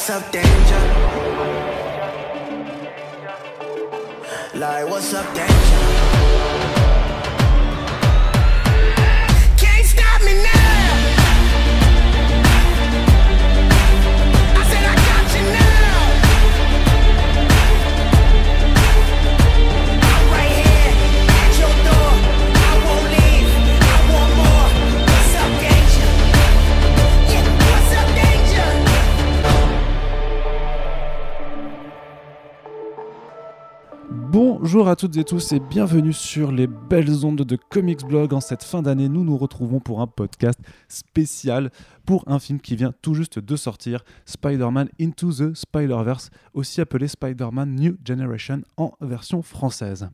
what's up, danger? Like, what's up, danger? Bonjour à toutes et tous et bienvenue sur les belles ondes de Comics Blog. En cette fin d'année, nous nous retrouvons pour un podcast spécial pour un film qui vient tout juste de sortir, Spider-Man Into the Spider-Verse, aussi appelé Spider-Man New Generation en version française.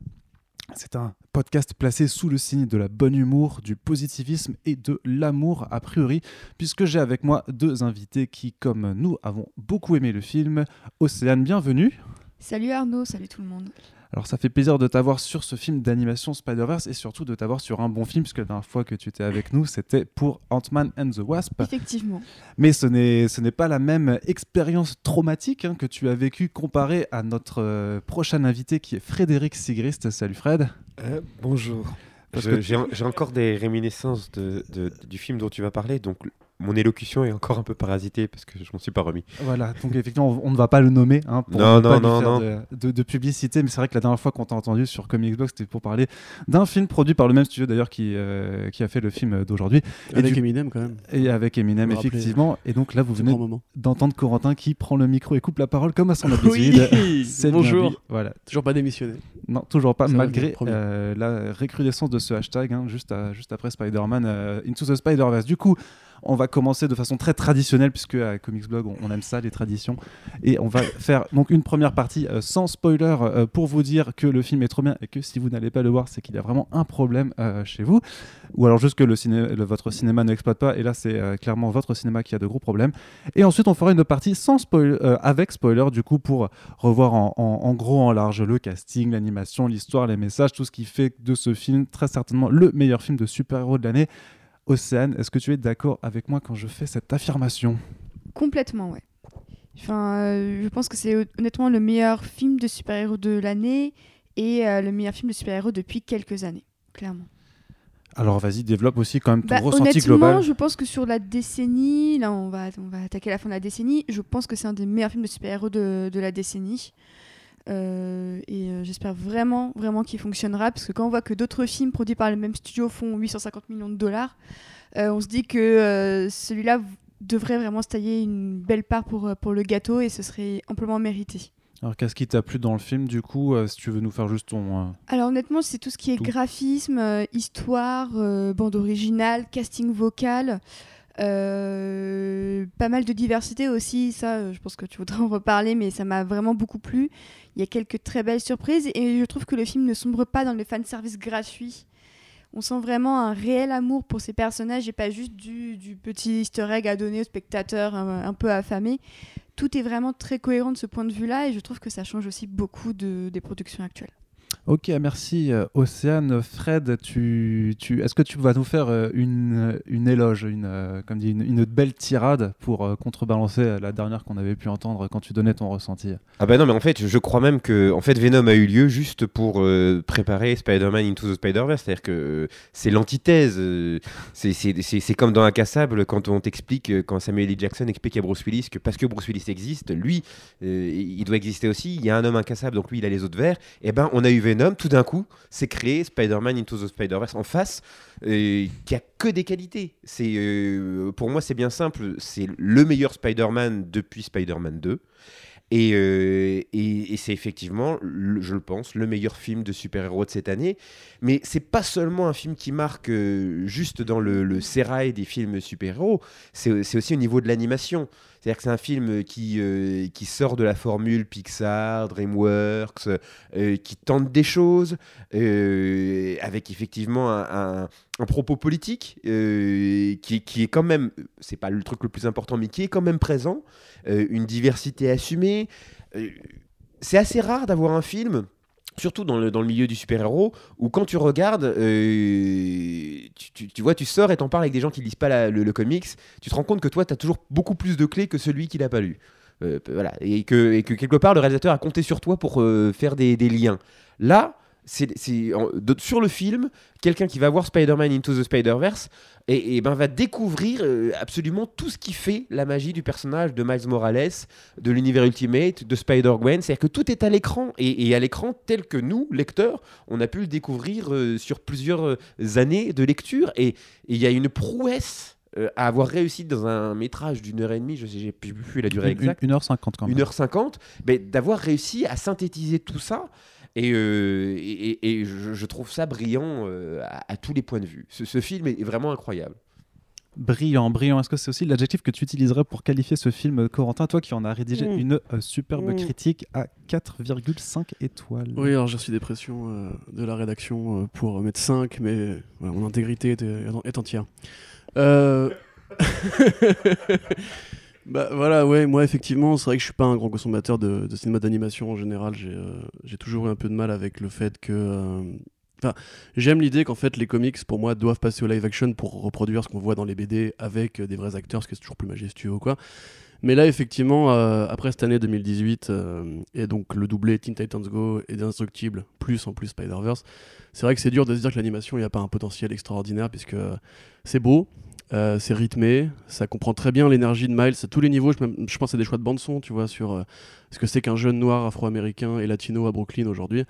C'est un podcast placé sous le signe de la bonne humour, du positivisme et de l'amour a priori, puisque j'ai avec moi deux invités qui, comme nous, avons beaucoup aimé le film. Océane, bienvenue. Salut Arnaud, salut tout le monde. Alors ça fait plaisir de t'avoir sur ce film d'animation Spider-Verse et surtout de t'avoir sur un bon film, puisque la dernière fois que tu étais avec nous, c'était pour Ant-Man and the Wasp. Effectivement. Mais ce n'est, ce n'est pas la même expérience traumatique hein, que tu as vécue comparée à notre euh, prochain invité qui est Frédéric Sigrist. Salut Fred. Euh, bonjour. Parce Je- que- J'ai encore des réminiscences de, de- du film dont tu vas parler, donc mon élocution est encore un peu parasitée parce que je m'en suis pas remis. Voilà, donc effectivement, on, ne va pas le nommer hein, pour Non, ne pas non, lui non, faire non. De, de- de publicité, mais c'est vrai que la dernière fois qu'on t'a entendu sur Comics Box, c'était pour parler d'un film produit par le même studio d'ailleurs qui, euh, qui a fait le film d'aujourd'hui, Et Avec du- Eminem quand même. et avec Eminem effectivement. Et donc là, vous venez d'entendre Corentin qui prend le micro et coupe la parole comme à son habitude. Oui, bonjour. Voilà. Toujours pas démissionné. Non, toujours pas, malgré euh, la recrudescence de ce hashtag, hein, juste, à- juste après Spider-Man euh, Into the Spider-Verse. Du coup, on va commencer de façon très traditionnelle, puisque à Comics Blog, on, on aime ça, les traditions. Et on va faire donc une première partie euh, sans spoiler euh, pour vous dire que le film est trop bien et que si vous n'allez pas le voir, c'est qu'il y a vraiment un problème euh, chez vous. Ou alors juste que le ciné- le- votre cinéma ne l'exploite pas. Et là, c'est euh, clairement votre cinéma qui a de gros problèmes. Et ensuite, on fera une partie sans spoil, euh, avec spoiler, du coup, pour revoir en, en- en gros, en large, le casting, l'animation, l'histoire, les messages, tout ce qui fait de ce film très certainement le meilleur film de super-héros de l'année. Océane, est-ce que tu es d'accord avec moi quand je fais cette affirmation? Complètement, ouais. Enfin, euh, je pense que c'est honnêtement le meilleur film de super-héros de l'année et euh, le meilleur film de super-héros depuis quelques années, clairement. Alors vas-y, développe aussi quand même ton Bah, ressenti honnêtement, global. je pense que sur la décennie, là on va, on va attaquer la fin de la décennie, je pense que c'est un des meilleurs films de super-héros de, de la décennie. Euh, et euh, j'espère vraiment, vraiment qu'il fonctionnera, parce que quand on voit que d'autres films produits par le même studio font 850 millions de dollars, euh, on se dit que celui-là devrait vraiment se tailler une belle part pour, pour le gâteau, et ce serait amplement mérité. Alors qu'est-ce qui t'a plu dans le film du coup euh, Si tu veux nous faire juste ton... euh, Alors honnêtement, c'est tout ce qui est Tout. graphisme, euh, histoire, bande originale, casting vocal, euh, pas mal de diversité aussi. Ça, euh, je pense que tu voudrais en reparler, mais ça m'a vraiment beaucoup plu. Il y a quelques très belles surprises et je trouve que le film ne sombre pas dans le fanservice gratuit. On sent vraiment un réel amour pour ces personnages et pas juste du, du petit easter egg à donner aux spectateurs un, peu affamés. Tout est vraiment très cohérent de ce point de vue-là et je trouve que ça change aussi beaucoup de- des productions actuelles. Ok, merci euh, Océane. Fred, tu, est-ce que tu vas nous faire euh, une, une éloge, une, euh, comme dit, une, belle tirade pour contrebalancer la dernière qu'on avait pu entendre quand tu donnais ton ressenti? Ah bah non, mais en fait, je crois même que en fait, Venom a eu lieu juste pour préparer Spider-Man Into the Spider-Verse, c'est-à-dire que c'est l'antithèse. c'est- comme dans Incassable quand on t'explique, quand Samuel L. Jackson explique à Bruce Willis que parce que Bruce Willis existe, lui, il doit exister aussi. Il y a un homme incassable, donc lui, il a les autres verts. Et ben, on a eu Venom, tout d'un coup, c'est créé Spider-Man Into the Spider-Verse en face, qui a que des qualités. C'est euh, pour moi, c'est bien simple. C'est le meilleur Spider-Man depuis Spider-Man 2. Et, euh, et, c'est effectivement, je le pense, le meilleur film de super-héros de cette année. Mais c'est pas seulement un film qui marque euh, juste dans le, le des films super-héros, c'est aussi au niveau de l'animation. C'est-à-dire que c'est un film qui, euh, sort de la formule Pixar, DreamWorks, qui tente des choses, avec effectivement un, propos politique qui, qui est quand même, c'est pas le truc le plus important, mais qui est quand même présent, une diversité assumée. Euh, c'est assez rare d'avoir un film surtout dans le, dans le milieu du super-héros, où quand tu regardes, euh, tu, tu- vois, tu sors et t'en parles avec des gens qui lisent pas le, comics, tu te rends compte que toi, tu as toujours beaucoup plus de clés que celui qui l'a pas lu. euh, voilà, et que, et que quelque part le réalisateur a compté sur toi pour euh, faire des, des liens. Là, c'est sur le film, quelqu'un qui va voir Spider-Man Into the Spider-Verse et, et ben va découvrir euh, absolument tout ce qui fait la magie du personnage de Miles Morales, de l'univers Ultimate, de Spider-Gwen. C'est-à-dire que tout est à l'écran et, et à l'écran tel que nous, lecteurs, on a pu le découvrir euh, sur plusieurs euh, années de lecture et il y a une prouesse à avoir réussi dans un métrage d'une heure et demie, je sais, j'ai plus, la durée exacte. 1h50 quand même. 1h50, ben, d'avoir réussi à synthétiser tout ça. Et, euh, et, et- et je, je trouve ça brillant euh, à, à tous les points de vue. Ce, ce film est vraiment incroyable. Brillant, brillant. Est-ce que c'est aussi l'adjectif que tu utiliserais pour qualifier ce film, Corentin Toi qui en as rédigé Mm. une euh, superbe Mm. critique à 4,5 étoiles? Oui, alors j'ai reçu des pressions euh, de la rédaction euh, pour mettre 5, mais voilà, mon intégrité est, est- est entière. Euh... bah voilà, ouais, moi effectivement, c'est vrai que je suis pas un grand consommateur de, cinéma d'animation en général. J'ai euh, toujours eu un peu de mal avec le fait que. euh, Enfin, j'aime l'idée qu'en fait les comics pour moi doivent passer au live action pour reproduire ce qu'on voit dans les BD avec euh, des vrais acteurs, ce qui est toujours plus majestueux ou quoi. Mais là, effectivement, euh, après cette année 2018, euh, et donc le doublé Teen Titans Go et d'Instructible, plus en plus Spider-Verse, c'est vrai que c'est dur de se dire que l'animation, il n'y a pas un potentiel extraordinaire, puisque c'est beau, euh, c'est rythmé, ça comprend très bien l'énergie de Miles à tous les niveaux. Je, pense à des choix de bande-son, tu vois, sur euh, ce que c'est qu'un jeune noir afro-américain et latino à Brooklyn aujourd'hui.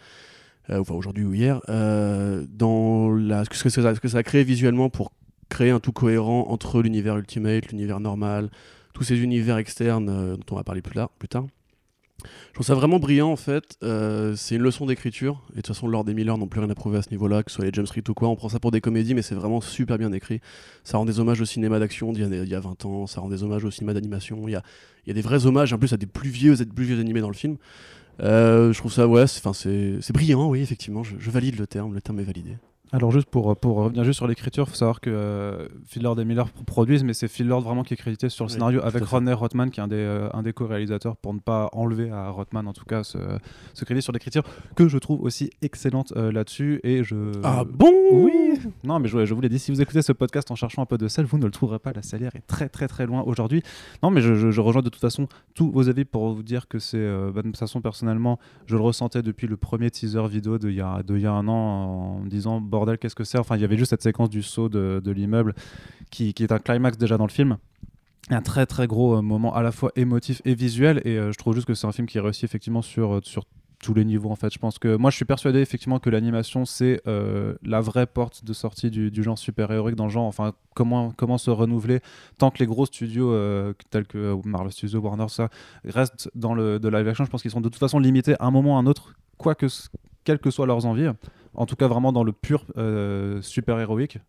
Euh, enfin, aujourd'hui ou hier, dans ce, que, ça, a créé visuellement pour créer un tout cohérent entre l'univers Ultimate, l'univers normal, tous ces univers externes dont on va parler plus. Plus tard. Je trouve ça vraiment brillant en fait. Euh, c'est une leçon d'écriture. Et de toute façon, Lord et Miller n'ont plus rien à prouver à ce niveau-là, que ce soit les James Street ou quoi. On prend ça pour des comédies, mais c'est vraiment super bien écrit. Ça rend des hommages au cinéma d'action d'il y, y a 20 ans. Ça rend des hommages au cinéma d'animation. Il y a, y a des vrais hommages en plus à des plus vieux, des plus vieux animés dans le film. Euh, je trouve ça, ouais, c'est brillant, oui, effectivement. Je valide le terme. Le terme est validé. Alors juste pour, pour revenir juste sur l'écriture, il faut savoir que euh, Phil Lord et Miller pro- produisent, mais c'est Phil Lord vraiment qui est crédité sur le Oui, scénario avec. Rodney Rothman, qui est un des, euh, un des co-réalisateurs, pour ne pas enlever à Rothman en tout cas ce, ce crédit sur l'écriture, que je trouve aussi excellente euh, là-dessus. Et je... Ah bon? Oui Non, mais je, je vous l'ai dit, si vous écoutez ce podcast en cherchant un peu de sel, vous ne le trouverez pas. La salière est très très très loin aujourd'hui. Non, mais je, je- je rejoins de toute façon tous vos avis pour vous dire que c'est. euh, bah, de toute façon, personnellement, je le ressentais depuis le premier teaser vidéo d'il y, a- de y a un an en me disant bordel, qu'est-ce que c'est? Enfin, il y avait juste cette séquence du saut de, de l'immeuble qui, qui est un climax déjà dans le film. Un très très gros euh, moment à la fois émotif et visuel. Et euh, je trouve juste que c'est un film qui réussit effectivement sur, euh, sur tous les niveaux en fait. Je pense que moi je suis persuadé effectivement que l'animation c'est la vraie porte de sortie du, genre super-héroïque dans le genre. Enfin, comment, comment se renouveler tant que les gros studios tels que Marvel Studios, Warner, ça restent dans le de live action. Je pense qu'ils sont de toute façon limités à un moment ou à un autre, quoi que, quelles que soient leurs envies. En tout cas, vraiment dans le pur euh, super-héroïque.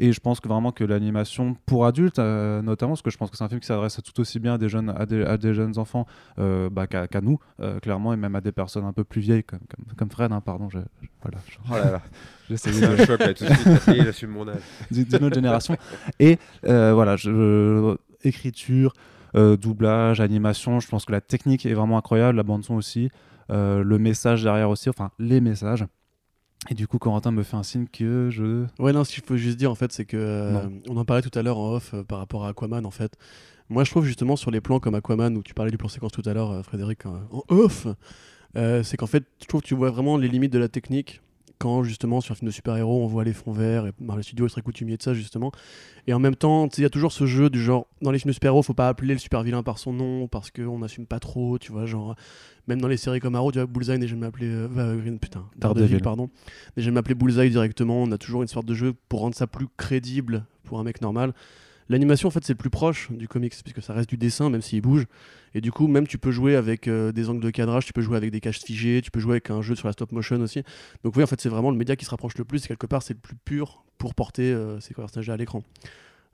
Et je pense que vraiment que l'animation pour adultes, euh, notamment, parce que je pense que c'est un film qui s'adresse tout aussi bien à des jeunes, à des, à des jeunes enfants euh, bah, qu'à nous, euh, clairement, et même à des personnes un peu plus vieilles comme, comme, comme Fred, hein, pardon, je, je- voilà, je- Oh là là, j'essayais c'est de- un choc là, tout de suite. Est, j'assume mon âge. d'une autre génération. Et voilà, je- écriture, doublage, animation, je pense que la technique est vraiment incroyable, la bande son aussi, le message derrière aussi, enfin les messages. Et du coup, Corentin me fait un signe que je. Ouais, non, ce qu'il faut juste dire en fait, c'est que euh, on en parlait tout à l'heure en off euh, par rapport à Aquaman en fait. Moi, je trouve justement sur les plans comme Aquaman où tu parlais du plan séquence tout à l'heure, euh, Frédéric, en off, c'est qu'en fait, je trouve que tu vois vraiment les limites de la technique quand justement sur un film de super-héros, on voit les fonds verts et Marvel Studios est très coutumier de ça justement. Et en même temps, il y a toujours ce jeu du genre dans les films de super-héros, faut pas appeler le super-vilain par son nom parce qu'on n'assume pas trop, tu vois, genre même dans les séries comme Arrow, tu vois, Bullseye n'est jamais appelé euh, euh, Green, putain, Daredevil. Daredevil, pardon, n'est jamais appelé Bullseye directement. On a toujours une sorte de jeu pour rendre ça plus crédible pour un mec normal. L'animation, en fait, c'est le plus proche du comics, puisque ça reste du dessin, même s'il bouge. Et du coup, même tu peux jouer avec euh, des angles de cadrage, tu peux jouer avec des caches figées, tu peux jouer avec un jeu sur la stop motion aussi. Donc oui, en fait, c'est vraiment le média qui se rapproche le plus. Et quelque part, c'est le plus pur pour porter euh, ces personnages à l'écran.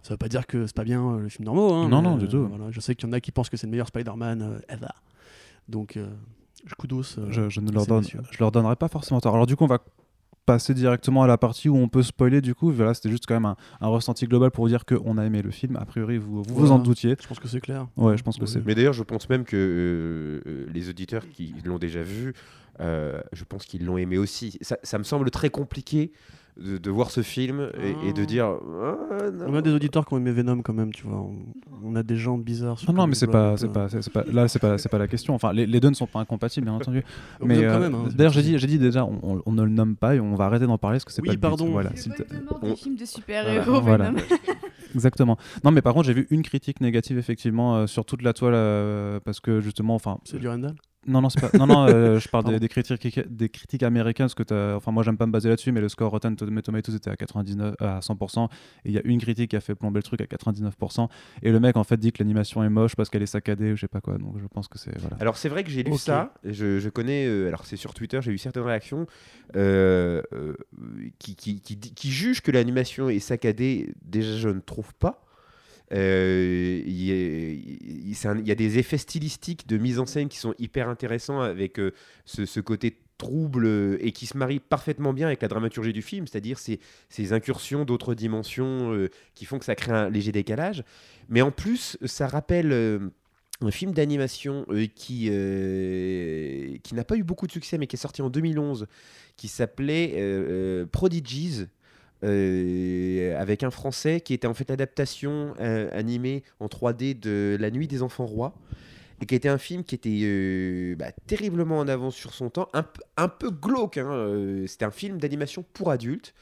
Ça veut pas dire que c'est pas bien euh, le film normaux. hein, Non, mais, non, du tout. voilà. Je sais qu'il y en a qui pensent que c'est le meilleur Spider-Man ever. Donc, je coup d'os. euh, Je, je ne leur donne, je leur donnerai pas forcément tort. Alors du coup, on va passer directement à la partie où on peut spoiler. Du coup, voilà, c'était juste quand même un, un ressenti global pour vous dire qu'on a aimé le film. A priori, vous vous, en doutiez. Je pense que c'est clair. Ouais, je pense que Oui. c'est. Mais d'ailleurs, je pense même que euh, euh, les auditeurs qui l'ont déjà vu, euh, je pense qu'ils l'ont aimé aussi. Ça, ça me semble très compliqué de, de voir ce film et, et de Ah. dire. Ah. On a des auditeurs qui ont aimé Venom quand même, tu vois. On, on a des gens bizarres. sur Non, non, mais c'est pas, c'est pas, c'est pas, là, c'est pas, c'est pas la question. Enfin, les, les deux ne sont pas incompatibles, bien entendu. Mais euh, même, hein, d'ailleurs, j'ai dit, j'ai dit déjà, on, on- on ne le nomme pas et on va arrêter d'en parler parce que c'est Oui, pas but. pardon. Voilà, C'est on- des films de super-héros. Voilà. Venom. Exactement. Non, mais par contre, j'ai vu une critique négative effectivement euh, sur toute la toile euh, parce que justement, enfin, C'est du Randall non, non, pas. Non, non, euh, je parle des, critiques, des critiques américaines parce que t'as- enfin, moi, j'aime pas me baser là-dessus, mais le score Rotten Tomatoes était à 99, à 100%, et il y a une critique qui a fait plomber le truc à 99%, et le mec en fait dit que l'animation est moche parce qu'elle est saccadée ou je sais pas quoi. Donc, je pense que c'est voilà. Alors c'est vrai que j'ai lu ça, je, je connais, euh, alors c'est sur Twitter, j'ai eu certaines réactions euh, qui, qui, qui, qui jugent que l'animation est saccadée, déjà je ne trouve pas. Euh, Il y, a- des effets stylistiques de mise en scène qui sont hyper intéressants avec euh, ce, côté trouble euh, et qui se marie parfaitement bien avec la dramaturgie du film, c'est-à-dire ces, incursions d'autres dimensions qui font que ça crée un léger décalage. Mais en plus, ça rappelle un film d'animation qui, qui n'a pas eu beaucoup de succès, mais qui est sorti en 2011, qui s'appelait Prodigies. Euh, avec un français qui était en fait l'adaptation euh, animée en 3D de La Nuit des Enfants Rois et qui était un film qui était euh, bah, terriblement en avance sur son temps, un, un peu glauque. hein, C'était un film d'animation pour adultes.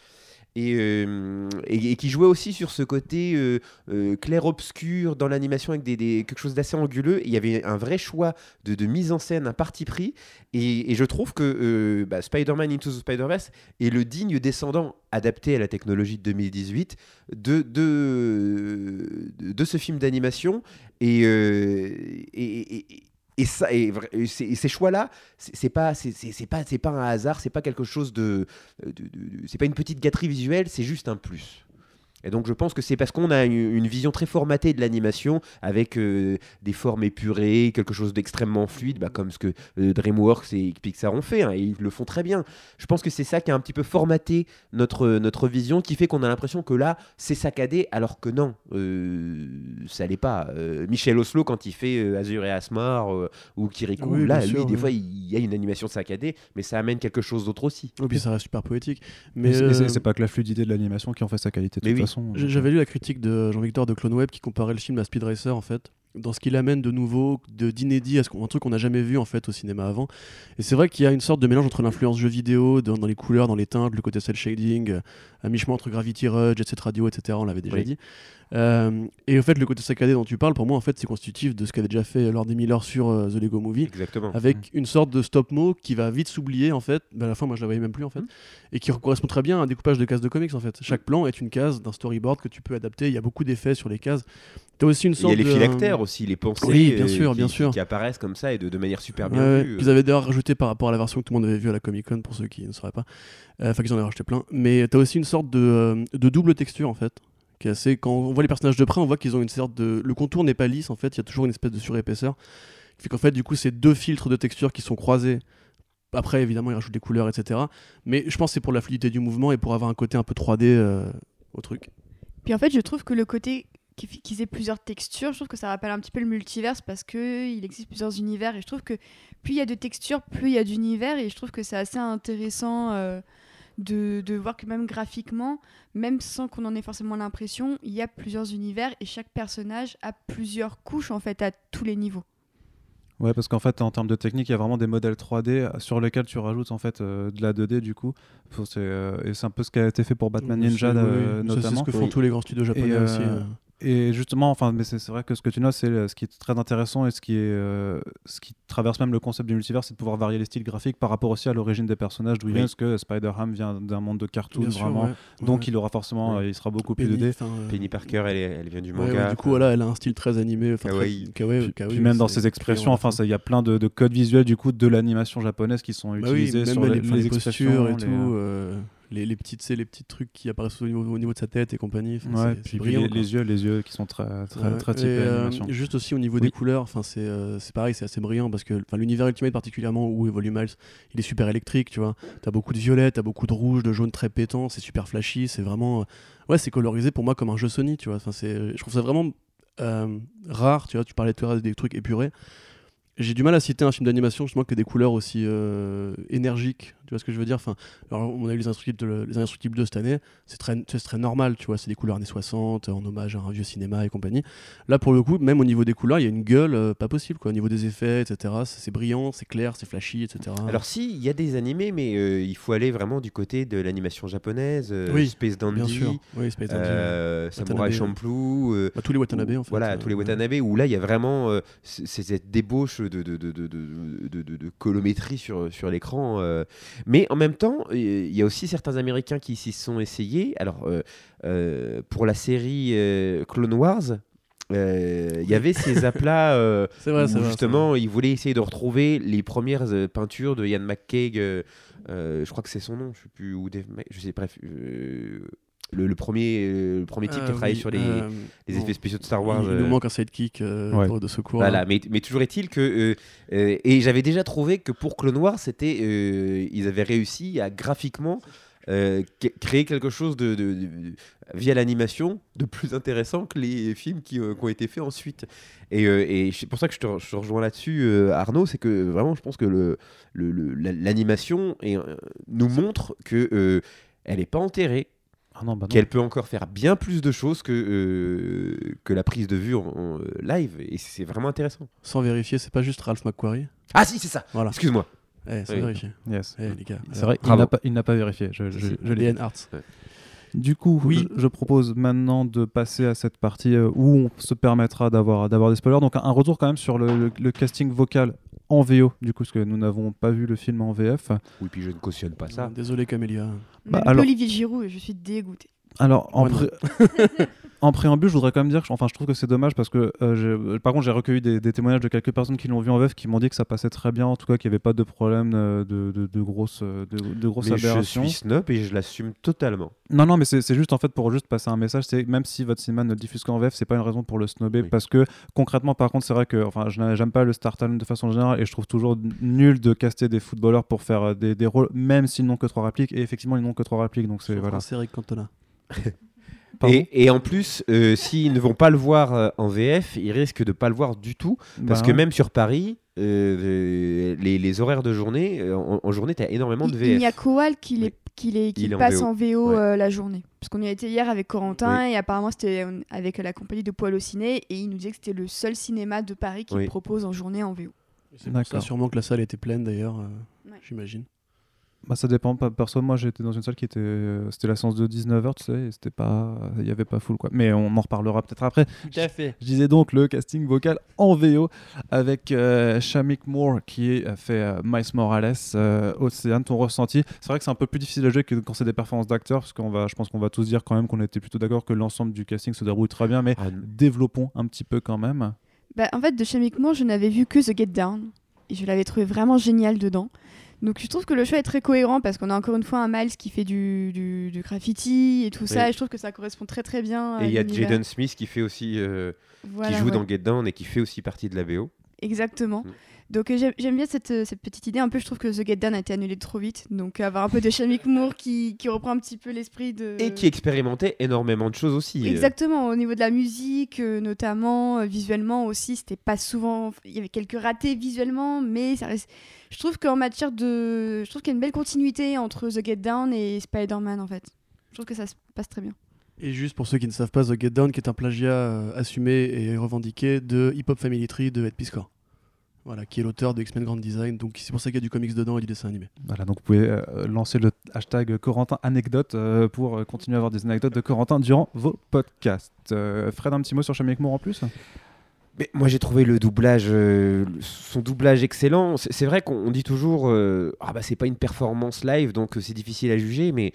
Et, euh, et, qui jouait aussi sur ce côté euh, euh, clair-obscur dans l'animation avec des, quelque chose d'assez anguleux. Il y avait un vrai choix de, mise en scène, un parti pris. Et, je trouve que bah, Spider-Man Into the Spider-Verse est le digne descendant, adapté à la technologie de 2018, de, de, de ce film d'animation. Et, et- ça, ces, choix-là, c'est pas, c'est pas, pas un hasard, c'est pas quelque chose de- c'est pas une petite gâterie visuelle, c'est juste un plus. Et donc je pense que c'est parce qu'on a une, vision très formatée de l'animation avec euh, des formes épurées, quelque chose d'extrêmement fluide, bah, comme ce que euh, DreamWorks et Pixar ont fait, hein, et ils le font très bien. Je pense que c'est ça qui a un petit peu formaté notre, notre vision, qui fait qu'on a l'impression que là, c'est saccadé, alors que non, euh, ça l'est pas. Euh, Michel Oslo, quand il fait euh, Azur et Asmar euh, ou Kirikou, Oui, là, lui, sûr, des fois, il y a une animation saccadée, mais ça amène quelque chose d'autre aussi. Et puis ça reste super poétique. Mais Mais c'est- pas que la fluidité de l'animation qui en fait sa qualité de Mais toute oui. façon. J'avais lu la critique de Jean-Victor de CloneWeb qui comparait le film à Speed Racer en fait, dans ce qu'il amène de nouveau, de d'inédit, à ce qu'on- un truc qu'on n'a jamais vu en fait au cinéma avant. Et c'est vrai qu'il y a une sorte de mélange entre l'influence jeu vidéo, dans, dans les couleurs, dans les teintes, le côté cel shading, euh, à mi-chemin entre Gravity Rush, Jet Set Radio, etc. On l'avait déjà Oui. dit. Euh, et au fait, le côté saccadé dont tu parles, pour moi, en fait, c'est constitutif de ce qu'avait déjà fait Lord Miller sur euh, The Lego Movie Exactement. avec une sorte de stop-mo qui va vite s'oublier en fait. Ben, à la fin, moi je la voyais même plus en fait. Mhm. Et qui correspond très bien à un découpage de cases de comics en fait. Chaque plan est une case d'un storyboard que tu peux adapter. Il y a beaucoup d'effets sur les cases. Tu as aussi une Il y sorte a les de- phylactères aussi, les pensées Oui, bien euh, sûr, qui, bien qui- sûr. qui apparaissent comme ça et de, de manière super bien ouais. vue. Qu'ils avaient d'ailleurs rajouté par rapport à la version que tout le monde avait vue à la Comic Con pour ceux qui ne sauraient pas. Euh, Enfin, qu'ils en avaient rajouté plein. Mais tu as aussi une sorte de, euh, de double texture en fait. Qui est assez... Quand on voit les personnages de près, on voit qu'ils ont une sorte de. Le contour n'est pas lisse en fait, il y a toujours une espèce de surépaisseur. Qui fait qu'en fait, du coup, c'est deux filtres de texture qui sont croisés. Après, évidemment, ils rajoutent des couleurs, etc. Mais je pense que c'est pour la fluidité du mouvement et pour avoir un côté un peu 3D euh, au truc. Puis en fait, je trouve que le côté qu'ils aient plusieurs textures, je trouve que ça rappelle un petit peu le multiverse parce que il existe plusieurs univers et je trouve que plus il y a de textures, plus il y a d'univers et je trouve que c'est assez intéressant euh, de, de voir que même graphiquement, même sans qu'on en ait forcément l'impression, il y a plusieurs univers et chaque personnage a plusieurs couches en fait à tous les niveaux. Ouais, parce qu'en fait, en termes de technique, il y a vraiment des modèles 3D sur lesquels tu rajoutes en fait euh, de la 2D du coup. Faut- euh, et c'est un peu ce qui a été fait pour Batman Ninja c'est- oui, euh, oui. Ça, C'est notamment. ce que font Oui. tous les grands studios japonais Et, euh, aussi. Et justement, enfin, mais c'est vrai que ce que tu notes, c'est euh, ce qui est très intéressant et ce qui est, euh, ce qui traverse même le concept du multivers, c'est de pouvoir varier les styles graphiques par rapport aussi à l'origine des personnages. D'où Oui. parce que Spider-Ham vient d'un monde de cartoon Bien sûr, vraiment, ouais. donc Ouais. il aura forcément, Ouais. euh, il sera beaucoup plus Penny, 2D. enfin, euh, Penny Parker, elle, est- elle vient du manga. ouais, du coup, voilà, elle a un style très animé. très- Kawaii. kawaii, Puis, kawaii, puis même dans ses expressions, enfin, il y a plein de, de codes visuels du coup de l'animation japonaise qui sont Bah oui, utilisés même sur les, les, enfin, les expressions postures et les, tout, euh, les, les petites, les petits trucs qui apparaissent au niveau, au niveau de sa tête et compagnie. enfin, Ouais, puis, les, yeux, les yeux qui sont très, très, Ouais. très typés euh, juste aussi au niveau Oui. des couleurs, enfin c'est euh, pareil, c'est assez brillant parce que enfin, l'univers Ultimate particulièrement où évolue Miles, il est super électrique, tu vois. T'as beaucoup de violet, t'as beaucoup de rouge, de jaune très pétant, c'est super flashy, c'est vraiment euh, ouais, c'est colorisé pour moi comme un jeu Sony, tu vois. Enfin c'est je trouve ça vraiment euh, rare, tu vois. Tu parlais tout à l'heure des trucs épurés. J'ai du mal à citer un film d'animation justement qui a des couleurs aussi euh, énergiques. Tu vois ce que je veux dire? Enfin, alors, On a eu les Instructibles, de, les Indestructibles de cette année. C'est très, très normal, tu vois. C'est des couleurs années 60 en hommage à un vieux cinéma et compagnie. Là, pour le coup, même au niveau des couleurs, il y a une gueule euh, pas possible. Quoi. Au niveau des effets, etc. C'est, brillant, c'est clair, c'est flashy, etc. Alors si, il y a des animés, mais euh, il faut aller vraiment du côté de l'animation japonaise, euh, Oui, Space bien Dandy, sûr. Oui, Space Dandy, Samurai. Champloo. Bah, tous les Watanabe en fait. Voilà, tous les Watanabe, où là, il y a vraiment cette débauche de, de, de, de, de, de- de- de colométrie sur, sur l'écran. euh. Mais en même temps, il y a aussi certains Américains qui s'y sont essayés. Alors, euh, euh, pour la série euh, Clone Wars, euh, il y avait ces aplats euh, C'est vrai, où c'est vrai. justement, ils voulaient essayer de retrouver les premières euh, peintures de Ian McCaig. je crois que c'est son nom, je sais plus, ou Dave je sais, bref. Euh, le, le premier, euh, le premier type qui a travaillé sur les, les effets spéciaux de Star Wars. Il, il euh, nous manque un sidekick euh, Ouais. de secours. voilà, là. mais, mais toujours est-il que. euh, euh, et j'avais déjà trouvé que pour Clone Wars, c'était, euh, ils avaient réussi à graphiquement euh, que- créer quelque chose de, de- de- via l'animation de plus intéressant que les films qui, euh, qui ont été faits ensuite. Et, euh, et c'est pour ça que je te, re- je te rejoins là-dessus, euh, Arnaud, c'est que vraiment, je pense que le, le- le- l'animation euh, nous montre que euh, elle n'est pas enterrée, Ah bah qu'elle peut encore faire bien plus de choses que, euh, que la prise de vue en, en, euh, live. Et c'est vraiment intéressant. Sans vérifier, c'est pas juste Ralph McQuarrie. Ah si, c'est ça. Voilà. Excuse-moi. Eh, sans Oui. vérifier. Yes. Eh, les gars. C'est vrai, il n'a pas, il n'a pas vérifié. Je, je, C'est je Arts. Du coup, Oui. je, je propose maintenant de passer à cette partie euh, où on se permettra d'avoir d'avoir des spoilers. Donc un, retour quand même sur le, le- le casting vocal en VO, du coup, parce que nous n'avons pas vu le film en VF. Oui, puis je ne cautionne pas ça. Désolé Camélia. Bah, alors- Olivier Giroud, je suis dégoûtée. Alors, en, pré- en préambule, je voudrais quand même dire, que, enfin, je trouve que c'est dommage parce que, euh, j'ai- par contre, j'ai recueilli des, des témoignages de quelques personnes qui l'ont vu en VF qui m'ont dit que ça passait très bien, en tout cas, qu'il n'y avait pas de problème euh, de, de, de grosses, euh, de, de grosses Mais je aberrations. suis snob et je l'assume totalement. Non, non, mais c'est juste en fait pour juste passer un message. C'est même si votre cinéma ne le diffuse qu'en VF, c'est pas une raison pour le snobber Oui. parce que concrètement, par contre, c'est vrai que enfin, je n'a- j'aime pas le Star Talent de façon générale et je trouve toujours nul de caster des footballeurs pour faire euh, des, des rôles, même s'ils n'ont que trois répliques. Et effectivement, ils n'ont que trois répliques, donc c'est voilà. C'est Eric Cantona. Et, et en plus, euh, s'ils ne vont pas le voir euh, en VF, ils risquent de pas le voir du tout. Parce Bah, que même sur Paris, euh, les, les horaires de journée, en, en journée, tu as énormément de Il, il n'y a VF. Kowal qui, les, Oui. qui, les, qui en passe VO. en VO Ouais. euh, la journée. Parce qu'on y a été hier avec Corentin et apparemment c'était avec la compagnie de Poil au Ciné et il nous disait que c'était le seul cinéma de Paris qui Oui. propose en journée en VO. C'est sûrement que la salle était pleine d'ailleurs, euh, Ouais. j'imagine. Bah, ça dépend. Perso, moi, j'étais dans une salle qui était, euh, c'était la séance de 19h, tu sais, et c'était pas, il y avait pas full quoi. Mais on en reparlera peut-être après. Tout à fait. Je disais donc le casting vocal en VO avec euh, Shamik Moore qui a fait euh, Miles Morales. Euh, Océane, ton ressenti C'est vrai que c'est un peu plus difficile à jouer que quand c'est des performances d'acteurs, parce qu'on va, je pense qu'on va tous dire quand même qu'on était plutôt d'accord que l'ensemble du casting se déroule très bien, mais Ah, développons un petit peu quand même. Bah, en fait, de Shamik Moore, je n'avais vu que The Get Down et je l'avais trouvé vraiment génial dedans. Donc je trouve que le choix est très cohérent parce qu'on a encore une fois un Miles qui fait du, du, du graffiti et tout ça et je trouve que ça correspond très très bien. et il y a. Jaden Smith qui fait aussi, euh, Voilà, qui joue ouais. dans Get Down et qui fait aussi partie de la VO. Exactement. Mm. Donc euh, j'aime bien cette, euh, cette petite idée. Un peu, je trouve que The Get Down a été annulé trop vite. Donc euh, avoir un peu de Shamik Moore qui, qui reprend un petit peu l'esprit de. Et qui expérimentait énormément de choses aussi. Exactement, au niveau de la musique, euh, notamment, euh, visuellement aussi, c'était pas souvent. Il y avait quelques ratés visuellement, mais ça reste. Je trouve qu'en matière de. Je trouve qu'il y a une belle continuité entre The Get Down et Spider-Man en fait. Je trouve que ça se passe très bien. Et juste pour ceux qui ne savent pas, The Get Down, qui est un plagiat euh, assumé et revendiqué de Hip Hop Family Tree de Ed Piscor. Voilà, qui est l'auteur de X-Men Grand Design. Donc c'est pour ça qu'il y a du comics dedans et du dessin animé. Voilà, donc vous pouvez euh, lancer le hashtag Corentin Anecdote euh, pour euh, continuer à avoir des anecdotes de Corentin durant vos podcasts. Euh, Fred, un petit mot sur Shamik Moore en plus? Mais moi j'ai trouvé le doublage, euh, son doublage excellent. C'est vrai qu'on on dit toujours, euh, ah bah c'est pas une performance live donc c'est difficile à juger, mais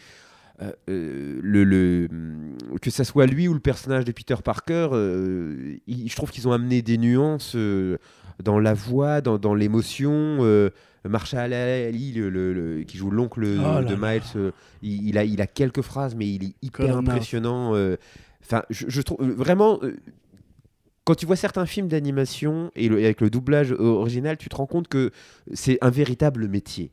euh, euh, le, le- hum, que ça soit lui ou le personnage de Peter Parker, euh, il- je trouve qu'ils ont amené des nuances euh, dans la voix, dans, dans l'émotion. Marshall Ali, le- le- le- qui joue l'oncle Oh de. Miles, il, il a, il a quelques phrases, mais il est hyper impressionnant. Enfin, je, je trouve vraiment. quand tu vois certains films d'animation et, le- et avec le doublage original, tu te rends compte que c'est un véritable métier.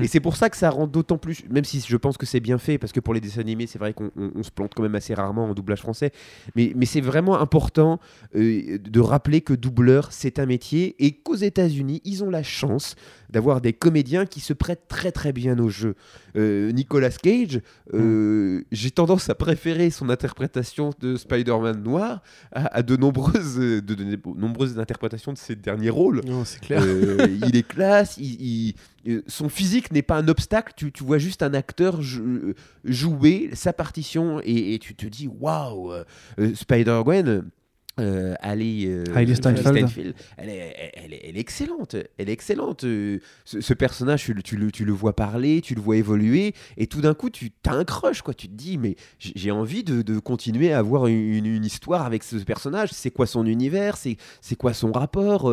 Et c'est pour ça que ça rend d'autant plus, même si je pense que c'est bien fait, parce que pour les dessins animés, c'est vrai qu'on on- on se plante quand même assez rarement en doublage français, mais, mais c'est vraiment important euh, de rappeler que doubleur, c'est un métier, et qu'aux États-Unis, ils ont la chance d'avoir des comédiens qui se prêtent très très bien au jeu. Euh, Nicolas Cage, euh, j'ai tendance à préférer son interprétation de Spider-Man noir à, à de, nombreuses, de, de nombreuses interprétations de ses derniers rôles. Non, c'est clair. Il est classe, il, il- son physique n'est pas un obstacle, tu, tu vois juste un acteur jou- jouer sa partition et, et tu te dis waouh, euh, euh, Spider-Gwen. Euh, Ali, euh, Hailey Steinfeld. elle, est, elle, est- elle est excellente. Elle est excellente. Euh, Ce, ce personnage, tu, le- tu le, tu le vois parler, tu le vois évoluer, et tout d'un coup, tu as un crush. Quoi. Tu te dis, mais j'ai envie de, de continuer à avoir une, une histoire avec ce personnage. C'est quoi son univers? C'est quoi son rapport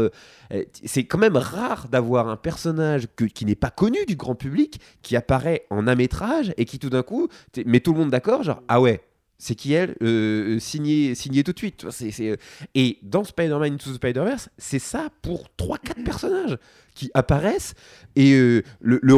C'est quand même rare d'avoir un personnage que- qui n'est pas connu du grand public, qui apparaît en un métrage, et qui tout d'un coup met tout le monde d'accord. Genre, ah ouais. C'est qui elle Euh, signé, signé tout de suite. euh, Et dans Spider-Man Into the Spider-Verse, c'est ça pour 3-4 personnages qui apparaissent. Et euh, le, le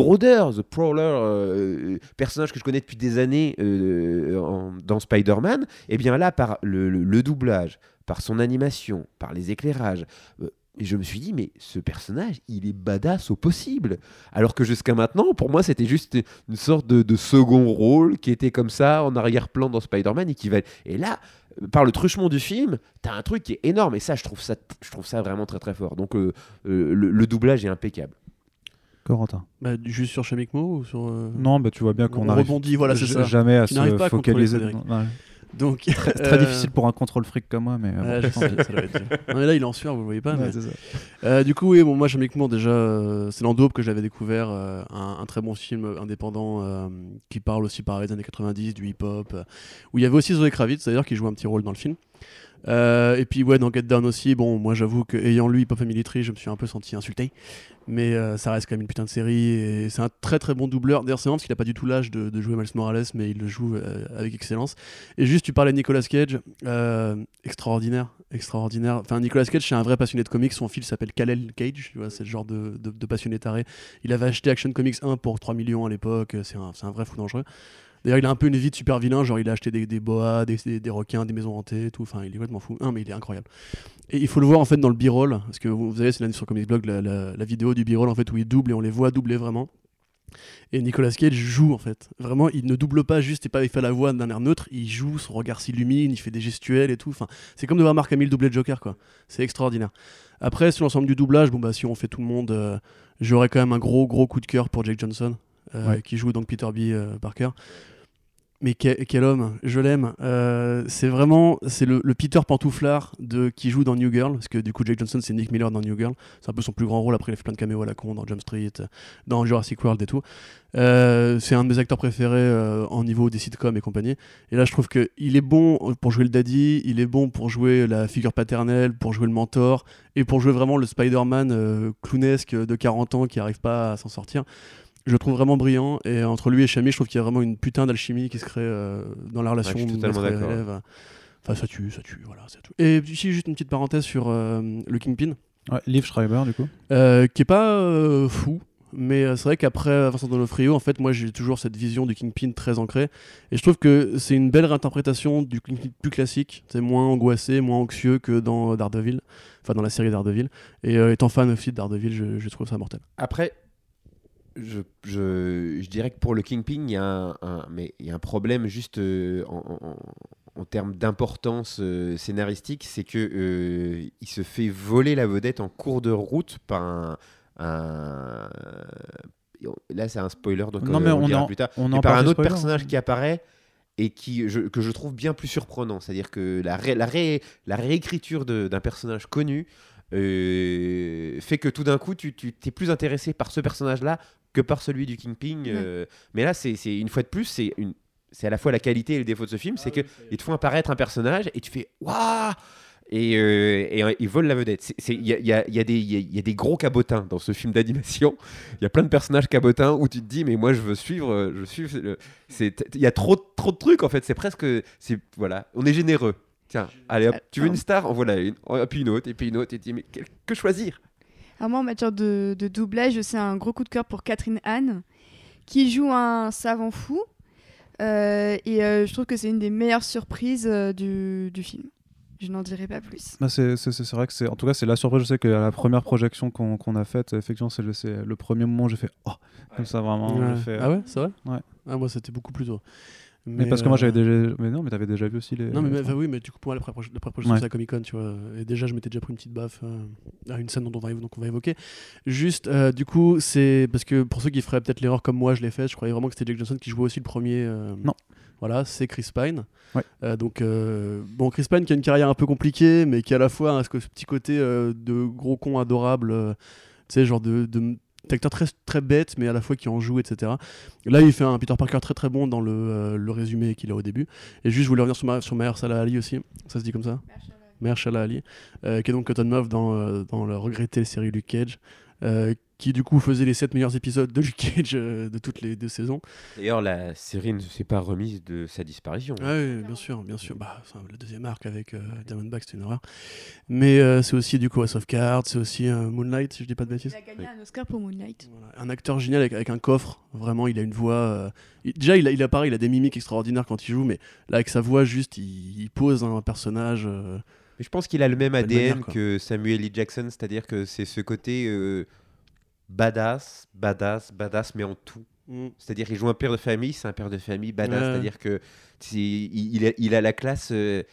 The Prowler, euh, personnage que je connais depuis des années euh, dans Spider-Man, et bien là, par le, le- doublage, par son animation, par les éclairages, euh, et je me suis dit, mais ce personnage, il est badass au possible. Alors que jusqu'à maintenant, pour moi, c'était juste une sorte de, de second rôle qui était comme ça, en arrière-plan dans Spider-Man. Et, qui va... et là, par le truchement du film, t'as un truc qui est énorme. Et ça, je trouve ça, je trouve ça vraiment très très fort. Donc, euh, euh, le, le doublage est impeccable. Corentin. Bah, juste sur Chemikmo ou sur. euh, Non, bah, tu vois bien qu'on On arrive rebondit, voilà, c'est ça. jamais à Tu se pas à focaliser. Ouais. Donc, Très, très euh, difficile pour un contrôle fric comme moi, mais. euh, ouais, bon, je sais, ça doit être dur. Non, mais là, il est en sueur, vous le voyez pas. Ouais. Euh, du coup, oui, bon, moi, Chemikmo, déjà, euh, c'est dans Dope que j'avais découvert un, un très bon film indépendant qui parle aussi, pareil, des années 90, du hip-hop, où il y avait aussi Zoé Kravitz, d'ailleurs, qui joue un petit rôle dans le film. Euh, et puis, ouais, dans Get Down aussi, bon, moi, j'avoue qu'ayant lu Hip Family Tree, je me suis un peu senti insulté. Mais euh, ça reste quand même une putain de série et c'est un très très bon doubleur. D'ailleurs, c'est marrant parce qu'il a pas du tout l'âge de, jouer Miles Morales, mais il le joue euh, avec excellence. Et juste, tu parlais de Nicolas Cage, extraordinaire, extraordinaire. Enfin, Nicolas Cage, c'est un vrai passionné de comics. Son fils s'appelle Kal-El Cage, tu vois, c'est le genre de, de, passionné taré. Il avait acheté Action Comics 1 pour 3 millions à l'époque. C'est un, un vrai fou dangereux. D'ailleurs, il a un peu une vie de super vilain, genre il a acheté des, des boas, des, des, des requins, des maisons hantées, tout. Enfin, il est complètement fou. Non, mais il est incroyable. Et il faut le voir en fait dans le b-roll, parce que vous, vous avez, c'est l'année sur Comics Blog, la, la- la vidéo du b-roll en fait où il double et on les voit doubler vraiment. Et Nicolas Cage joue en fait. Vraiment, il ne double pas juste et pas il fait la voix d'un air neutre, il joue, son regard s'illumine, il fait des gestuels et tout. Enfin, c'est comme de voir Mark Hamill doubler Joker quoi. C'est extraordinaire. Après, sur l'ensemble du doublage, bon bah si on fait tout le monde, euh, j'aurais quand même un gros gros coup de cœur pour Jake Johnson, euh, Ouais. qui joue donc Peter B. euh, Parker. Mais que- quel homme, je l'aime. Euh, c'est vraiment, c'est le, Peter pantouflard de qui joue dans New Girl, parce que du coup Jake Johnson c'est Nick Miller dans New Girl, c'est un peu son plus grand rôle. Après il a fait plein de caméos à la con dans Jump Street, dans Jurassic World et tout. Euh, c'est un de mes acteurs préférés euh, en niveau des sitcoms et compagnie. Et là je trouve que il est bon pour jouer le daddy, il est bon pour jouer la figure paternelle, pour jouer le mentor et pour jouer vraiment le Spider-Man clownesque de 40 ans qui arrive pas à s'en sortir je le trouve vraiment brillant. Et entre lui et Chami je trouve qu'il y a vraiment une putain d'alchimie qui se crée euh, dans la relation Ouais, maître et d'accord. élève. enfin ça tue ça tue voilà c'est tout et ici juste une petite parenthèse sur euh, le Kingpin. Ouais, Liv Schreiber, du coup. euh, qui est pas euh, fou mais euh, c'est vrai qu'après Vincent Donofrio en fait moi j'ai toujours cette vision du Kingpin très ancrée. Et je trouve que c'est une belle réinterprétation du Kingpin plus classique. C'est moins angoissé moins anxieux que dans Daredevil. Enfin dans la série Daredevil. Et euh, étant fan aussi de Daredevil je, je trouve ça mortel. Après, je, je, je dirais que pour le Kingpin, il y, a un- un- mais il y a un problème juste euh, en, en- en termes d'importance euh, scénaristique, c'est que euh, il se fait voler la vedette en cours de route par un. un- Là, c'est un spoiler, donc Non, mais on, on dira en- plus tard. On en par un autre personnage qui apparaît et qui, je- que je trouve bien plus surprenant. C'est-à-dire que la, ré- la, ré- la réécriture d'un personnage connu euh, fait que tout d'un coup, tu, tu es plus intéressé par ce personnage-là que par celui du Kingpin. euh. mais là, c'est une fois de plus, c'est une. C'est à la fois la qualité et le défaut de ce film, c'est que ils te font apparaître un personnage et tu fais waouh et, euh, et, euh, ils volent la vedette. Il y y y a des- il y a- des gros cabotins dans ce film d'animation. Il y a plein de personnages cabotins où tu te dis mais moi je veux suivre, euh, je c'est- Il y a trop, trop de trucs en fait. C'est presque, c'est voilà, on est généreux. Tiens, allez hop, tu veux une star? En voilà une, et puis une autre, et puis une autre, et tu dis mais que choisir? Alors moi, en matière de, de doublage, c'est un gros coup de cœur pour Catherine Anne, qui joue un savant fou. Euh, et euh, je trouve que c'est une des meilleures surprises euh, du, du film. Je n'en dirai pas plus. Bah, c'est vrai que c'est en tout cas c'est la surprise je sais que la première projection qu'on a faite effectivement c'est le, premier moment où j'ai fait oh comme ça vraiment Ouais. fait, Ah ouais, c'est vrai? Ouais. Ah, moi, c'était beaucoup plus tôt. Mais, parce que moi euh, j'avais déjà mais non mais t'avais déjà vu aussi les Non, mais, enfin, oui, mais du coup, pour moi, la première la première projection, Ouais. c'est à Comic Con, tu vois. Et déjà, je m'étais déjà pris une petite baffe euh, à une scène dont on va, donc on va évoquer. Juste, euh, du coup, c'est parce que pour ceux qui feraient peut-être l'erreur comme moi, je l'ai fait, je croyais vraiment que c'était Jack Johnson qui jouait aussi le premier. euh, Non. Voilà, c'est Chris Pine. Ouais. Euh, donc, euh, bon, Chris Pine qui a une carrière un peu compliquée, mais qui à la fois a ce, petit côté euh, de gros con adorable, euh, tu sais, genre de. de d'acteur très, très bête, mais à la fois qui en joue, etc. Là, il fait un Peter Parker très très bon dans le, euh, le résumé qu'il a au début. Et juste, je voulais revenir sur, ma, sur Mahershala Ali aussi. Ça se dit comme ça? Mahershala Ali, euh, qui est donc Cotton Mouth dans, euh, dans la regrettée série Luke Cage, euh, qui du coup faisait les 7 meilleurs épisodes de Luke Cage euh, de toutes les deux saisons. D'ailleurs, la série ne s'est pas remise de sa disparition. Ah oui, bien sûr, bien sûr. Bah, enfin, le deuxième arc avec euh, Diamondback, c'était une horreur. Mais euh, c'est aussi du coup House of Cards, c'est aussi euh, Moonlight, si je dis pas de bêtises. Il a gagné un Oscar pour Moonlight. Voilà, Un acteur génial avec, avec un coffre, vraiment, il a une voix. euh, il- déjà, il a, il a pareil, il a des mimiques extraordinaires quand il joue, mais là, avec sa voix, juste, il, il pose un personnage. euh, Mais je pense qu'il a le même ADN manière, que Samuel L. Jackson, c'est-à-dire que c'est ce côté euh, badass, badass, badass, mais en tout. mm, C'est-à-dire qu'il joue un père de famille, c'est un père de famille badass. Ouais. C'est-à-dire que il, il a, il a la classe. euh,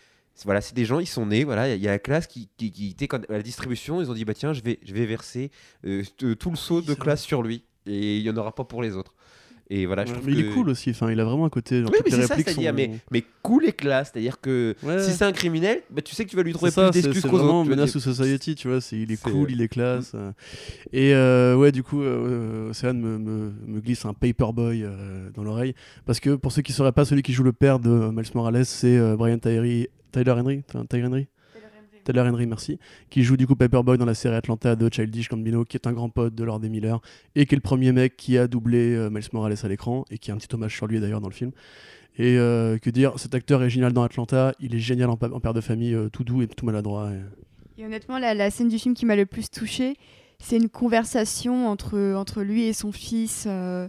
voilà, c'est des gens, ils sont nés. Voilà, il y a la classe qui, qui, qui était quand- à la distribution. Ils ont dit bah tiens, je vais, je vais verser euh, tout le saut de classe sur lui et il y en aura pas pour les autres. Et voilà, je ouais, trouve mais il que- est cool aussi, enfin, il a vraiment un côté. Genre, Oui, mais c'est ça, c'est-à-dire, sont- mais, mais cool et classe. C'est-à-dire que Ouais. si c'est un criminel, bah, tu sais que tu vas lui trouver ça, plus d'excuses c'est qu'aux autres. Menace to Society, tu vois, c'est, il est cool, il est classe. euh. Et euh, ouais, du coup, euh, Océane me, me, me glisse un Paperboy euh, dans l'oreille. Parce que pour ceux qui ne sauraient pas, celui qui joue le père de Miles Morales, c'est euh, Brian Tyree, Tyler Henry. Tyler Henry Tyler Henry, merci. Qui joue du coup Paperboy dans la série Atlanta de Childish Gambino, qui est un grand pote de Lord des Miller. Et qui est le premier mec qui a doublé euh, Miles Morales à l'écran. Et qui a un petit hommage sur lui d'ailleurs dans le film. Et euh, que dire, cet acteur est génial dans Atlanta. Il est génial en, père de famille, euh, tout doux et tout maladroit. et- Et honnêtement, la, scène du film qui m'a le plus touchée, c'est une conversation entre, entre lui et son fils. euh.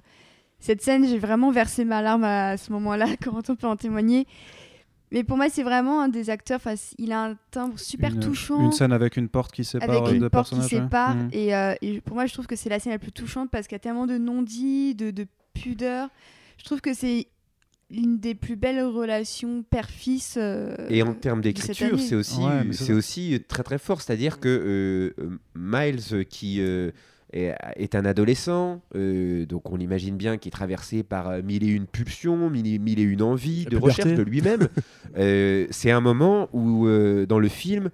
Cette scène, j'ai vraiment versé ma larme à, ce moment-là, comment on peut en témoigner. Mais pour moi, c'est vraiment un des acteurs. Il a un timbre super une, touchant. une scène avec une porte qui sépare avec une deux porte qui personnages ouais. sépare. Mhm. Et, euh, et pour moi, je trouve que c'est la scène la plus touchante parce qu'il y a tellement de non-dits, de, de pudeur. Je trouve que c'est une des plus belles relations père-fils. euh, Et en termes d'écriture, c'est aussi, Ouais, c'est aussi très très fort. C'est-à-dire que euh, Miles, qui euh, est, un adolescent, euh, donc on l'imagine bien, qui est traversé par euh, mille et une pulsions, mille et, mille et une envies de recherche de lui-même. Euh, c'est un moment où, euh, dans le film,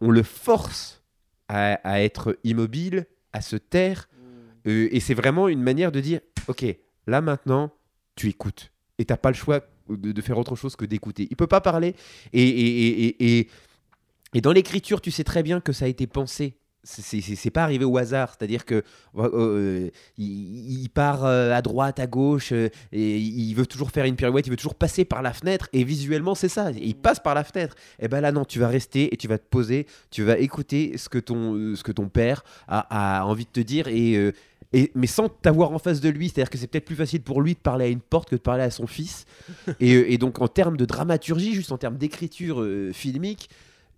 on le force à, à être immobile, à se taire. Euh, et c'est vraiment une manière de dire, ok, là maintenant, tu écoutes. Et t'as pas le choix de, de faire autre chose que d'écouter. Il peut pas parler. Et, et, et, et, et- et dans l'écriture, tu sais très bien que ça a été pensé. C'est- pas arrivé au hasard. C'est-à-dire que euh, euh, il, il part euh, à droite, à gauche, et il veut toujours faire une pirouette, il veut toujours passer par la fenêtre. Et visuellement, c'est ça. Il passe par la fenêtre. Et ben là, non, tu vas rester et tu vas te poser, tu vas écouter ce que ton, ce que ton père a, a envie de te dire. Et, et, mais sans t'avoir en face de lui, c'est-à-dire que c'est peut-être plus facile pour lui de parler à une porte que de parler à son fils. et, et donc en termes de dramaturgie, juste en termes d'écriture euh, filmique,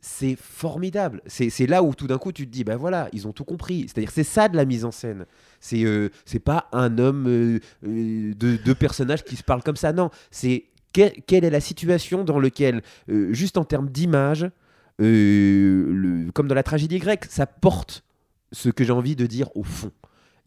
c'est formidable. C'est là où tout d'un coup tu te dis, ben voilà, ils ont tout compris. C'est-à-dire c'est ça de la mise en scène. C'est euh, pas un homme, euh, euh, de deux personnages qui se parlent comme ça. Non, c'est que- quelle est la situation dans laquelle, euh, juste en termes d'image, euh, comme dans la tragédie grecque, ça porte ce que j'ai envie de dire au fond.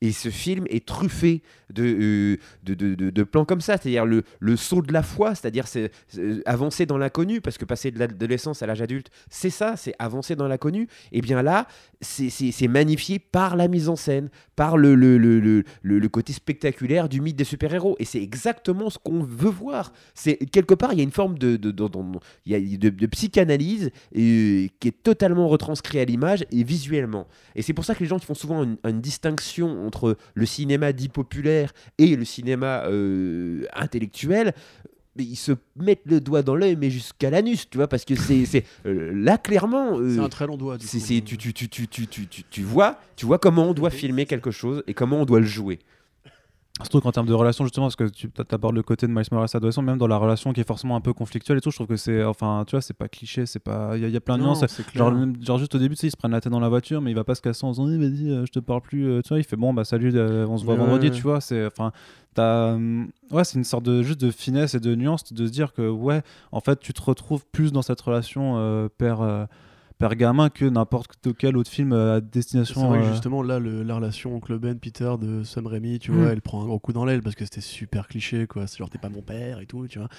Et ce film est truffé de, euh, de, de- de- plans comme ça, c'est-à-dire le, le saut de la foi, c'est-à-dire c'est, c'est avancer dans l'inconnu, parce que passer de l'adolescence à l'âge adulte, c'est ça, c'est avancer dans l'inconnu. Et bien là, c'est, c'est- magnifié par la mise en scène, par le, le, le, côté spectaculaire du mythe des super-héros. Et c'est exactement ce qu'on veut voir. C'est, quelque part, il y a une forme de, de, psychanalyse euh, qui est totalement retranscrit à l'image et visuellement. Et c'est pour ça que les gens qui font souvent une distinction entre le cinéma dit populaire et le cinéma euh, intellectuel ils se mettent le doigt dans l'œil, mais jusqu'à l'anus, tu vois, parce que c'est euh, là clairement. euh, C'est un très long doigt. du c'est- coup. c'est- tu, tu, tu, tu, tu, tu, tu- tu vois, tu vois comment on doit filmer quelque chose et comment on doit le jouer. Surtout qu'en termes de relation, justement, parce que tu abordes le côté de Miles Morales adolescent, même dans la relation qui est forcément un peu conflictuelle et tout, je trouve que c'est, enfin, tu vois, c'est pas cliché, c'est pas, il y, a- il y a plein de nuances. Genre, genre juste au début, tu sais, ils se prennent la tête dans la voiture, mais il va pas se casser en disant, Eh, vas-y, euh, je te parle plus, euh, tu vois, il fait bon, bah salut, euh, on se voit Ouais, vendredi, ouais. tu vois, c'est, enfin, t'as, ouais, c'est une sorte de juste de finesse et de nuance de se dire que, ouais, en fait, tu te retrouves plus dans cette relation père. Euh, père gamin que n'importe quel autre film euh, à C'est destination vrai que euh, justement là le- la relation oncle Ben Peter de Sam Raimi tu vois elle prend un gros coup dans l'aile parce que c'était super cliché quoi. C'est genre t'es pas mon père et tout tu vois.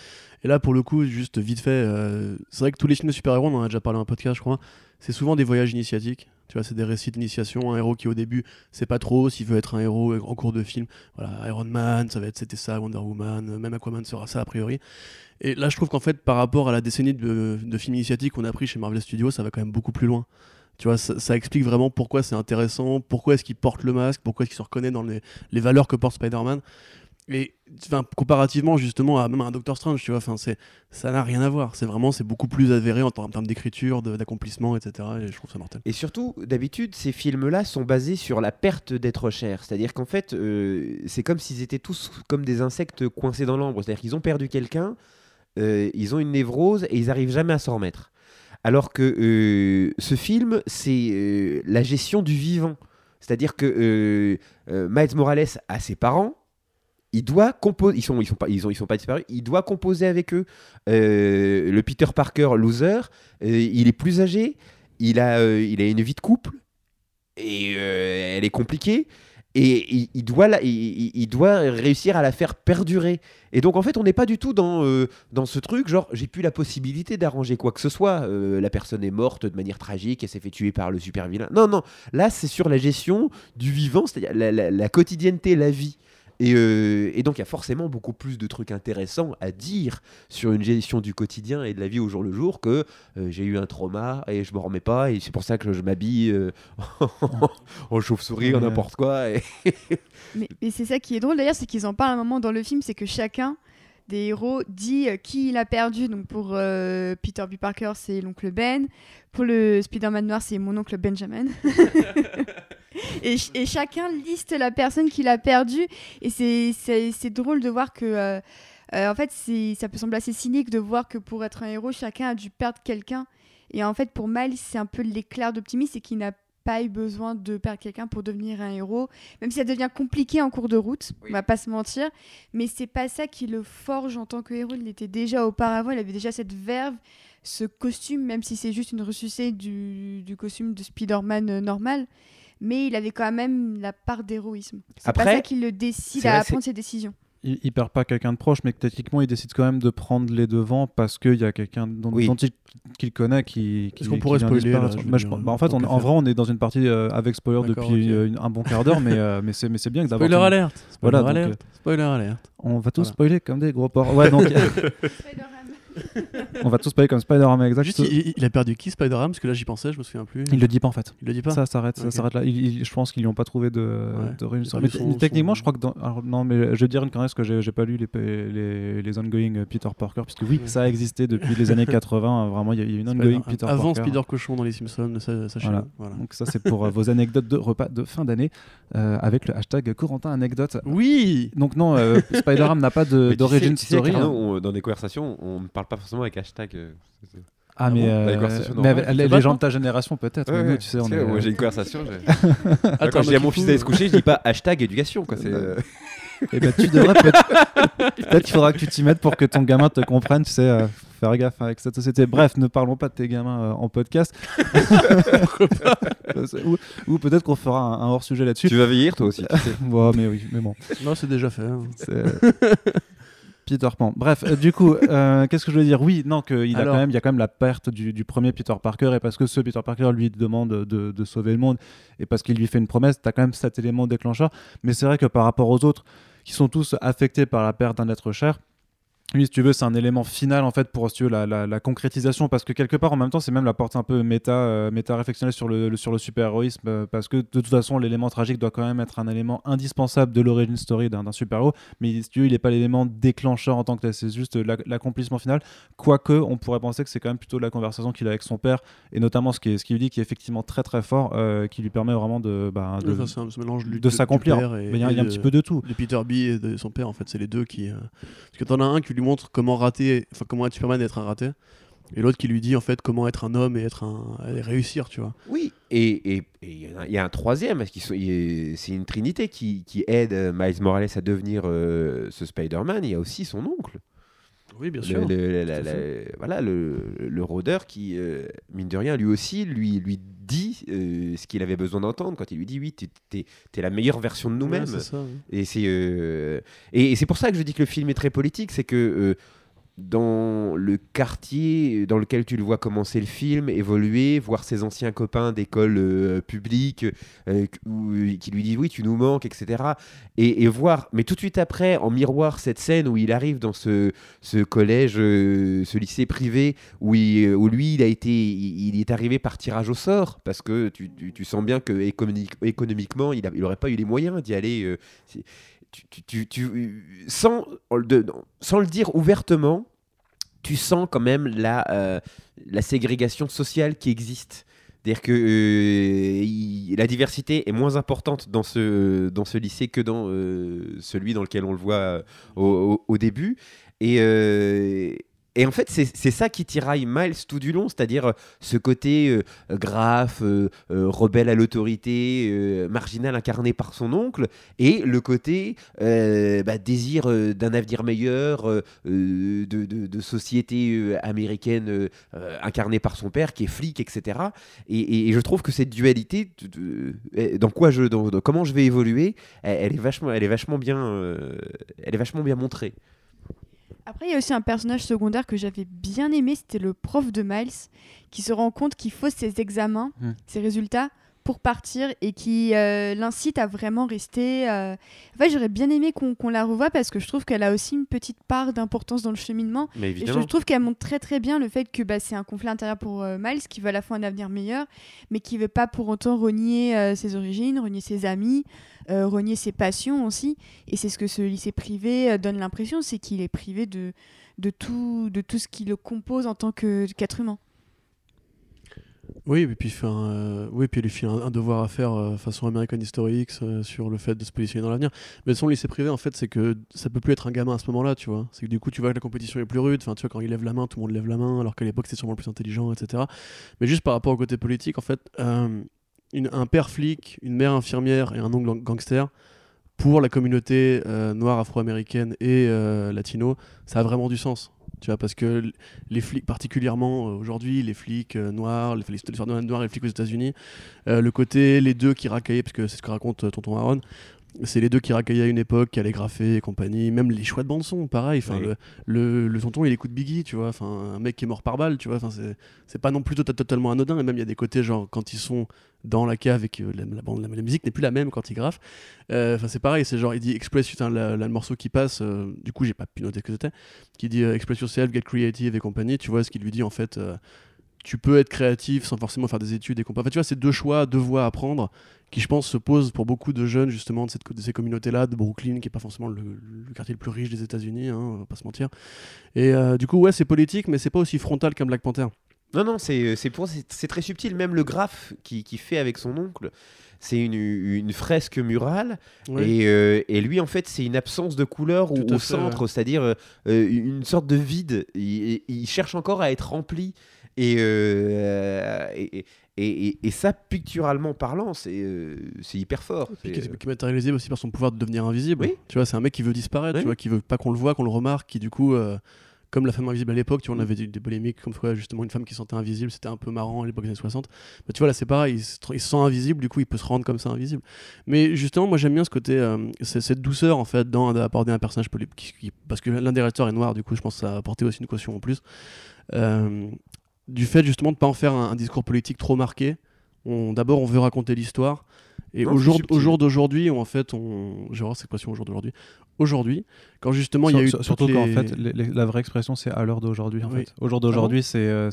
Et là pour le coup juste vite fait euh, c'est vrai que tous les films de super-héros on en a déjà parlé dans un podcast je crois c'est souvent des voyages initiatiques. Tu vois c'est des récits d'initiation. Un héros qui au début sait pas trop s'il veut être un héros en cours de film. Voilà Iron Man ça va être c'était ça Wonder Woman euh, même Aquaman sera ça a priori. Et là je trouve qu'en fait par rapport à la décennie de, films initiatiques qu'on a pris chez Marvel Studios ça va quand même beaucoup plus loin. Tu vois, ça, explique vraiment pourquoi c'est intéressant, pourquoi est-ce qu'il porte le masque, pourquoi est-ce qu'il se reconnaît dans les valeurs que porte Spider-Man. Et enfin, comparativement justement à même un Doctor Strange, tu vois, enfin, c'est, ça n'a rien à voir. C'est vraiment, c'est beaucoup plus avéré en, ter- en termes d'écriture, d'accomplissement, etc. Et je trouve ça mortel. Et surtout, d'habitude, ces films-là sont basés sur la perte d'être cher. C'est-à-dire qu'en fait, euh, c'est comme s'ils étaient tous comme des insectes coincés dans l'ombre. C'est-à-dire qu'ils ont perdu quelqu'un, euh, ils ont une névrose et ils arrivent jamais à s'en remettre. Alors que euh, ce film, c'est la gestion du vivant. C'est-à-dire que Miles Morales a ses parents. Il doit composer. Ils sont, ils sont pas, ils ont, ils sont pas disparus. Il doit composer avec eux. Euh, le Peter Parker loser, euh, il est plus âgé. Il a, euh, il a une vie de couple et elle est compliquée. Et il, doit il, doit réussir à la faire perdurer. Et donc en fait, on n'est pas du tout dans, dans ce truc, genre j'ai plus la possibilité d'arranger quoi que ce soit. La personne est morte de manière tragique, elle s'est fait tuer par le super vilain. Non, non, là c'est sur la gestion du vivant, c'est-à-dire la, la- la quotidienneté, la vie. Et, euh, et donc il y a forcément beaucoup plus de trucs intéressants à dire sur une gestion du quotidien et de la vie au jour le jour que euh, j'ai eu un trauma et je me remets pas et c'est pour ça que je m'habille euh, en chauve-souris, en n'importe quoi. Et... Mais, mais c'est ça qui est drôle d'ailleurs, c'est qu'ils en parlent à un moment dans le film, c'est que chacun des héros dit euh, qui il a perdu. Donc pour euh, Peter B. Parker, c'est l'oncle Ben. Pour le Spider-Man noir, c'est mon oncle Benjamin. et, ch- et chacun liste la personne qu'il a perdue. Et c'est- drôle de voir que. euh, euh, en fait, ça peut sembler assez cynique de voir que pour être un héros, chacun a dû perdre quelqu'un. Et en fait, pour Miles, c'est un peu l'éclair d'optimisme, c'est qu'il n'a pas eu besoin de perdre quelqu'un pour devenir un héros même si ça devient compliqué en cours de route, on va pas se mentir, mais c'est pas ça qui le forge en tant que héros, il l'était déjà auparavant, il avait déjà cette verve, ce costume, même si c'est juste une ressuscité du, du costume de Spider-Man euh, normal, mais il avait quand même la part d'héroïsme. C'est pas ça qui le décide vrai à que prendre ses décisions. il, il perd pas quelqu'un de proche, mais que techniquement, il décide quand même de prendre les devants parce qu'il y a quelqu'un dont, Oui. dont il, qu'il connaît qui. qui Est-ce qu'on pourrait spoiler, là, Bah, je bah, En fait, on- qu'à en vrai, on est dans une partie euh, avec spoiler D'accord, depuis euh, un bon quart d'heure, mais, euh, mais c'est mais c'est bien d'avoir. Spoiler alerte Spoiler Voilà, donc, alerte Spoiler alerte On va tous Voilà. spoiler comme des gros porcs. Ouais, donc on va tous spoiler comme Spider-Man, exact. Juste, il, il a perdu qui Spider-Man? Parce que là, j'y pensais, je me souviens plus. Il le dit pas en fait. Il le dit pas? Ça s'arrête, ça s'arrête là. Il- il- je pense qu'ils n'ont pas trouvé de, Ouais. de réunion. Mais, techniquement, je crois que dans. alors, non, mais je vais dire une connerie parce que j'ai j'ai pas lu les, les, les ongoing Peter Parker, parce que oui, Ouais. ça a existé depuis les années 80. Vraiment, il y a une ongoing Spider- Peter Avant Parker. Spider Cochon dans les Simpsons, ça, sachez-le. Voilà. Voilà. Donc ça, c'est pour euh, vos anecdotes de repas de fin d'année euh, avec le hashtag Corentin Anecdote. Oui Donc non, euh, Spider-Man n'a pas de- Mais tu d'origin sais- tu sais story. on- dans des conversations, on ne parle pas forcément avec hashtag. euh, c'est- c'est- Ah, Ah mais, bon euh, conversations mais normales, avec- tu les, pas, gens de ta génération peut-être. Ouais, mais nous, ouais. tu sais, on est. moi, j'ai une conversation. j'ai- Attends, Quand je dis à mon fils d'aller se coucher, je dis pas hashtag éducation. Quoi. C'est, euh, Eh ben, tu devrais peut-être. peut-être qu'il faudra que tu t'y mettes pour que ton gamin te comprenne. Tu sais, euh, faire gaffe avec cette société. Bref, ne parlons pas de tes gamins euh, en podcast. ou ou peut-être qu'on fera un, un hors-sujet là-dessus. Tu vas vieillir toi aussi. tu sais. Ouais, mais oui, mais bon. Non, c'est déjà fait. hein. c'est- Peter Pan. Bref, euh, du coup, euh, qu'est-ce que je veux dire? Oui, non, qu'il a quand même, il y a quand même la perte du, du premier Peter Parker, et parce que ce Peter Parker lui demande de, de sauver le monde, et parce qu'il lui fait une promesse, tu as quand même cet élément déclencheur. Mais c'est vrai que par rapport aux autres, qui sont tous affectés par la perte d'un être cher, Oui, si tu veux, c'est un élément final en fait pour si tu veux, la, la- la concrétisation parce que quelque part en même temps c'est même la porte un peu méta, euh, méta réflexionnelle sur le, le- sur le super-héroïsme euh, parce que de toute façon l'élément tragique doit quand même être un élément indispensable de l'origin story d'un super-héros mais si tu veux il n'est pas l'élément déclencheur en tant que tel c'est juste la- l'accomplissement final quoique on pourrait penser que c'est quand même plutôt la conversation qu'il a avec son père et notamment ce qui ce qu'il lui dit qui est effectivement très très fort euh, qui lui permet vraiment de, bah, de, de s'accomplir. il y a, il y a un et petit peu de tout. de Peter B et de son père en fait c'est les deux qui parce que t'en as un qui lui montre comment rater enfin comment être Superman et être un raté et l'autre qui lui dit en fait comment être un homme et être un réussir tu vois Oui, et il y a- un troisième, c'est une trinité qui, qui aide euh, Miles Morales à devenir euh, ce Spider-Man. Il y a aussi son oncle. Oui bien Le, le- la- la- voilà, le, le rôdeur qui, euh, mine de rien, lui aussi, lui, lui dit euh, ce qu'il avait besoin d'entendre quand il lui dit Oui, t'es es, la meilleure version de nous-mêmes. oui. Et c'est euh, et, et c'est pour ça que je dis que le film est très politique, c'est que euh, dans le quartier dans lequel tu le vois commencer le film, évoluer, voir ses anciens copains d'école euh, publique euh, où- qui lui disent oui tu nous manques, etc. Et, voir, mais tout de suite après, en miroir, cette scène où il arrive dans ce, ce collège, euh, ce lycée privé, où, où lui il a été, il, est arrivé par tirage au sort, parce que tu, tu- sens bien que économique- économiquement il n'aurait pas eu les moyens d'y aller. Euh, tu, tu- tu- sans, de- sans le dire ouvertement, tu sens quand même la, euh, la ségrégation sociale qui existe. C'est-à-dire que euh, la diversité est moins importante dans ce, dans ce lycée que dans euh, celui dans lequel on le voit euh, au, au- début. Et, euh, et en fait, c'est ça qui tiraille Miles tout du long, c'est-à-dire euh, ce côté euh, graphe, euh, euh, rebelle à l'autorité, euh, marginal incarné par son oncle, et le côté euh, bah, désir euh, d'un avenir meilleur, euh, euh, de, société euh, américaine euh, euh, incarnée par son père, qui est flic, etc. Et, je trouve que cette dualité, euh, dans quoi je, comment je vais évoluer, elle, est vachement, elle est vachement bien, euh, elle est vachement bien montrée. Après, il y a aussi un personnage secondaire que j'avais bien aimé, c'était le prof de Miles, qui se rend compte qu'il faut ses examens, Hmm. ses résultats, pour partir et qui euh, l'incite à vraiment rester. euh. En fait, j'aurais bien aimé qu'on la revoie parce que je trouve qu'elle a aussi une petite part d'importance dans le cheminement. Mais Et je, trouve qu'elle montre très très bien le fait que bah, c'est un conflit intérieur pour euh, Miles qui veut à la fois un avenir meilleur, mais qui veut pas pour autant renier ses origines, renier ses amis, renier ses passions aussi. Et c'est ce que ce lycée privé donne l'impression, c'est qu'il est privé de, de, tout, de tout ce qui le compose en tant qu'être humain. Oui, et puis, enfin, euh, il lui un, devoir à faire euh, façon American History X euh, sur le fait de se positionner dans l'avenir. Mais son lycée privé, en fait, c'est que ça peut plus être un gamin à ce moment-là, tu vois. C'est que du coup, tu vois que la compétition est plus rude. Enfin, tu vois, quand il lève la main, tout le monde lève la main, alors qu'à l'époque, c'était sûrement le plus intelligent, etc. Mais juste par rapport au côté politique, en fait, un père flic, une mère infirmière et un oncle gang- gangster, pour la communauté noire afro-américaine et latino, ça a vraiment du sens. Tu vois, parce que les flics, particulièrement euh, aujourd'hui, les flics euh, noirs, les, les histoires noirs les flics aux États-Unis, euh, le côté les deux qui racaillaient, parce que c'est ce que raconte Tonton Aaron, c'est les deux qui racaillaient à une époque, qui allaient graffer et compagnie. Même les choix de bande son, pareil. Enfin, Oui. le, le, le tonton, il écoute Biggie, tu vois. Enfin, un mec qui est mort par balle, tu vois. Enfin, c'est, c'est pas non plus tota- totalement anodin. Et même il y a des côtés genre quand ils sont dans la cave et que la, la bande, la, la musique n'est plus la même quand ils graffent. Euh, Enfin, c'est pareil. C'est genre il dit express, putain, la- le morceau qui passe. euh, du coup, j'ai pas pu noter que c'était. Qui dit euh, express yourself, get creative et compagnie. Tu vois ce qu'il lui dit en fait. Euh, tu peux être créatif sans forcément faire des études et compagnie. Enfin, tu vois, c'est deux choix, deux voies à prendre qui, je pense, se posent pour beaucoup de jeunes, justement, de, cette, de ces communautés-là, de Brooklyn, qui est pas forcément le, le quartier le plus riche des États-Unis, hein, on va pas se mentir. Et euh, du coup, ouais, c'est politique, mais c'est pas aussi frontal qu'un Black Panther. Non, non, c'est c'est pour c'est c'est très subtil. Même le graphe qui, qui fait avec son oncle, c'est une, une fresque murale. Ouais. Et, euh, et lui, en fait, c'est une absence de couleur au, centre, c'est-à-dire euh, euh, une sorte de vide. Il, il cherche encore à être rempli. Et, euh, et, et, et- ça, picturalement parlant, c'est euh, hyper fort. Qui, est matérialisé aussi par son pouvoir de devenir invisible. Oui. Tu vois, c'est un mec qui veut disparaître, Oui. tu vois, qui veut pas qu'on le voit, qu'on le remarque, qui du coup, euh, comme la femme invisible à l'époque, tu vois, on avait des, des polémiques comme quoi justement une femme qui se sentait invisible, c'était un peu marrant à l'époque des années 60. Mais tu vois, là c'est pareil, il se, il se sent invisible, du coup il peut se rendre comme ça invisible. Mais justement, moi j'aime bien ce côté, euh, cette douceur en fait dans d'aborder un personnage qui- qui- parce que l'un des réalisateurs est noir, du coup je pense que ça a apporté aussi une caution en plus. Euh, du fait justement de pas en faire un, un discours politique trop marqué. On- D'abord, on veut raconter l'histoire. Et Non, au jour, au jour d'aujourd'hui, en fait, on... j'ai voir cette expression au jour d'aujourd'hui. Aujourd'hui, quand justement il y a eu. Sur- surtout qu'en les- fait, les- les- la vraie expression, c'est à l'heure d'aujourd'hui. En Oui. fait. Au jour d'aujourd'hui, c'est. euh,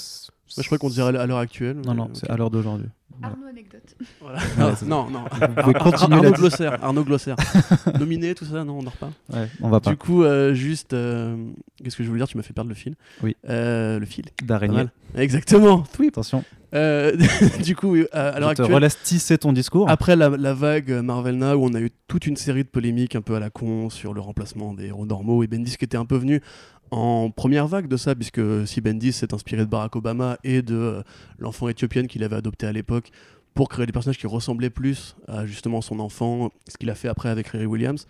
Moi, je crois qu'on dirait à l'heure actuelle. Non, non, c'est à l'heure d'aujourd'hui. Arnaud anecdote. Voilà. Ouais, c'est- non, non. Vous pouvez continuer Arnaud la Glossaire. Arnaud Glossaire. Nominé, tout ça, non, on dort pas. Ouais, on va pas. Du coup, euh, juste. euh, Qu'est-ce que je voulais dire? Tu m'as fait perdre le fil. Oui. Euh, le fil. D'araignée. Exactement. Oui. Attention, Euh, du coup, à l'heure actuelle. relaisse tisser ton discours. Après la, la vague Marvel Now, où on a eu toute une série de polémiques un peu à la con sur le remplacement des héros normaux, et Bendis qui était un peu venu en première vague de ça, puisque si Bendis s'est inspiré de Barack Obama et de euh, l'enfant éthiopienne qu'il avait adopté à l'époque pour créer des personnages qui ressemblaient plus à justement son enfant, ce qu'il a fait après avec Riri Williams.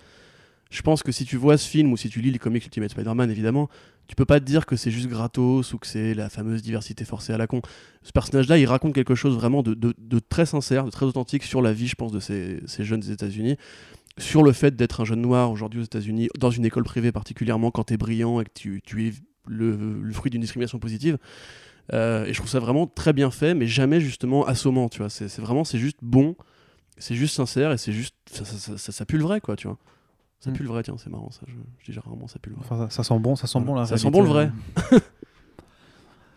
Je pense que si tu vois ce film ou si tu lis les comics Ultimate Spider-Man, évidemment, tu peux pas te dire que c'est juste gratos ou que c'est la fameuse diversité forcée à la con. Ce personnage-là, il raconte quelque chose vraiment de, très sincère, de très authentique sur la vie, je pense, de ces, ces jeunes des États-Unis. Sur le fait d'être un jeune noir aujourd'hui aux États-Unis, dans une école privée particulièrement, quand tu es brillant et que tu, tu es le, le fruit d'une discrimination positive. Euh, et je trouve ça vraiment très bien fait, mais jamais justement assommant, tu vois. C'est vraiment, c'est juste bon, c'est juste sincère et c'est juste. Ça, ça, ça- pue le vrai, quoi, tu vois. Ça Mm. pue le vrai, tiens, c'est marrant ça. Je, je dis rarement ça pue le vrai. Enfin, ça, sent bon, ça sent bon la Ça sent bon le vrai.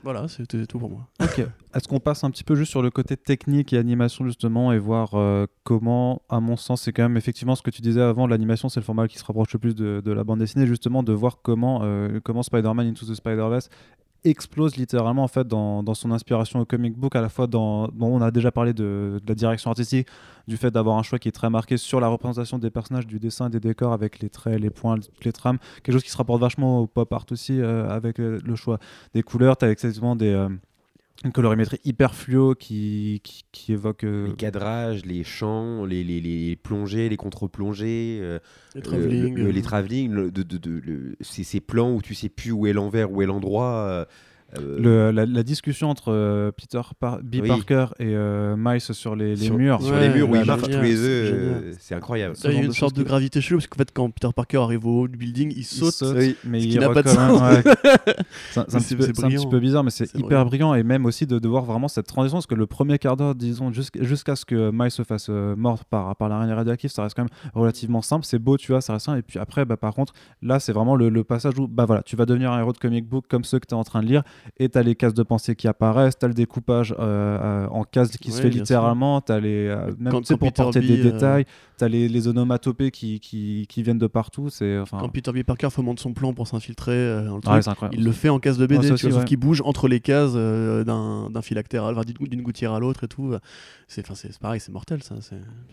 Voilà, c'était tout pour moi. Ok. Est-ce qu'on passe un petit peu juste sur le côté technique et animation justement et voir euh, comment, à mon sens, c'est quand même effectivement ce que tu disais avant, l'animation c'est le format qui se rapproche le plus de, la bande dessinée, justement de voir comment, euh, comment Spider-Man Into the Spider-Verse explose littéralement en fait dans, dans son inspiration au comic book à la fois dans bon, on a déjà parlé de, la direction artistique du fait d'avoir un choix qui est très marqué sur la représentation des personnages du dessin des décors avec les traits les points les trames quelque chose qui se rapporte vachement au pop art aussi euh, avec euh, le choix des couleurs. Tu as exactement des euh, une colorimétrie hyper fluo qui, qui, qui évoque euh, Les cadrages, les champs, les, les, les plongées, les contre-plongées, euh, Les euh, travelling. le- le- les travelling, le- de, de- de- le- ces, ces plans où tu sais plus où est l'envers, où est l'endroit. Euh, le, la, la discussion entre euh, Peter Par- B. Oui. Parker et euh, Miles sur les, les sur, murs sur Ouais, les murs où ils marchent tous les c'est deux, c'est incroyable. Ça, il y a une de sorte de gravité chelou parce qu'en fait, quand Peter Parker arrive au haut du building, il Il saute. saute, Oui. mais Ce il qui n'a pas de sens. ouais. C'est un, petit peu- bizarre, mais c'est hyper brillant. brillant. Et même aussi de, de voir vraiment cette transition, parce que le premier quart d'heure, disons, jusqu'- jusqu'à ce que Miles se fasse euh, mordre par, par l'araignée radioactive, ça reste quand même relativement simple. C'est beau, tu vois, ça reste simple. Et puis après, bah, par contre, là, c'est vraiment le, le passage où bah, voilà, tu vas devenir un héros de comic book comme ceux que tu es en train de lire, et tu as les cases de pensée qui apparaissent, tu as le découpage euh, euh, en cases qui se fait littéralement, tu as les. euh, même Quand- pour porter B, des euh, détails, tu as les, les onomatopées qui, qui, qui viennent de partout. C'est enfin. Quand Peter B. Parker fomente son plan pour s'infiltrer euh, dans le truc, il le fait en case de BD, aussi, sauf ouais. qu'il bouge entre les cases euh, d'un phylactère, enfin, d'une gouttière à l'autre et tout. C'est pareil, c'est mortel ça,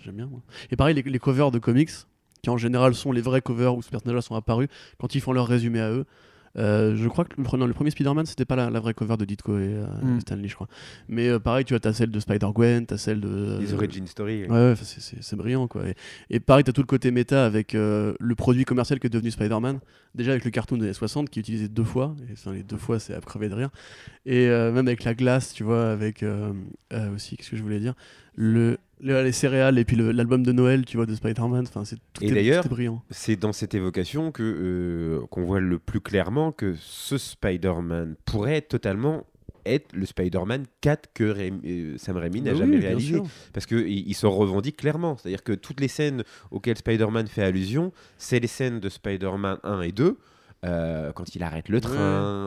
j'aime bien. Moi. Et pareil, les, les covers de comics, qui en général sont les vrais covers où ces personnages-là sont apparus, quand ils font leur résumé à eux. Euh, je crois que le, non, le premier Spider-Man, c'était pas la, la vraie cover de Ditko et euh, Mm. Stanley, je crois. Mais euh, pareil, tu vois, t'as celle de Spider-Gwen, t'as celle de. Les euh, origin story. Ouais, ouais, c'est- c'est c'est brillant quoi. Et, et pareil, t'as tout le côté méta avec euh, le produit commercial que est devenu Spider-Man. Déjà avec le cartoon des années 60 qui est utilisé deux fois, et enfin, les deux fois c'est à crever de rire. Et euh, même avec la glace, tu vois, avec euh, euh, aussi, qu'est-ce que je voulais dire? Le- Les céréales et puis l'album de Noël, tu vois, de Spider-Man. Enfin, c'est tout Et d'ailleurs. C'est dans cette évocation que euh, qu'on voit le plus clairement que ce Spider-Man pourrait totalement être le Spider-Man 4 que euh, Sam Raimi n'a Bah jamais réalisé. Parce qu'il il se revendique clairement. C'est-à-dire que toutes les scènes auxquelles Spider-Man fait allusion, c'est les scènes de Spider-Man 1 et 2. euh, quand il arrête le train,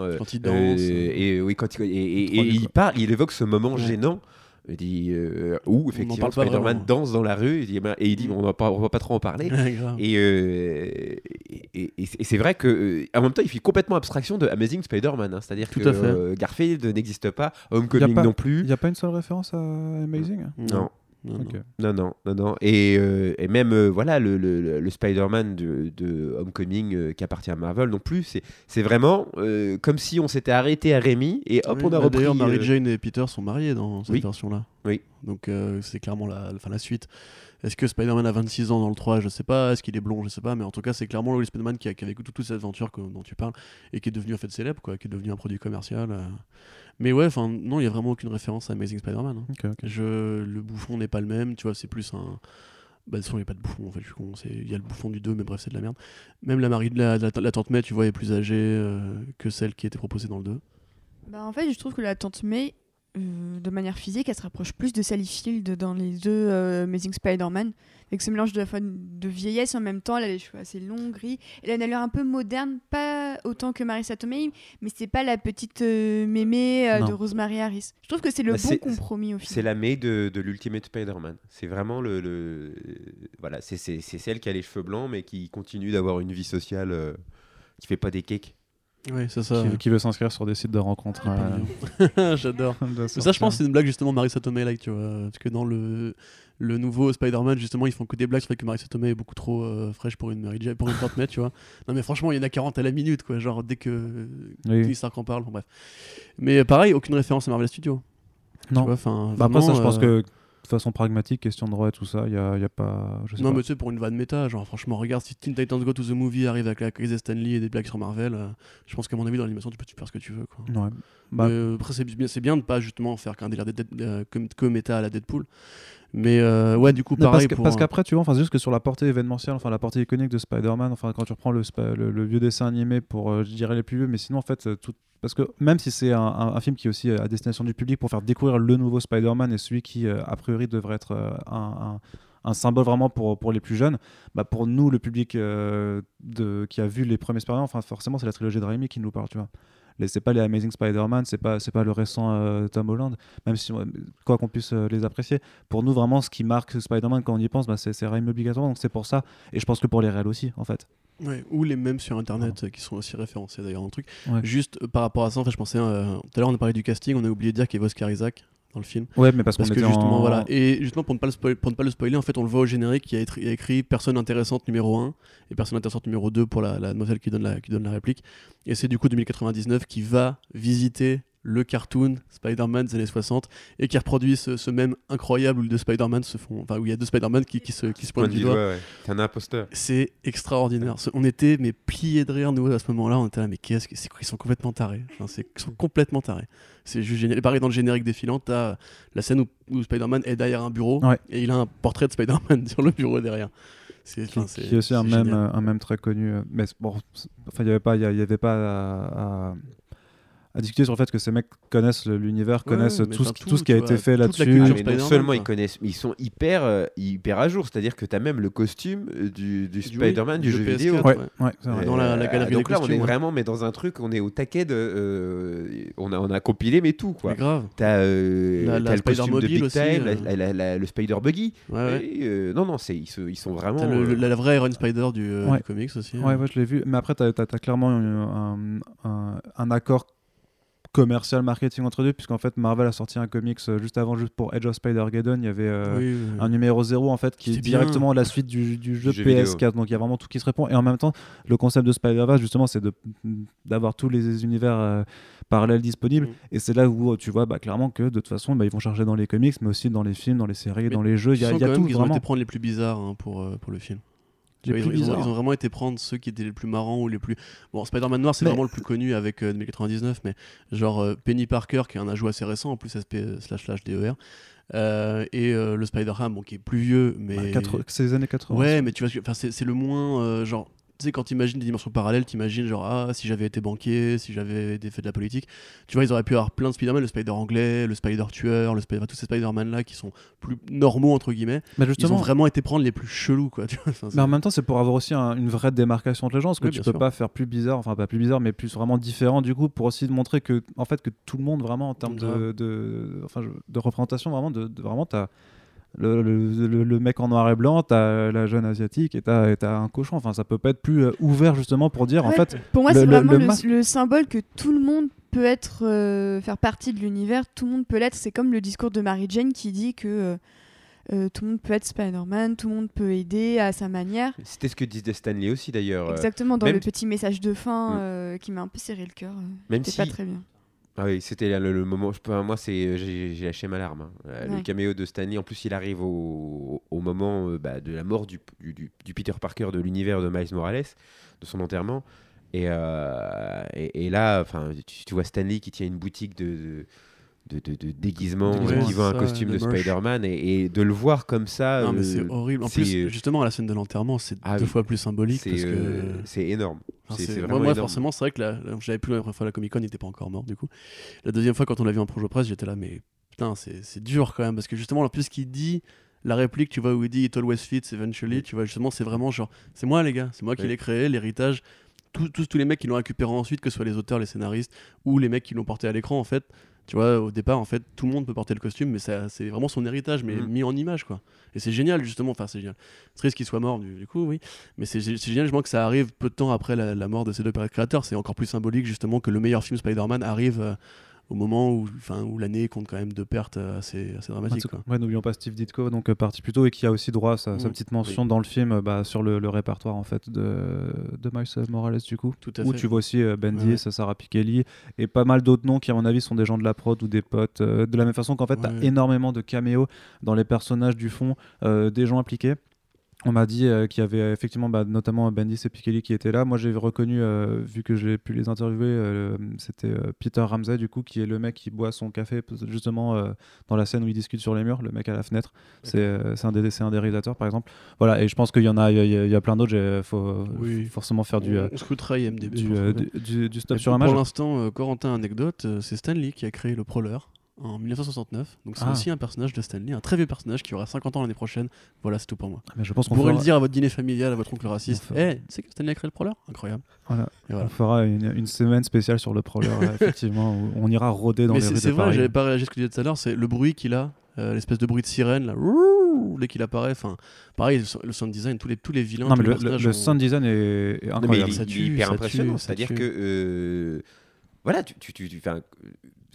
euh, Quand il danse. et oui, quand il, et, et- et Trois il parle, il évoque ce moment Ouais. gênant. Il dit, euh, où effectivement Spider-Man danse dans la rue il dit, ben, et il dit on ne va pas, trop en parler et, euh, et, et- et c'est- vrai que euh, en même temps, il fait complètement abstraction de Amazing Spider-Man. hein. C'est-à-dire que à fait. euh, Garfield n'existe pas, Homecoming pas- non Il plus. n'y a pas une seule référence à Amazing? Non, non, non. Non, non, non, non. Et, euh, et même euh, voilà le, le- le- Spider-Man de, de Homecoming euh, qui appartient à Marvel non plus. C'est c'est vraiment comme si on s'était arrêté à Rémi et hop, Oui, on a bah, repris. D'ailleurs, Mary Jane et Peter sont mariés dans cette Oui. version-là. Oui. Donc c'est clairement la, enfin, la suite. Est-ce que Spider-Man a 26 ans dans le 3 Je sais pas. Est-ce qu'il est blond? Je sais pas. Mais en tout cas, c'est clairement le Spider-Man qui a, qui a vécu toute, toute cette aventure que- dont tu parles et qui est devenu en fait célèbre, quoi, qui est devenu un produit commercial. euh. Mais ouais, enfin non, il y a vraiment aucune référence à Amazing Spider-Man. hein. Je, le bouffon n'est pas le même. Tu vois, c'est plus un. Bah, de toute façon, il n'y a pas de bouffon, en fait, je suis con. c'est- Il y a le bouffon du 2, mais bref, c'est de la merde. Même la, Marie, la, la, la tante May, tu vois, est plus âgée euh, que celle qui était proposée dans le 2. Bah, en fait, je trouve que la tante May, euh, de manière physique, elle se rapproche plus de Sally Field dans les deux euh, Amazing Spider-Man. Avec ce mélange de, de vieillesse en même temps, elle a les cheveux assez longs, gris. Elle a une allure un peu moderne, pas autant que Marissa Tomei, mais c'est pas la petite euh, mémé euh, de Rosemary Harris. Je trouve que c'est le Bah, bon c'est- compromis au C'est final. la May de, de l'Ultimate Spider-Man. C'est vraiment le. le- Voilà, c'est c'est- c'est celle qui a les cheveux blancs, mais qui continue d'avoir une vie sociale qui fait pas des cakes. Ouais, c'est ça. qui, qui veut s'inscrire sur des sites de rencontres. euh, J'adore. de ça, je pense, c'est une blague justement Marissa Tomei like, tu vois. Parce que dans le, le nouveau Spider-Man, justement, ils font que des blagues sur le fait que Marissa Tomei est beaucoup trop euh, fraîche pour une Mary Jane, pour une tu vois. Non, mais franchement, il y en a 40 à la minute, quoi. Genre, dès que Oui. Stark en parle, bon, bref. Mais euh, pareil, aucune référence à Marvel Studios. Non. Tu vois, Bah, après, ça, je pense que de façon pragmatique, question de droit et tout ça, il n'y a, y a pas. Je sais Non, pas. mais tu sais, pour une vanne méta, genre, franchement, regarde, si Teen Titans Go to the Movie arrive avec la crise de Stanley et des blagues sur Marvel, euh, je pense qu'à mon avis, dans l'animation, tu peux faire ce que tu veux, quoi. Ouais. Bah, Mais, euh, après, c'est bien, bien de pas justement faire qu'un délire de euh, comme, comme méta à la Deadpool. Mais euh, ouais, du coup, Non, parce pareil. que- pour parce un- qu'après, tu vois, enfin, c'est juste que sur la portée événementielle, enfin la portée iconique de Spider-Man, enfin quand tu reprends le, le, le vieux dessin animé pour, euh, je dirais les plus vieux, mais sinon en fait, euh, tout, parce que même si c'est un, un- un film qui est aussi euh, à destination du public pour faire découvrir le nouveau Spider-Man et celui qui euh, a priori devrait être un, un- un symbole vraiment pour, pour les plus jeunes, bah pour nous, le public euh, de, qui a vu les premiers Spider-Man, enfin forcément c'est la trilogie de Raimi qui nous parle, tu vois. C'est pas les Amazing Spider-Man, c'est pas, c'est pas le récent euh, Tom Holland, même si, euh, quoi qu'on puisse euh, les apprécier. Pour nous, vraiment, ce qui marque Spider-Man quand on y pense, bah, c'est, Raimi obligatoire, donc c'est pour ça. Et je pense que pour les réels aussi, en fait. Ouais, ou les mêmes sur internet euh, qui sont aussi référencés d'ailleurs dans le truc. Ouais. Juste euh, par rapport à ça, en fait, je pensais euh, tout à l'heure on a parlé du casting, on a oublié de dire qu'il y avait Oscar Isaac dans le film. Ouais, mais parce, Parce qu'on que était justement, en- voilà. Et justement, pour ne, pas le spoil- pour ne pas le spoiler, en fait, on le voit au générique, il y a, écrit- il y a écrit personne intéressante numéro 1 et personne intéressante numéro 2 pour la, la demoiselle qui donne la, qui donne la réplique. Et c'est du coup 2099 qui va visiter le cartoon Spider-Man des années 60 et qui reproduit ce, ce même incroyable où deux Spider-Man se font. Enfin, où il y a deux Spider-Man qui, qui se, qui se pointent du doigt. ouais, ouais. T'es un imposteur. C'est extraordinaire. On était mais pliés de rire nous à ce moment-là. On était là mais qu'est-ce que c'est quoi Ils sont complètement tarés. Enfin, ils sont complètement tarés. C'est juste génial. Et pareil dans le générique défilant, t'as la scène où, où Spider-Man est derrière un bureau Ouais. et il a un portrait de Spider-Man sur le bureau derrière. C'est aussi un même, euh, un même très connu. euh, Mais bon, enfin, il n'y avait pas, il y a- il y avait pas à, à- à discuter sur le fait que ces mecs connaissent l'univers, connaissent tout, ce- tout tout, ce qui a tu été vois, fait là-dessus. Ah, non seulement ils connaissent, mais ils sont hyper, euh, hyper à jour. C'est-à-dire que t'as même le costume euh, du, du Spider-Man du, du jeu PS4, vidéo. Ouais, ouais. ouais, c'est vrai. Dans la- la Euh, galerie donc là, on est vraiment mais dans un truc, on est au taquet de. euh, on, a, on a compilé, mais tout quoi. Mais grave. T'as euh, La- la le Spider costume de Big aussi, Time, la- euh. la- la- la- le Spider Buggy. Ouais, ouais. Et, euh, non, non, c'est, ils, se- ils sont vraiment. La vraie Iron Spider du, euh, Ouais. du comics aussi. Ouais, hein. ouais, je l'ai vu. Mais après, tu as, clairement un accord commercial marketing entre deux, puisqu'en fait, Marvel a sorti un comics euh, juste avant, juste pour Edge of Spider-Geddon. Il y avait euh, Oui, oui, oui. un numéro 0 en fait qui est bien. directement la suite du, du jeu jeu vidéo. PS4 donc il y a vraiment tout qui se répond et en même temps le concept de Spider-Verse justement c'est de d'avoir tous les univers euh, parallèles disponibles Mm. et c'est là où tu vois bah, clairement que de toute façon bah, ils vont chercher dans les comics mais aussi dans les films dans les séries Mais dans les jeux il y a, y a quand tout même qu'ils ont vraiment été prendre les plus bizarres hein, pour, euh, pour le film. Ils, ont, ils ont- bizarres. ils ont vraiment été prendre ceux qui étaient les plus marrants ou les plus. Bon, Spider-Man Noir, c'est Mais- vraiment le plus connu avec euh, 2099, mais genre euh, Penny Parker, qui est un ajout assez récent, en plus SP slash slash DER, euh, et euh, le Spider-Ham, bon, qui est plus vieux, mais. Bah, quatre- c'est les années 80 Ouais, mais tu vois, c'est c'est le moins. euh, genre, tu sais, quand t'imagines des dimensions parallèles, t'imagines genre, ah, si j'avais été banquier, si j'avais fait de la politique. Tu vois, ils auraient pu avoir plein de Spider-Man, le Spider anglais, le Spider tueur, le Spider, tous ces Spider-Man là qui sont plus normaux, entre guillemets. mais Ils justement ont vraiment été prendre les plus chelous, quoi. Tu vois, enfin, c'est- mais en même temps, c'est pour avoir aussi un- une vraie démarcation entre les gens, parce que Oui, tu peux sûr. pas faire plus bizarre, enfin pas plus bizarre, mais plus vraiment différent du coup, pour aussi montrer que, en fait, que tout le monde vraiment en termes de, Grave. de, enfin, je- de représentation, vraiment, de, de- vraiment, t'as le, le, le- le mec en noir et blanc, t'as la jeune asiatique et t'as un cochon. Enfin, ça peut pas être plus euh, ouvert justement pour dire, en fait, Pour moi, c'est vraiment le le, mas- le symbole que tout le monde peut être, euh, faire partie de l'univers, tout le monde peut l'être. C'est comme le discours de Mary Jane qui dit que euh, euh, tout le monde peut être Spider-Man, tout le monde peut aider à sa manière. C'était ce que disait Stanley aussi d'ailleurs. Exactement, dans même- le petit message de fin Mm. euh, qui m'a un peu serré le cœur. Même si pas très bien. Ah oui, c'était le, le moment. Je peux, moi, c'est j'ai lâché ma larme. hein. Euh, Le Ouais. caméo de Stanley, en plus, il arrive au, au moment euh, bah, de la mort du, du- du- du Peter Parker de l'univers de Miles Morales, de son enterrement. Et, euh, et, et là, enfin, tu, tu vois Stanley qui tient une boutique de, de, de, de déguisement, Ouais, qui vend un costume de. Spider-Man, et, et de le voir comme ça, Non, mais euh, c'est horrible. En plus, justement, à la scène de l'enterrement, c'est Ah deux oui. fois plus symbolique c'est parce que. c'est énorme. Enfin, C'est- moi, moi, forcément, c'est vrai que la- la- j'avais plus la première fois la Comic Con, il n'était pas encore mort du coup. La deuxième fois, quand on l'a vu en projet presse, j'étais là, mais putain, c'est c'est dur quand même, parce que justement, en plus, ce qu'il dit, la réplique, tu vois, où il dit It always fits eventually, tu vois, justement, c'est vraiment genre, c'est moi les gars, c'est moi qui l'ai créé, l'héritage. Tous, tous, tous les mecs qui l'ont récupéré ensuite, que ce soit les auteurs, les scénaristes, ou les mecs qui l'ont porté à l'écran, en fait. Tu vois, au départ, en fait, tout le monde peut porter le costume, mais c'est vraiment son héritage, mais Mhm. mis en image, quoi. Et c'est génial, justement. Enfin, c'est génial. C'est triste qu'il soit mort, du, du coup, oui. Mais c'est c'est génial, justement, que ça arrive peu de temps après la, la mort de ces deux créateurs. C'est encore plus symbolique, justement, que le meilleur film Spider-Man arrive euh, au moment où, enfin, où l'année compte quand même deux pertes euh, assez, assez dramatiques, quoi. Ouais, n'oublions pas Steve Ditko, donc euh, parti plus tôt et qui a aussi droit à sa, sa Mm. petite mention dans le film euh, bah, sur le, le répertoire en fait de, de Miles Morales du coup. Tout à Où fait. tu vois aussi euh, Bendis, Ouais. Sarah Pikeli et pas mal d'autres noms qui à mon avis sont des gens de la prod ou des potes. euh, de la même façon qu'en fait tu as énormément de caméos dans les personnages du fond, euh, des gens impliqués. On m'a dit euh, qu'il y avait effectivement bah, notamment Bendis et Pikeli qui étaient là. Moi j'ai reconnu, euh, vu que j'ai pu les interviewer, euh, c'était Peter Ramsey du coup qui est le mec qui boit son café justement dans la scène où il discute sur les murs, le mec à la fenêtre. C'est c'est un, des- un des réalisateurs par exemple. Voilà, et je pense qu'il y en a, il y, a- il y a plein d'autres. Il faut Oui. forcément faire du, On scootera IMDb. du, du, du- du stop Et sur pour image. l'instant, euh, Corentin anecdote, c'est Stanley qui a créé le Prowler en 1969. Donc c'est Ah. aussi un personnage de Stanley, un très vieux personnage qui aura 50 ans l'année prochaine. Voilà, c'est tout pour moi. Mais je pense Vous qu'on pourrez fera, le dire à votre dîner familial, à votre oncle raciste. On Eh, fera- tu sais que Stanley a créé le Prowler Incroyable. voilà, Et voilà. on fera une, une semaine spéciale sur le prowler, effectivement, où on ira rôder dans Mais les c'est rues c'est de vrai, Paris. j'avais pas réagi à ce que tu disais tout à l'heure, c'est le bruit qu'il a, euh, l'espèce de bruit de sirène, là, ouh, dès qu'il apparaît. Enfin, pareil, le, le sound design, tous les, tous les vilains. Non, tous mais les le, le- personnages le ont- sound design est, est Non, mais incroyable. il, Ça il tue, est hyper ça impressionnant. C'est-à-dire tue. que euh, voilà, tu, tu, tu, tu-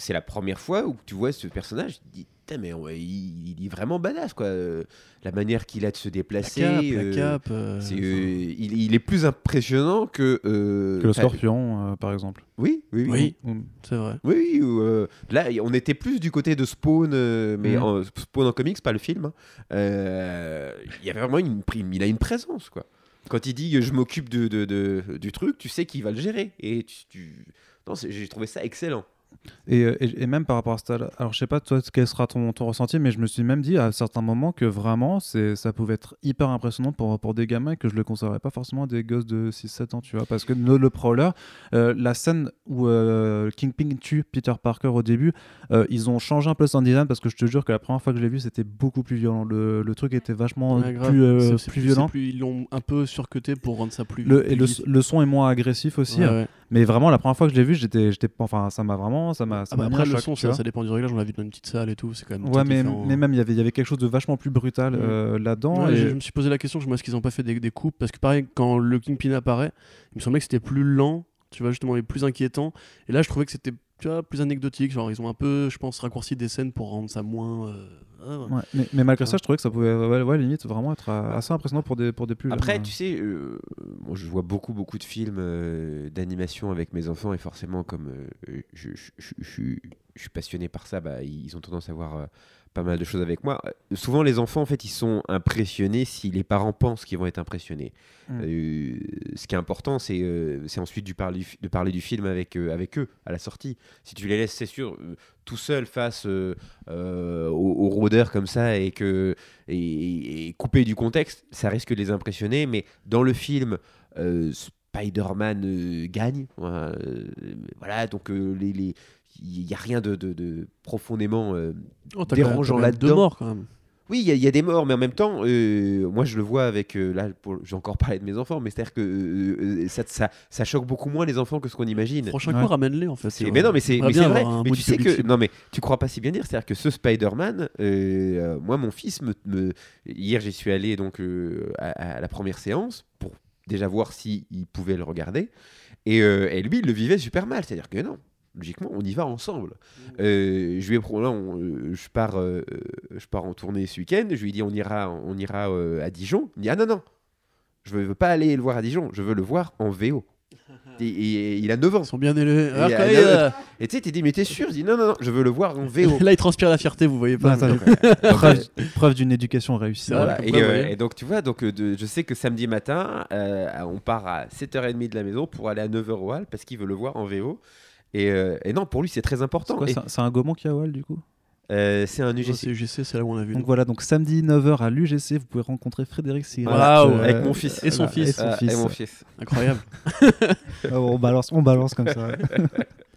c'est la première fois où tu vois ce personnage. Tu te dis, Putain, mais ouais, il, il est vraiment badass quoi. Euh, La manière qu'il a de se La déplacer. cape, euh, la cape. euh, c'est, euh, il, il est plus impressionnant que. euh, que le enfin, scorpion, euh, par exemple. Oui, oui, oui. Oui. Ou- c'est vrai. Oui, ou, euh, là, on était plus du côté de Spawn, euh, mais Mhm. en, Spawn en comics, pas le film. hein. Euh, Il y avait vraiment une, prime, il a une présence, quoi. Quand il dit je m'occupe de, de- de- du truc, tu sais qu'il va le gérer. Et tu, tu- non, c'est- j'ai trouvé ça excellent. Et, euh, et- et même par rapport à ça, alors je sais pas toi quel sera ton, ton ressenti, mais je me suis même dit à certains moments que vraiment ça pouvait être hyper impressionnant pour, pour des gamins et que je le conserverais pas forcément à des gosses de 6-7 ans, tu vois. Parce que le, le Prowler, euh, la scène où euh, Kingpin tue Peter Parker au début, euh, ils ont changé un peu le sound design parce que je te jure que la première fois que je l'ai vu c'était beaucoup plus violent. Le, le truc était vachement Ouais, plus, plus c'est violent. plus- ils l'ont un peu surcuté pour rendre ça plus. Le, plus et le, son est moins agressif aussi, Ouais, hein. ouais. Mais vraiment la première fois que je l'ai vu, j'étais, j'étais, enfin ça m'a vraiment, ça m'a, ça Ah bah après, le son, ça, ça dépend du réglage. On l'a vu dans une petite salle et tout. C'est quand même. Ouais, mais, mais même il y avait, il y avait quelque chose de vachement plus brutal euh, là-dedans. Ouais, et- je, je me suis posé la question, je me est-ce qu'ils ont pas fait des, des coupes? Parce que pareil, quand le Kingpin apparaît, il me semblait que c'était plus lent, tu vois, justement, et plus inquiétant. Et là, je trouvais que c'était tu vois, plus anecdotique. Genre, ils ont un peu, je pense, raccourci des scènes pour rendre ça moins. euh, ah, ouais. Ouais, mais, mais malgré Ouais. ça, je trouvais que ça pouvait, ouais, ouais, limite, vraiment être euh, assez impressionnant pour des, pour des plus jeunes, Après, euh. tu sais, euh, moi, je vois beaucoup, beaucoup de films euh, d'animation avec mes enfants et forcément, comme euh, je, je- je- je suis- je suis passionné par ça, bah, ils ont tendance à voir euh, pas mal de choses avec moi. Euh, Souvent, les enfants, en fait, ils sont impressionnés si les parents pensent qu'ils vont être impressionnés. Mm. Euh, ce qui est important, c'est euh, ensuite du parler, de parler du film avec, euh, avec eux à la sortie. Si tu les laisses, c'est sûr, tout seul face aux, rôdeurs comme ça et que et, et coupé du contexte, ça risque de les impressionner. Mais dans le film, Spider-Man gagne. Voilà, donc les, les- il n'y a rien de, de- de profondément euh, Oh, dérangeant là-dedans. morts quand même. oui, il y, a- il y a des morts, mais en même temps, euh, moi je le vois avec. euh, là, j'ai encore parlé de mes enfants, mais c'est-à-dire que euh, ça, ça, ça choque beaucoup moins les enfants que ce qu'on imagine. Prochain Ouais. coup, ramène-les en fait. C'est- mais non, mais c'est mais vrai. Mais tu sais que non, mais tu crois pas si bien dire. C'est-à-dire que ce Spider-Man, moi, mon fils me, me- hier, j'y suis allé donc euh, à, à la première séance pour déjà voir si il pouvait le regarder. Et, euh, et lui, il le vivait super mal. C'est-à-dire que non. Logiquement, on y va ensemble. Euh, je lui ai là, on- euh, je pars, euh, je pars en tournée ce week-end. Je lui ai dit, on ira, on ira euh, à Dijon. Il me dit, ah non non, je veux pas aller le voir à Dijon. Je veux le voir en VO. Et, et- et il a 9 ans. Ils sont bien élevés. Et, tu sais, t'es dit, mais t'es sûr? Je dis, non, non, non, je veux le voir en VO. Là, il transpire la fierté, vous voyez pas. Non, mais- attends, preuve, preuve d'une éducation réussie. Voilà. Et, euh, donc, tu vois, donc, de- je sais que samedi matin, euh, on part à 7h30 de la maison pour aller à 9h au Hall parce qu'il veut le voir en VO. Et, euh, et non, pour lui, c'est très C'est important. quoi, Et, c'est un- Gaumont qui a Wall du coup Euh, c'est un UGC. C'est UGC, c'est là où on a vu. Donc nous. voilà, donc samedi 9h à l'UGC, vous pouvez rencontrer Frédéric Sigrid. Waouh, Euh, avec mon fils. Et son voilà, fils. Et son fils. et mon fils. Incroyable. Ah, on balance, on balance comme ça.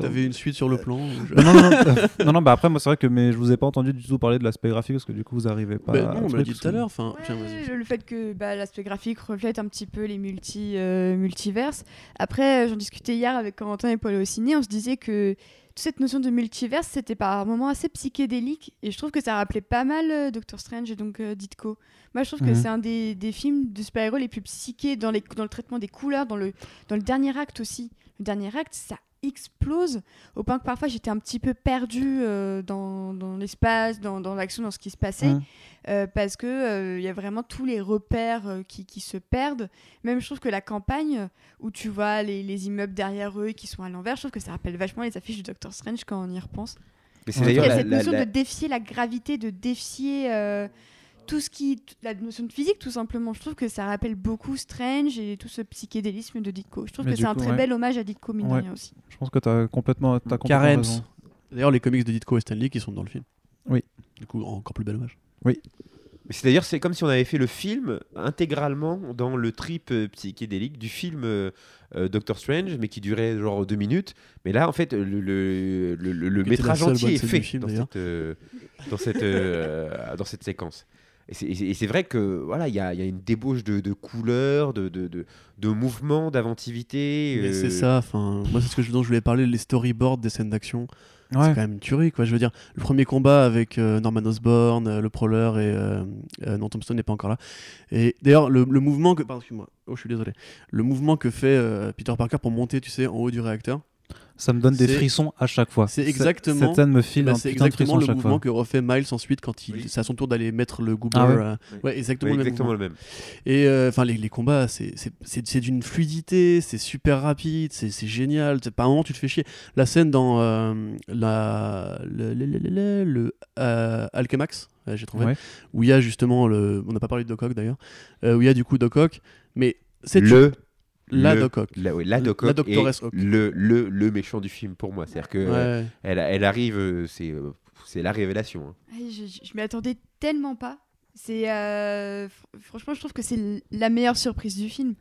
T'avais une suite sur le plan je- non, non, non, euh, non, non, bah après, moi, c'est vrai que mais je vous ai pas entendu du tout parler de l'aspect graphique parce que du coup, vous arrivez pas. Bah, non, on l'a dit tout à l'heure. Enfin, Ouais, le, fait que bah, l'aspect graphique reflète un petit peu les multi, euh, multiverses. Après, euh, j'en discutais hier avec Corentin et Paul au ciné, on se disait que toute cette notion de multiverse, c'était par moments assez psychédélique, et je trouve que ça rappelait pas mal euh, Doctor Strange et donc euh, Ditko. Moi, je trouve que Mhm. c'est un des, des films de super-héros les plus psychés dans, les, dans le traitement des couleurs, dans le, dans le dernier acte aussi. Le dernier acte, ça explose au point que parfois j'étais un petit peu perdue euh, dans, dans l'espace, dans, dans l'action, dans ce qui se passait Mhm. euh, parce que euh, il y a vraiment tous les repères qui, qui se perdent. Même je trouve que la campagne où tu vois les, les immeubles derrière eux qui sont à l'envers, je trouve que ça rappelle vachement les affiches du Doctor Strange quand on y repense. Mais c'est Ouais. Il y d'ailleurs cette la- notion la- de défier la gravité, de défier tout ce qui, la notion de physique tout simplement. Je trouve que ça rappelle beaucoup Strange et tout ce psychédélisme de Ditko. Je trouve Mais que c'est un très ouais. bel hommage à Ditko mine de Ouais. rien aussi. Je pense que tu as complètement, t'as complètement raison. D'ailleurs, les comics de Ditko et Stanley qui sont dans le film. Oui. Du coup, encore plus bel hommage. Mais c'est d'ailleurs c'est comme si on avait fait le film intégralement dans le trip euh, psychédélique du film euh, euh, Doctor Strange, mais qui durait genre deux minutes. Mais là, en fait, le, le, le- le- métrage entier est fait film, dans, cette, euh, dans, cette, euh, dans cette séquence. Et c'est- c'est c'est vrai que voilà, il y a, il y a une débauche de, de couleurs, de, de, de, de mouvements, d'inventivité. Mais euh, c'est ça, enfin, moi c'est ce que je, dont je voulais parler, les storyboards des scènes d'action. C'est quand même une tuerie, quoi. Je veux dire, le premier combat avec euh, Norman Osborn, euh, le Prowler et euh, euh, non Thompson n'est pas encore là. Et d'ailleurs, le, le mouvement que, pardon, excuse-moi, oh je suis désolé, le mouvement que fait euh, Peter Parker pour monter, tu sais, en haut du réacteur, Ça me donne des frissons à chaque fois. c'est exactement- Cette scène me file bah, un c'est exactement le mouvement fois. que refait Miles ensuite quand il, Oui. c'est à son tour d'aller mettre le goober. Ah ouais euh, Oui. ouais, exactement, oui, le même exactement mouvement. le même. Et euh, enfin, les, les combats, c'est- c'est c'est- c'est d'une fluidité, c'est super rapide, c'est génial. C'est- Par un moment, tu te fais chier. La scène dans euh, la, le, le, le- le- le, euh, Alchemax, j'ai trouvé, Ouais. où il y a justement le. On n'a pas parlé de Doc Ock d'ailleurs, euh, où il y a du coup Doc Ock, mais c'est Le, la le- Doc Ock. la, oui, la est le, le, le méchant du film pour moi. C'est-à-dire que euh, Ouais. elle, elle arrive, euh, c'est euh, c'est la révélation. hein. Ay, je je, je m'y attendais tellement pas. C'est euh, fr- franchement, je trouve que c'est la meilleure surprise du film.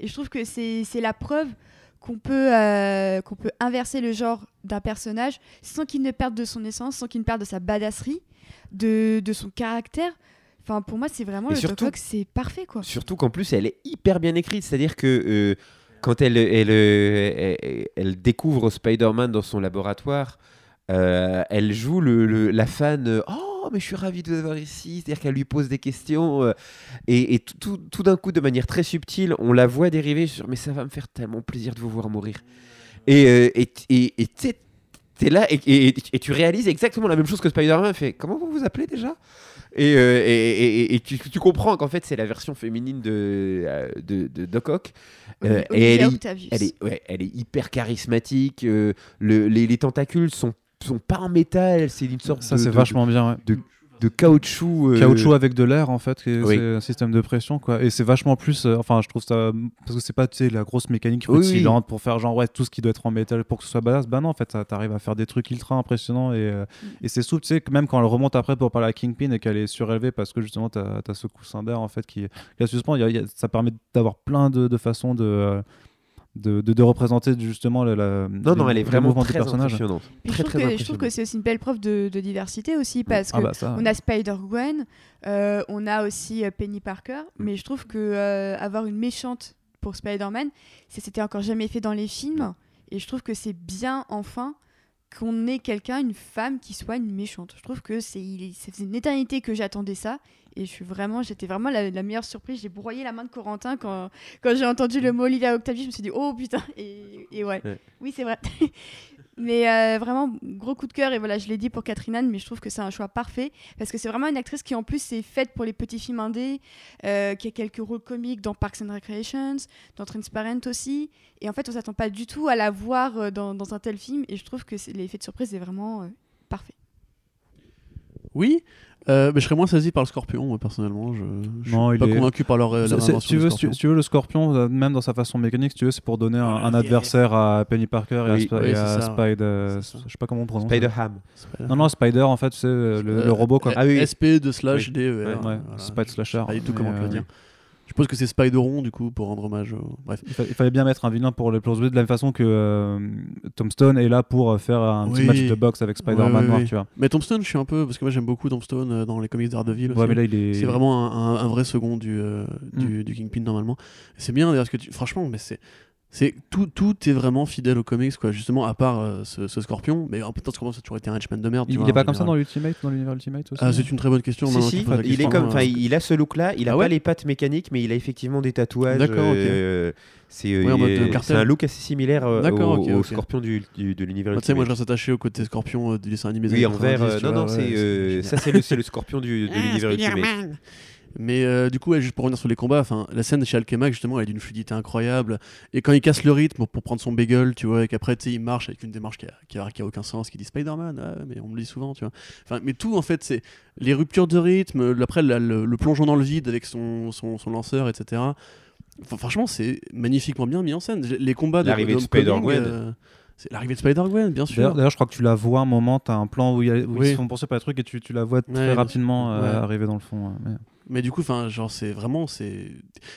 Et je trouve que c'est c'est la preuve qu'on peut euh, qu'on peut inverser le genre d'un personnage sans qu'il ne perde de son essence, sans qu'il ne perde de sa badasserie, de, de son caractère. Enfin, pour moi, c'est vraiment Et le surtout- c'est parfait quoi. Surtout qu'en plus, elle est hyper bien écrite. C'est-à-dire que euh, quand elle, elle, euh, elle, elle découvre Spider-Man dans son laboratoire, euh, elle joue le, le- la fan Oh, mais je suis ravi de vous avoir ici. C'est-à-dire qu'elle lui pose des questions. euh, et et tout, tout- tout d'un coup, de manière très subtile, on la voit dériver sur Mais ça va me faire tellement plaisir de vous voir mourir. Et et et- et tu sais, t'es là et, et- et tu réalises exactement la même chose que Spider-Man fait. Comment vous vous appelez déjà? Et, euh, et, et- et- tu, tu comprends qu'en fait c'est la version féminine de, euh, de, de Doc Ock. Euh, et elle est, Octavius. elle, est, ouais, elle est hyper charismatique. euh, le- les, les tentacules sont, sont pas en métal, c'est une sorte Ça, de, c'est de- vachement bien. ouais. de, de caoutchouc. euh, Caoutchouc avec de l'air, en fait, Oui. c'est un système de pression, quoi. Et c'est vachement plus. euh, enfin, je trouve ça. Parce que c'est pas, tu sais, la grosse mécanique Oui, oui. rutilante pour faire genre, ouais, tout ce qui doit être en métal pour que ce soit badass. Bah non, en fait, t'arrives à faire des trucs ultra impressionnants et, euh, Mm. et c'est souple, tu sais, que même quand elle remonte après pour parler à Kingpin et qu'elle est surélevée parce que justement, t'as as ce coussin d'air, en fait, qui, qui la suspend. Il y a- il y a- ça permet d'avoir plein de, de façons de. De, de, de représenter justement la, la- Non, non, elle est vraiment très impressionnante. Très, je, trouve très que, je trouve que c'est aussi une belle preuve de, de diversité aussi parce que Ah bah ça. On a Spider-Gwen, euh, on a aussi euh, Penny Parker, mais je trouve que euh, avoir une méchante pour Spider-Man, ça s'était encore jamais fait dans les films, et je trouve que c'est bien enfin qu'on ait quelqu'un, une femme qui soit une méchante. Je trouve que c'est, une éternité que j'attendais ça, et je suis vraiment, j'étais vraiment la, la meilleure surprise. J'ai broyé la main de Corentin quand, quand j'ai entendu le mot Olivia Octavius, je me suis dit oh putain, et, et ouais. Ouais. oui c'est vrai. Mais euh, vraiment, gros coup de cœur, et voilà, je l'ai dit pour Catherine Anne, mais je trouve que c'est un choix parfait, parce que c'est vraiment une actrice qui en plus est faite pour les petits films indés, euh, qui a quelques rôles comiques dans Parks and Recreations, dans Transparent aussi, et en fait on s'attend pas du tout à la voir euh, dans, un tel film, et je trouve que l'effet de surprise est vraiment parfait. Oui. Euh, mais je serais moins saisi par le scorpion, moi, personnellement. Je, je Non, suis il pas est- convaincu par leur, euh, invention tu du veux, si tu, tu veux, le scorpion, euh, même dans sa façon mécanique, si tu veux, c'est pour donner un, un adversaire à Penny Parker et à, Oui. Sp- Oui, et c'est à ça. Spider. je sais pas comment on prononce. Spider-Ham. Non, non, Spider, en fait, c'est euh, le, le robot, quoi. Ah oui. SP de slash Oui. DER. Ouais, voilà. Spider Slasher. Tout comment le euh, dire. Je suppose que c'est Spideron, du coup, pour rendre hommage. au- Bref. Il, fa- il fallait bien mettre un vilain pour le jouer de la même façon que euh, Tombstone est là pour euh, faire un petit match de boxe avec Spider-Man Ouais, noir, oui. tu vois. Mais Tombstone, je suis un peu. Parce que moi, j'aime beaucoup Tombstone euh, dans les comics d'Ardeville. Ouais, mais là, il est. C'est vraiment un, un- un vrai second du, euh, Mm. du, du Kingpin normalement. C'est bien d'ailleurs parce que tu- franchement, mais c'est c'est tout, tout est vraiment fidèle aux comics quoi. Justement à part euh, ce, ce Scorpion, mais en peut-être Scorpion ça a toujours été un henchman de merde. tu Il vois, est pas comme ça dans l'Ultimate, dans l'univers Ultimate aussi Ah, c'est une très bonne question. Si, il est comme, euh, enfin, il a ce look-là. Il a Ah pas les pattes mécaniques, mais il a effectivement des tatouages. D'accord, ok. euh, c'est euh, Ouais, un look assez similaire euh, au, scorpion du, du- de l'univers Moi, tu sais, moi je reste attaché au côté Scorpion euh, du dessin animé. Oui, en vert. 90, euh, tu non, non, c'est euh, ça, c'est le, c'est le scorpion du, de Ah, l'univers Ultimate. Mais euh, du coup, ouais, juste pour revenir sur les combats, enfin, la scène chez Alchemax, justement, elle est d'une fluidité incroyable. Et quand il casse le rythme pour, prendre son bagel, tu vois, et qu'après, tu sais, il marche avec une démarche qui a, qui a, qui a aucun sens, qui dit Spider-Man, ah, mais on me le dit souvent, tu vois. Enfin, mais tout, en fait, c'est les ruptures de rythme, après, la- le, le plongeon dans le vide avec son, son, son lanceur, etc. Enfin, franchement, c'est magnifiquement bien mis en scène. Les combats de L'arrivée de Spider-Gwen. euh, c'est l'arrivée de Spider-Gwen, bien sûr. D'ailleurs, je crois que tu la vois un moment, tu as un plan où, il y a- où Oui. ils se font poursuivre par des trucs et tu, tu la vois très rapidement euh, Ouais. arriver dans le fond. euh, mais- du coup, enfin, genre, c'est vraiment, c'est.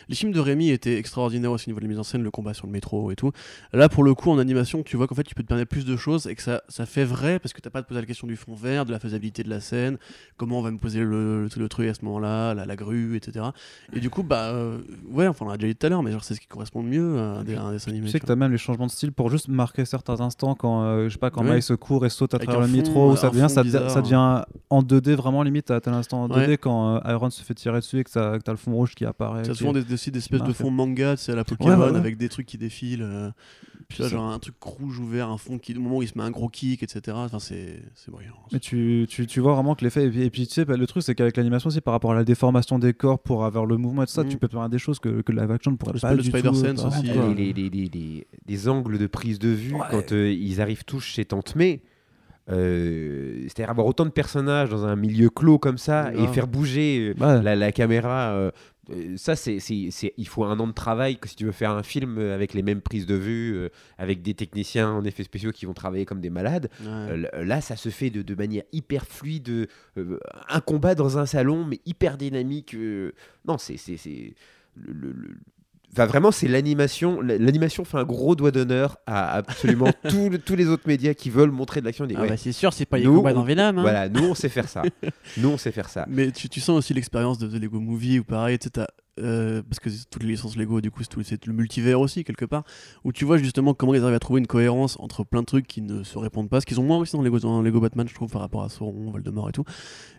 Les films de Rémi étaient extraordinaires aussi au niveau de la mise en scène, le combat sur le métro et tout. Là, pour le coup, en animation, tu vois qu'en fait, tu peux te permettre plus de choses et que ça, ça fait vrai parce que t'as pas à te poser la question du fond vert, de la faisabilité de la scène, comment on va me poser le, le, le truc à ce moment-là, la, la grue, etc. Et du coup, bah, euh, ouais, enfin, on l'a déjà dit tout à l'heure, mais genre, c'est ce qui correspond le mieux à, des- à un dessin animé. Tu sais tu que tu as même les changements de style pour juste marquer certains instants quand, euh, je sais pas, quand Ouais. Miles se court et saute à Avec travers le fond, métro, ça devient, ça, bizarre. ça devient en 2D vraiment limite à tel instant en 2D Ouais. quand euh, Iron se fait tirer dessus et que ça- que t'as le fond rouge qui apparaît. T'as souvent des, aussi des espèces de fonds manga, c'est à la Pokémon Ouais, ouais, ouais. avec des trucs qui défilent. euh, tu vois, ça- genre un truc rouge ouvert, un fond qui, au moment où il se met un gros kick, etc. Enfin, c'est c'est brillant. Mais tu, tu, tu vois vraiment que l'effet. Et puis, et puis, tu sais, bah, le truc, c'est qu'avec l'animation aussi, par rapport à la déformation des corps pour avoir le mouvement et tout ça, Mm. tu peux faire des choses que, que live action ne pourrait Le pas le du Spider tout. Sense par aussi, les, les- les- les- les angles de prise de vue Ouais. quand euh, ils arrivent tous chez Tante May. Euh, C'est-à-dire avoir autant de personnages dans un milieu clos comme ça et faire bouger euh, la, la caméra. euh, ça, c'est, il faut un an de travail que si tu veux faire un film avec les mêmes prises de vue, euh, avec des techniciens en effets spéciaux qui vont travailler comme des malades. Ouais. Là, ça se fait de, de manière hyper fluide. un combat dans un salon, mais hyper dynamique. non, c'est. le- le- Enfin, vraiment, c'est l'animation. L'animation fait un gros doigt d'honneur à absolument tous le- tous les autres médias qui veulent montrer de l'action. Ah ouais, bah c'est sûr, c'est pas les Nous, combats on- dans Venom. Hein. Voilà, nous on sait faire ça. nous on sait faire ça. Mais tu, tu sens aussi l'expérience de, de Lego Movie ou pareil, tu euh, parce que toutes les licences Lego, du coup, c'est, le multivers aussi, quelque part, où tu vois justement comment ils arrivent à trouver une cohérence entre plein de trucs qui ne se répondent pas, ce qu'ils ont moins aussi dans Lego, dans Lego Batman, je trouve, par rapport à Sauron, Voldemort et tout.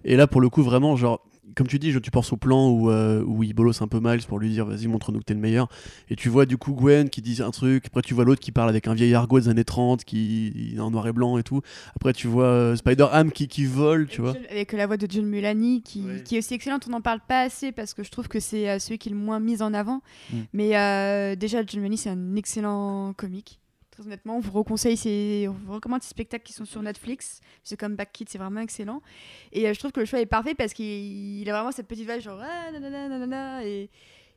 Et là, pour le coup, vraiment, genre, comme tu dis, je, tu penses au plan où, euh, où il bolosse un peu Miles pour lui dire vas-y, montre-nous que t'es le meilleur. Et tu vois du coup Gwen qui dit un truc, après tu vois l'autre qui parle avec un vieil argot des années 30 qui est en noir et blanc et tout. Après tu vois euh, Spider-Ham qui, qui vole, tu vois. Avec la voix de John Mulaney, qui, qui est aussi excellente. On n'en parle pas assez parce que je trouve que c'est euh, celui qui est le moins mis en avant. Mm. Mais euh, déjà, John Mulaney, c'est un excellent comique. Honnêtement, on vous recommande ces spectacles qui sont sur Netflix. C'est comme Back Kid, c'est vraiment excellent. Et euh, je trouve que le choix est parfait parce qu'il il a vraiment cette petite vibe genre ah, nanana, nanana, et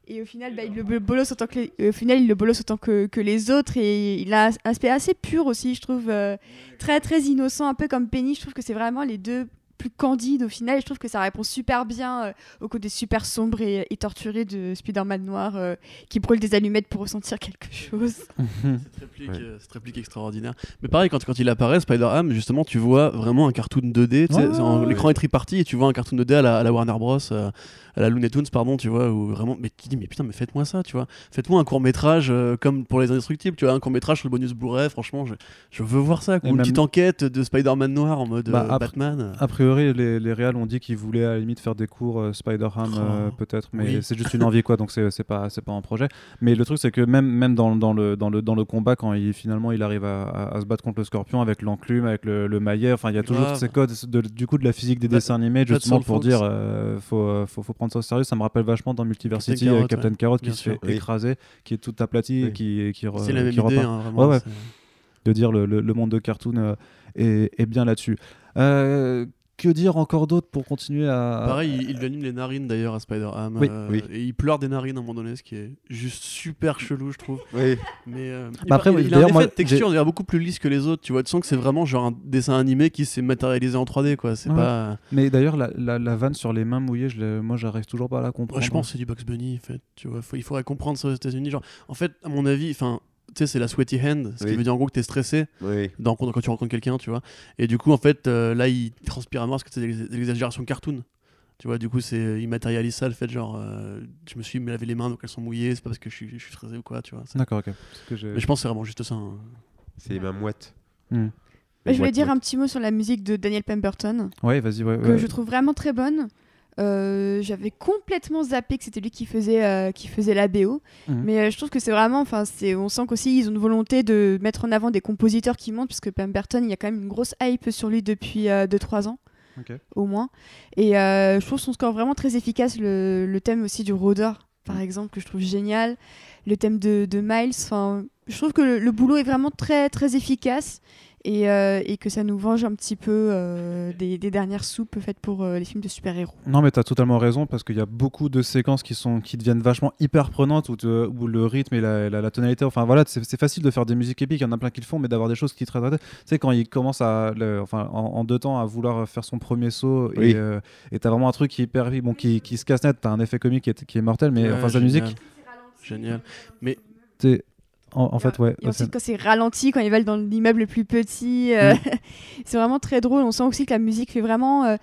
et au final, bah, il le bolosse autant que les, au final, il le bolosse autant que, que les autres et il a un aspect assez pur aussi, je trouve, euh, très très innocent, un peu comme Penny. Je trouve que c'est vraiment les deux plus candides au final. Et je trouve que ça répond super bien euh, au côté super sombre et, et torturé de Spider-Man noir euh, qui brûle des allumettes pour ressentir quelque chose. Cette réplique, Ouais. euh, cette réplique extraordinaire. Mais pareil, quand, quand il apparaît, Spider-Ham, justement, tu vois vraiment un cartoon 2D. tu sais, Ouais, c'est en- ouais, L'écran est triparti et tu vois un cartoon 2D à la, à la Warner Bros. À la Looney Tunes, pardon, tu vois, où vraiment. Mais tu dis, mais putain, mais faites-moi ça, tu vois. Faites-moi un court-métrage euh, comme pour les Indestructibles, tu vois, un court-métrage sur le bonus Blu-ray, franchement, je, je veux voir ça. quoi. Une même- petite enquête de Spider-Man noir en mode Bah, euh, Batman. A priori, les, les réals ont dit qu'ils voulaient à la limite faire des cours euh, Spider-Ham, Oh, peut-être, mais oui. c'est juste une envie, quoi, donc c'est c'est pas, c'est pas un projet. Mais le truc, c'est que même, même dans, dans, le, dans, le, dans le combat, quand il, finalement il arrive à, à- à se battre contre le scorpion avec l'enclume, avec le, le maillet, enfin, il y a toujours ces codes de- du coup de la physique des Bah, dessins animés, justement pour dire faut, faut, faut prendre ça au sérieux. Ça me rappelle vachement dans Multiversity, Captain euh, Carrot, Captain ouais. Carrot qui Bien se sûr. fait Oui. écraser, qui est tout aplati et Oui. qui, et qui, re- c'est la même qui idée, repart hein, vraiment. Ouais, ouais. de dire le, le- le monde de cartoon euh, est, est bien là-dessus. Euh, que dire encore d'autre pour continuer à. Pareil, il, il lui anime les narines d'ailleurs à Spider-Ham. Oui, euh, oui. Et il pleure des narines à un moment donné, ce qui est juste super chelou, je trouve. Oui. Mais euh, il, Bah après, il- il a un d'ailleurs, effet moi, de texture, on dirait beaucoup plus lisse que les autres. Tu vois, tu sens que c'est vraiment genre un dessin animé qui s'est matérialisé en 3D, quoi. C'est Ouais. pas. Mais d'ailleurs, la, la, la vanne sur les mains mouillées, je moi, j'arrive toujours pas à la comprendre. Ouais, je pense que c'est du Bugs Bunny, en fait. Tu vois, faut- il faudrait comprendre ça aux États-Unis. Genre, en fait, à mon avis, enfin. Tu sais, c'est la sweaty hand, ce Oui. qui veut dire en gros que t'es stressé Oui. dans, quand tu rencontres quelqu'un, tu vois. Et du coup, en fait, euh, là, il transpire à mort parce que c'est de l'exagération cartoon. Tu vois, du coup, c'est il matérialise ça, le fait genre, euh, je me suis lavé les mains donc elles sont mouillées, c'est pas parce que je suis, je suis stressé ou quoi, tu vois. D'accord, ok. Que j'ai- Mais je pense que c'est vraiment juste ça. hein. C'est les mains moites. Hmm. Je voulais dire un petit mot sur la musique de Daniel Pemberton, Ouais, vas-y, ouais. que je trouve vraiment très bonne. Euh, J'avais complètement zappé que c'était lui qui faisait, euh, qui faisait la BO. Mhm. Mais euh, je trouve que c'est vraiment, c'est, on sent qu'aussi ils ont une volonté de mettre en avant des compositeurs qui montent, puisque Pemberton, il y a quand même une grosse hype sur lui depuis 2-3 ans, Ok. au moins. Et euh, je trouve son score vraiment très efficace. Le, le thème aussi du rôdeur, par exemple, que je trouve génial. Le thème de, de Miles, je trouve que le, le boulot est vraiment très, très efficace. Et, euh, et que ça nous venge un petit peu euh, des, des dernières soupes faites pour euh, les films de super-héros. Non, mais t'as totalement raison parce qu'il y a beaucoup de séquences qui sont qui deviennent vachement hyper prenantes où, te- où le rythme et la, la- la tonalité. Enfin voilà, c'est facile de faire des musiques épiques. Il y en a plein qui le font, mais d'avoir des choses qui te traitent. Tu sais quand il commence à, le- enfin en, en deux temps à vouloir faire son premier saut Oui. et euh, et t'as vraiment un truc qui est hyper bon qui, qui se casse net. T'as un effet comique qui est, qui est mortel, mais Ouais, enfin sa musique, Génial. t'es- en, en fait ouais. Et ensuite, quand c'est ralenti, quand ils veulent dans l'immeuble le plus petit, euh, c'est vraiment très drôle. On sent aussi que la musique fait vraiment euh,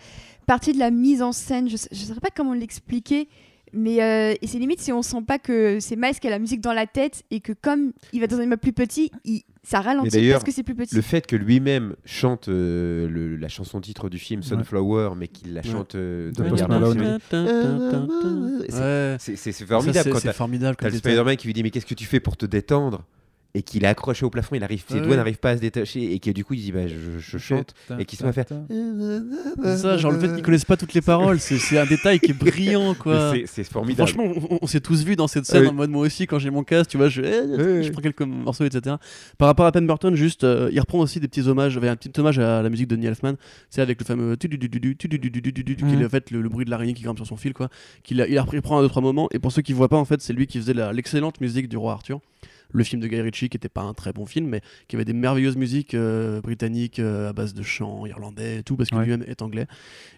partie de la mise en scène. Je ne saurais pas comment l'expliquer, mais euh, et c'est limite si on sent pas que c'est Miles qui a la musique dans la tête et que comme il va dans un immeuble plus petit, il- ça ralentit parce que c'est plus petit. Le fait que lui-même chante euh, le- la chanson titre du film Sunflower, mais qu'il la Ouais. chante euh, De de Post manière Malone. C'est- Ouais. Formidable c'est- quand c'est t'as formidable. t'as comme le. Spider-Man qui lui dit mais qu'est-ce que tu fais pour te détendre? Et qu'il est accroché au plafond, il arrive, ses Ouais, doigts n'arrivent pas à se détacher et que du coup il dit bah je, je chante et qui se met à faire C'est ça, genre le fait qu'ils connaissent pas toutes les paroles, c'est un détail qui est brillant, quoi. C'est- formidable. Franchement, on, on s'est tous vus dans cette scène Oui. en mode moi aussi quand j'ai mon casque, tu vois, je, eh, Oui, je oui. prends quelques morceaux, etc. Par rapport à Pemberton, juste, euh, il reprend aussi des petits hommages. Il y avait un petit hommage à la musique de Neil Elfman, c'est avec le fameux tu du du du tu du du du qui est en fait le, le bruit de l'araignée qui grimpe sur son fil, quoi. Qu'il a, il a repris, prend un deux trois moments. Et pour ceux qui voient pas, en fait, c'est lui qui faisait l'excellente musique du roi Arthur. Le film de Guy Ritchie, qui était pas un très bon film, mais qui avait des merveilleuses musiques euh, britanniques euh, à base de chants irlandais et tout, parce que Ouais. lui-même est anglais.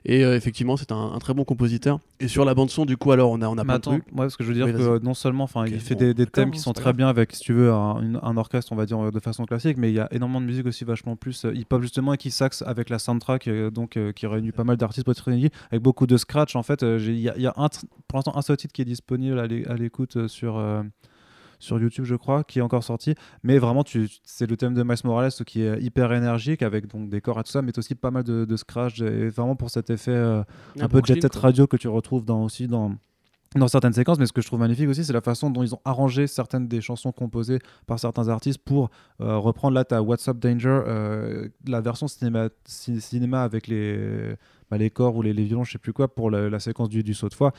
Et euh, effectivement, c'est un, un très bon compositeur. Et sur la bande son, du coup, alors on a, on a Mais attends, moi, ce que je veux dire, Oui, que non seulement, enfin, il fait bon, des, thèmes qui sont très bien avec, si tu veux, un, orchestre, on va dire, de façon classique, mais il y a énormément de musique aussi vachement plus hip-hop justement et qui s'axe avec la soundtrack, donc qui réunit pas mal d'artistes réunis, avec beaucoup de scratch. En fait, il y a, il y a un, tr- pour l'instant un seul titre qui est disponible à l'é- à l'écoute sur. Sur YouTube, je crois, qui est encore sorti. Mais vraiment, tu, c'est le thème de Miles Morales qui est hyper énergique, avec donc des corps et tout ça, mais aussi pas mal de, de scratch, et vraiment pour cet effet euh, un peu Brooklyn, jet radio que tu retrouves dans, aussi dans, dans certaines séquences. Mais ce que je trouve magnifique aussi, c'est la façon dont ils ont arrangé certaines des chansons composées par certains artistes pour euh, reprendre là, ta What's Up Danger, euh, la version cinéma, ci- cinéma avec les, bah, les corps ou les, violons, je sais plus quoi, pour la, séquence du, du saut de foi.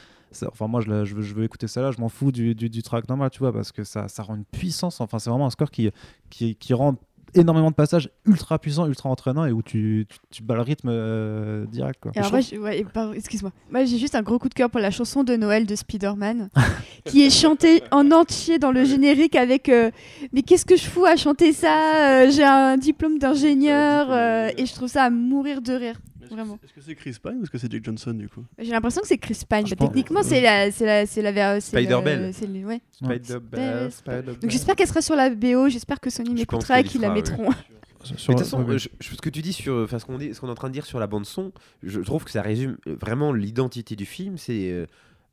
Enfin, moi, je, je veux écouter ça là, je m'en fous du, du, du track normal, tu vois, parce que ça, ça rend une puissance. Enfin, c'est vraiment un score qui, qui, qui rend énormément de passages ultra puissants, ultra entraînants et où tu, tu, tu bats le rythme euh, direct. Quoi. Et alors moi, ouais, excuse-moi. Moi, j'ai juste un gros coup de cœur pour la chanson de Noël de Spider-Man, qui est chantée en entier dans le générique avec euh, Mais qu'est-ce que je fous à chanter ça Euh, J'ai un diplôme d'ingénieur euh, et je trouve ça à mourir de rire. Est-ce que Vraiment. c'est- Est-ce que c'est Chris Pine ou est-ce que c'est Jake Johnson du coup? J'ai l'impression que c'est Chris Pine. Bah, pense- techniquement, c'est la, c'est la, c'est la, ver- c'est Spider-Bell. la- c'est le- ouais. Spider-Bell, Spider-Bell. Donc j'espère qu'elle sera sur la BO. J'espère que Sony Je pense m'écoutera et qu'ils la mettront. Sur- Mais de toute façon, euh, je- je- ce que tu dis sur, enfin, ce qu'on est, ce qu'on est en train de dire sur la bande son, je trouve que ça résume euh, vraiment l'identité du film. C'est euh,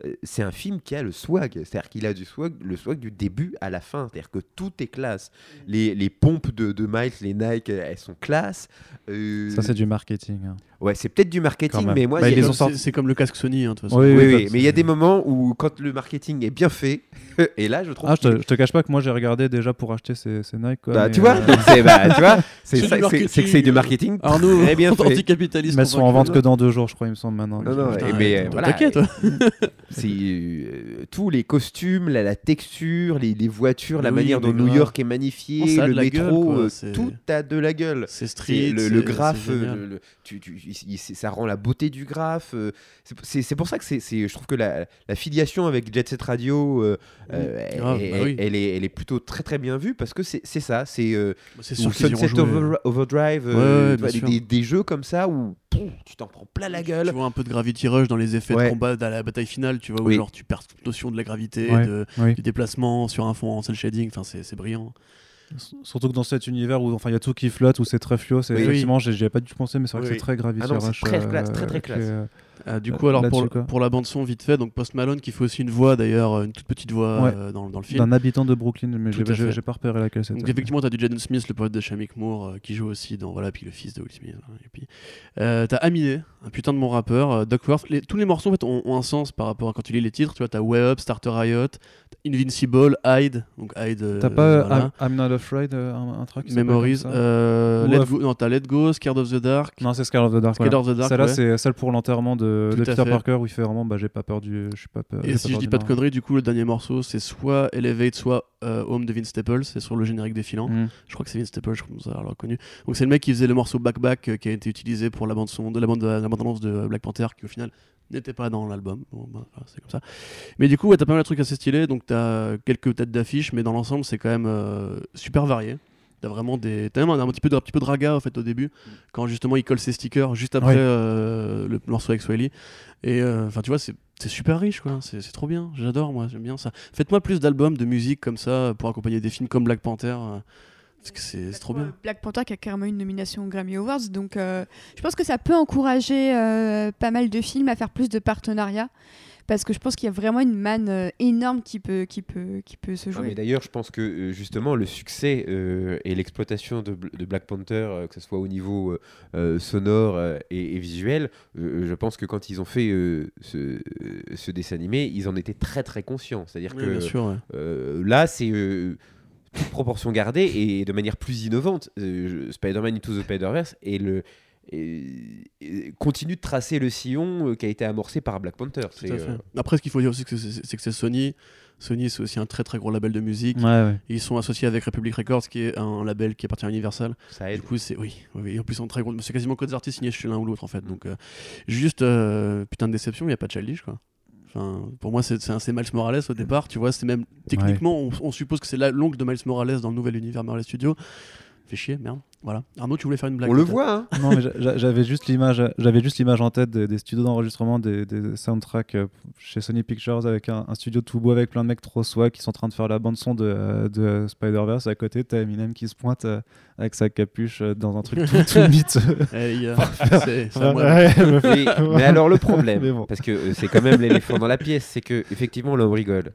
euh, c'est un film qui a le swag, c'est-à-dire qu'il a du swag, le swag du début à la fin, c'est-à-dire que tout est classe. Les, les pompes de, de Miles, les Nike, elles sont classe. Euh, Ça, c'est du marketing. hein. Ouais, c'est peut-être du marketing, mais moi, Bah, C'est- sortis. C'est comme le casque Sony, hein, de toute façon. Oui, oui, oui, oui, mais il y a des moments où quand le marketing est bien fait, et là, je trouve Ah, je te, je te cache pas que moi j'ai regardé déjà pour acheter ces, ces Nike. Quoi, Bah, tu vois, euh, c'est bah, que c'est marketing. du marketing Arnaud, très bien fait. anticapitaliste. mais elles sont en vente que dans deux jours, je crois, il me semble maintenant. Non, non, Putain, mais, euh, voilà. T'inquiète, euh, tous les costumes, la, la texture, les, les voitures, la manière dont New. York est magnifié, Non, ça a le métro, euh, tout a de la gueule. C'est street. le, graphe, tu- il- il- c'est- ça rend la beauté du graphe. euh, c'est- pour ça que c'est, je trouve que la, la filiation avec Jet Set Radio, euh, euh, elle, grave, bah elle- oui. elle est, elle est plutôt très très bien vue parce que c'est, ça, c'est euh, ont Sunset. Over- Overdrive, Ouais, euh, ouais, des, sûr. des- des jeux comme ça où tu t'en prends plein la gueule. Tu vois un peu de Gravity Rush dans les effets Ouais. de combat dans la bataille finale, tu vois, où Oui. genre tu perds toute notion de la gravité, Ouais. de- Oui. du déplacement sur un fond en cel shading, enfin c'est brillant. Surtout que dans cet univers où enfin il y a tout qui flotte, où c'est très fluo, c'est Oui. effectivement, j'y j'y pas du tout pensé, mais c'est vrai Oui, que oui. c'est très Gravity Ah c'est Rush, très classe, très, très classe. Euh, Ah, du Euh, coup, alors pour, pour la bande son, vite fait, donc Post Malone qui fait aussi une voix d'ailleurs, euh, une toute petite voix Ouais. euh, dans, dans le film. d'un habitant de Brooklyn, mais j'ai pas repéré laquelle c'était. Donc effectivement, t'as du Jaden Smith, le poète de Shamik Moore, euh, qui joue aussi dans voilà, puis le fils de Will Smith. hein, et puis t'as Aminé, un putain de mon rappeur, Duckworth. Les- tous les morceaux en fait ont, ont un sens par rapport à quand tu lis les titres. Tu vois, t'as Way Up, Starter Riot, Invincible, Hyde, donc Hyde. T'as pas voilà. I'm, I'm Not Afraid, un, un track Memories, Let Go, non, t'as Let Go, Scared of the Dark. Non, c'est Scar of the Dark. Scared voilà. of the Dark, Celle-là, ouais. c'est celle pour l'enterrement de, De Peter fait. Parker où il fait vraiment, bah, j'ai pas peur du, je suis pas peur. Et pas si je dis pas de conneries, du coup, le dernier morceau, c'est soit Elevate, soit euh, Home de Vince Staples. C'est sur le générique défilant. Mm. Je crois que c'est Vince Staples, je pense avoir reconnu. Donc c'est le mec qui faisait le morceau Back Back euh, qui a été utilisé pour la bande son de la bande la bande annonce de Black Panther qui au final n'était pas dans l'album. Bon, bah, c'est comme ça. Mais du coup, ouais, t'as pas mal de trucs assez stylés. Donc t'as quelques têtes d'affiche, mais dans l'ensemble, c'est quand même euh, super varié. T'as vraiment des, t'as même un, un petit peu de, un petit peu de raga en fait au début, quand justement il colle ses stickers juste après Oui. euh, le morceau avec Swelly. Et euh, enfin, tu vois, c'est c'est super riche quoi. C'est c'est trop bien. J'adore moi, j'aime bien ça. Faites-moi plus d'albums de musique comme ça pour accompagner des films comme Black Panther. euh, parce que c'est c'est trop bien. Black Panther qui a carrément une nomination aux Grammy Awards, donc euh, je pense que ça peut encourager euh, pas mal de films à faire plus de partenariats, parce que je pense qu'il y a vraiment une manne euh, énorme qui peut, qui peut, qui peut se jouer. mais D'ailleurs, je pense que euh, justement le succès euh, et l'exploitation de, Bl- de Black Panther, euh, que ce soit au niveau euh, sonore et, et visuel, euh, je pense que quand ils ont fait euh, ce, ce dessin animé, ils en étaient très très conscients. C'est-à-dire Oui, que bien sûr. ouais. euh, là, c'est euh, toute proportion gardée et de manière plus innovante. Euh, Spider-Man Into the Spider-Verse et le et- et continue de tracer le sillon euh, qui a été amorcé par Black Panther. Tout C'est, à fait. euh, Après, ce qu'il faut dire aussi, c'est que c'est Sony. Sony, c'est aussi un très très gros label de musique. Ouais, ouais. Et Ils sont associés avec Republic Records, qui est un label qui appartient à Universal. ça aide. Du coup, c'est oui. En plus, très gros. C'est quasiment que des artistes signés chez l'un ou l'autre, en fait. Donc, euh, juste euh, putain de déception, il n'y a pas de Childish, quoi. Enfin, pour moi, c'est c'est Miles Morales au départ. Tu vois, c'est même techniquement, on, on suppose que c'est la- l'oncle de Miles Morales dans le nouvel univers Morales Studio. Fait chier, merde. Voilà. Arnaud, tu voulais faire une blague On le voit, hein Non, mais j'a- j'a- j'avais juste l'image, j'avais juste l'image en tête des, des studios d'enregistrement, des, des soundtracks euh, chez Sony Pictures avec un, un studio tout beau avec plein de mecs trop swag qui sont en train de faire la bande son de, de Spider-Verse. À côté, t'as Eminem qui se pointe euh, avec sa capuche euh, dans un truc tout, tout c'est c'est. Ouais, mais- alors le problème, bon. parce que c'est quand même l'éléphant dans la pièce, c'est que effectivement l'homme rigole.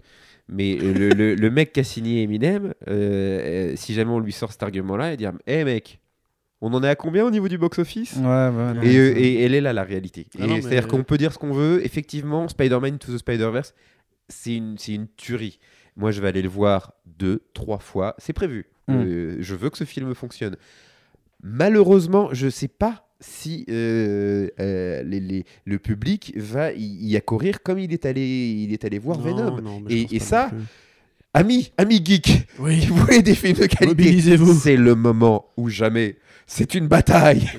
Mais euh, le, le- le mec qui a signé Eminem, euh, euh, si jamais on lui sort cet argument-là, il dit Eh mec, on en est à combien au niveau du box-office? Ouais, non, et, euh, elle est là la réalité. Ah mais- C'est-à-dire qu'on peut dire ce qu'on veut. Effectivement, Spider-Man to the Spider-Verse, c'est une, c'est une tuerie. Moi, je vais aller le voir deux, trois fois. C'est prévu. Mm. Euh, je veux que ce film fonctionne. Malheureusement, je sais pas si euh, euh, les- les- le public va y, y accourir comme il est allé, il est allé voir Non, Venom. non, Et- ça. Amis, amis geeks, Oui, qui voulez des films de qualité, mobilisez-vous. c'est le moment ou jamais. C'est une bataille.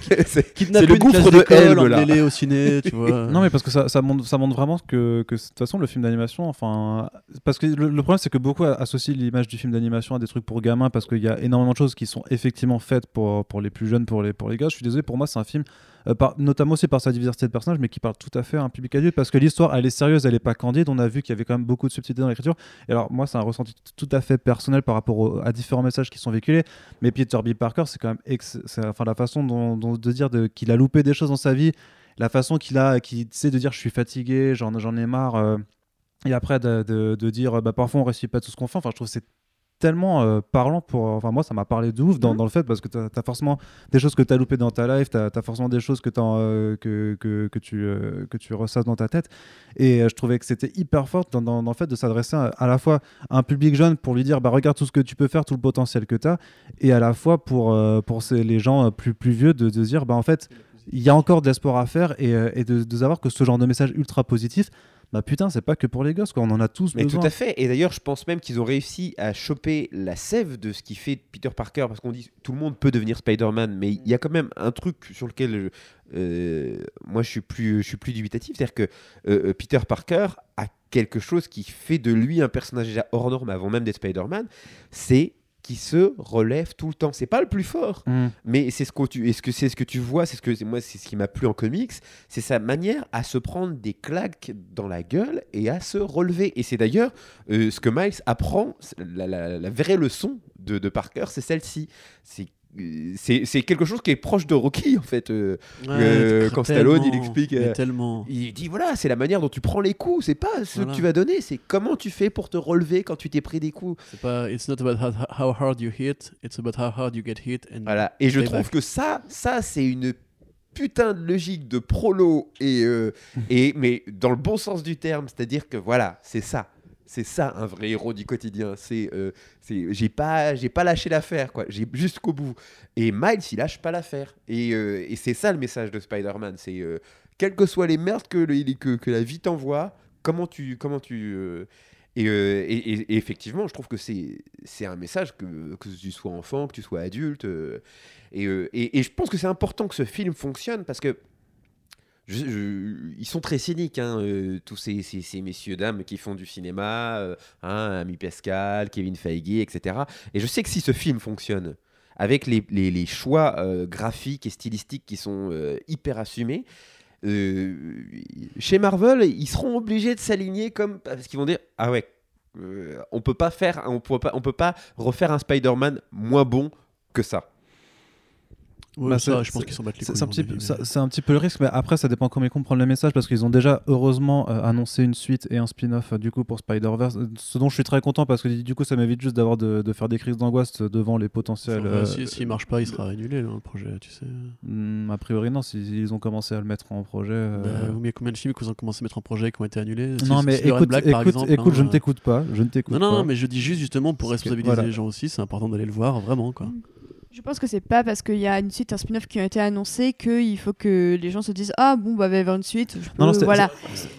c'est le gouffre de Helm, là. au ciné, tu vois. Non mais parce que ça, ça, montre, ça montre vraiment que, que de toute façon le film d'animation, enfin, parce que le, le problème c'est que beaucoup associent l'image du film d'animation à des trucs pour gamins parce qu'il y a énormément de choses qui sont effectivement faites pour, pour les plus jeunes, pour les, pour les gars. Je suis désolé, pour moi c'est un film, euh, notamment aussi par sa diversité de personnages, mais qui parle tout à fait à un public adulte parce que l'histoire elle est sérieuse, elle est pas candide. On a vu qu'il y avait quand même beaucoup de subtilité dans l'écriture. Et alors moi c'est un ressenti tout à fait personnel par rapport à différents messages qui sont véhiculés. Mais Peter B. Parker c'est quand même, ex- enfin la façon dont, de dire qu'il a loupé des choses dans sa vie la façon qu'il a, qu'il sait de dire je suis fatigué, j'en, ai marre, euh, et après de, de- de dire bah, parfois on réussit pas tout ce qu'on fait. Enfin, je trouve c'est tellement euh, parlant pour. Enfin, moi, ça m'a parlé de ouf dans, dans le fait parce que tu as, forcément des choses que tu as loupées dans ta life, tu as, forcément des choses que, euh, que, que, que, tu, euh, que tu ressasses dans ta tête. Et euh, je trouvais que c'était hyper fort dans, dans- dans le fait de s'adresser à, à la fois à un public jeune pour lui dire bah, regarde tout ce que tu peux faire, tout le potentiel que tu as, et à la fois pour, pour ces- les gens plus, plus vieux de, de dire bah, en fait il y a encore de l'espoir à faire et, et de, de savoir que ce genre de message ultra positif, bah putain, c'est pas que pour les gosses, quoi. On en a tous Mais besoin. tout à fait. Et d'ailleurs, je pense même qu'ils ont réussi à choper la sève de ce qui fait Peter Parker, parce qu'on dit tout le monde peut devenir Spider-Man, mais il y a quand même un truc sur lequel euh, moi je suis plus, je suis plus dubitatif, c'est-à-dire que euh, euh, Peter Parker a quelque chose qui fait de lui un personnage déjà hors norme avant même d'être Spider-Man, c'est qu'il se relève tout le temps. C'est pas le plus fort, Mm. mais c'est ce que tu, est-ce que c'est ce que tu vois, c'est ce que moi c'est ce qui m'a plu en comics, c'est sa manière à se prendre des claques dans la gueule et à se relever. Et c'est d'ailleurs euh, ce que Miles apprend, la, la- la vraie leçon de, de Parker, c'est celle-ci. C'est c'est c'est quelque chose qui est proche de Rocky en fait. euh, Euh, quand Stallone, il explique, euh, tellement. il dit voilà, c'est la manière dont tu prends les coups, c'est pas ce Voilà. que tu vas donner, c'est comment tu fais pour te relever quand tu t'es pris des coups. C'est pas. It's not about how, hard you hit, it's about how hard you get hit. And Voilà. Et je trouve que ça, ça c'est une putain de logique de prolo et, et mais dans le bon sens du terme, c'est-à-dire que voilà, c'est ça. C'est ça un vrai héros du quotidien. C'est, euh, c'est, j'ai pas, j'ai pas lâché l'affaire quoi. J'ai jusqu'au bout. Et Miles, il lâche pas l'affaire. Et, euh, c'est ça le message de Spider-Man. C'est euh, quelles que soient les merdes que, le- que, la vie t'envoie, comment tu, comment tu. euh, et, et- effectivement, je trouve que c'est, c'est un message que, que tu sois enfant, que tu sois adulte. et je pense que c'est important que ce film fonctionne parce que je- ils sont très cyniques, hein, euh, tous ces, ces- messieurs dames qui font du cinéma, euh, hein, Ami Pascal, Kevin Feige, etc. Et je sais que si ce film fonctionne avec les, choix euh, graphiques et stylistiques qui sont euh, hyper assumés, chez Marvel, ils seront obligés de s'aligner comme parce qu'ils vont dire ah ouais, on peut pas faire, on peut pas refaire un Spider-Man moins bon que ça. Ouais, Bah, ça, je pense qu'ils s'en battent les C'est couilles. c'est un, petit peu- mais- ça- c'est un petit peu le risque, mais après, ça dépend comment ils comprennent le message parce qu'ils ont déjà heureusement euh, annoncé une suite et un spin-off euh, du coup pour Spider-Verse. euh, Ce dont je suis très content parce que du coup, ça m'évite juste d'avoir de, de faire des crises d'angoisse devant les potentiels. Enfin, euh, si- S'il marche pas, il sera annulé le projet, tu sais. hmm, a priori, non, s'ils ils ont commencé à le mettre en projet. euh, Bah, mais combien de films qui ont commencé à mettre en projet qui ont été annulés? Non, Si- mais si écoute, Black, écoute, par exemple, écoute, hein, je ne euh, t'écoute pas. Je ne t'écoute Non, non, pas. non, mais je dis juste justement pour responsabiliser voilà. les gens aussi, c'est important d'aller le voir, vraiment quoi. Je pense que c'est pas parce qu'il y a une suite, un spin-off qui a été annoncé qu'il faut que les gens se disent ah bon bah il va y avoir une suite. Je Non, non, voilà.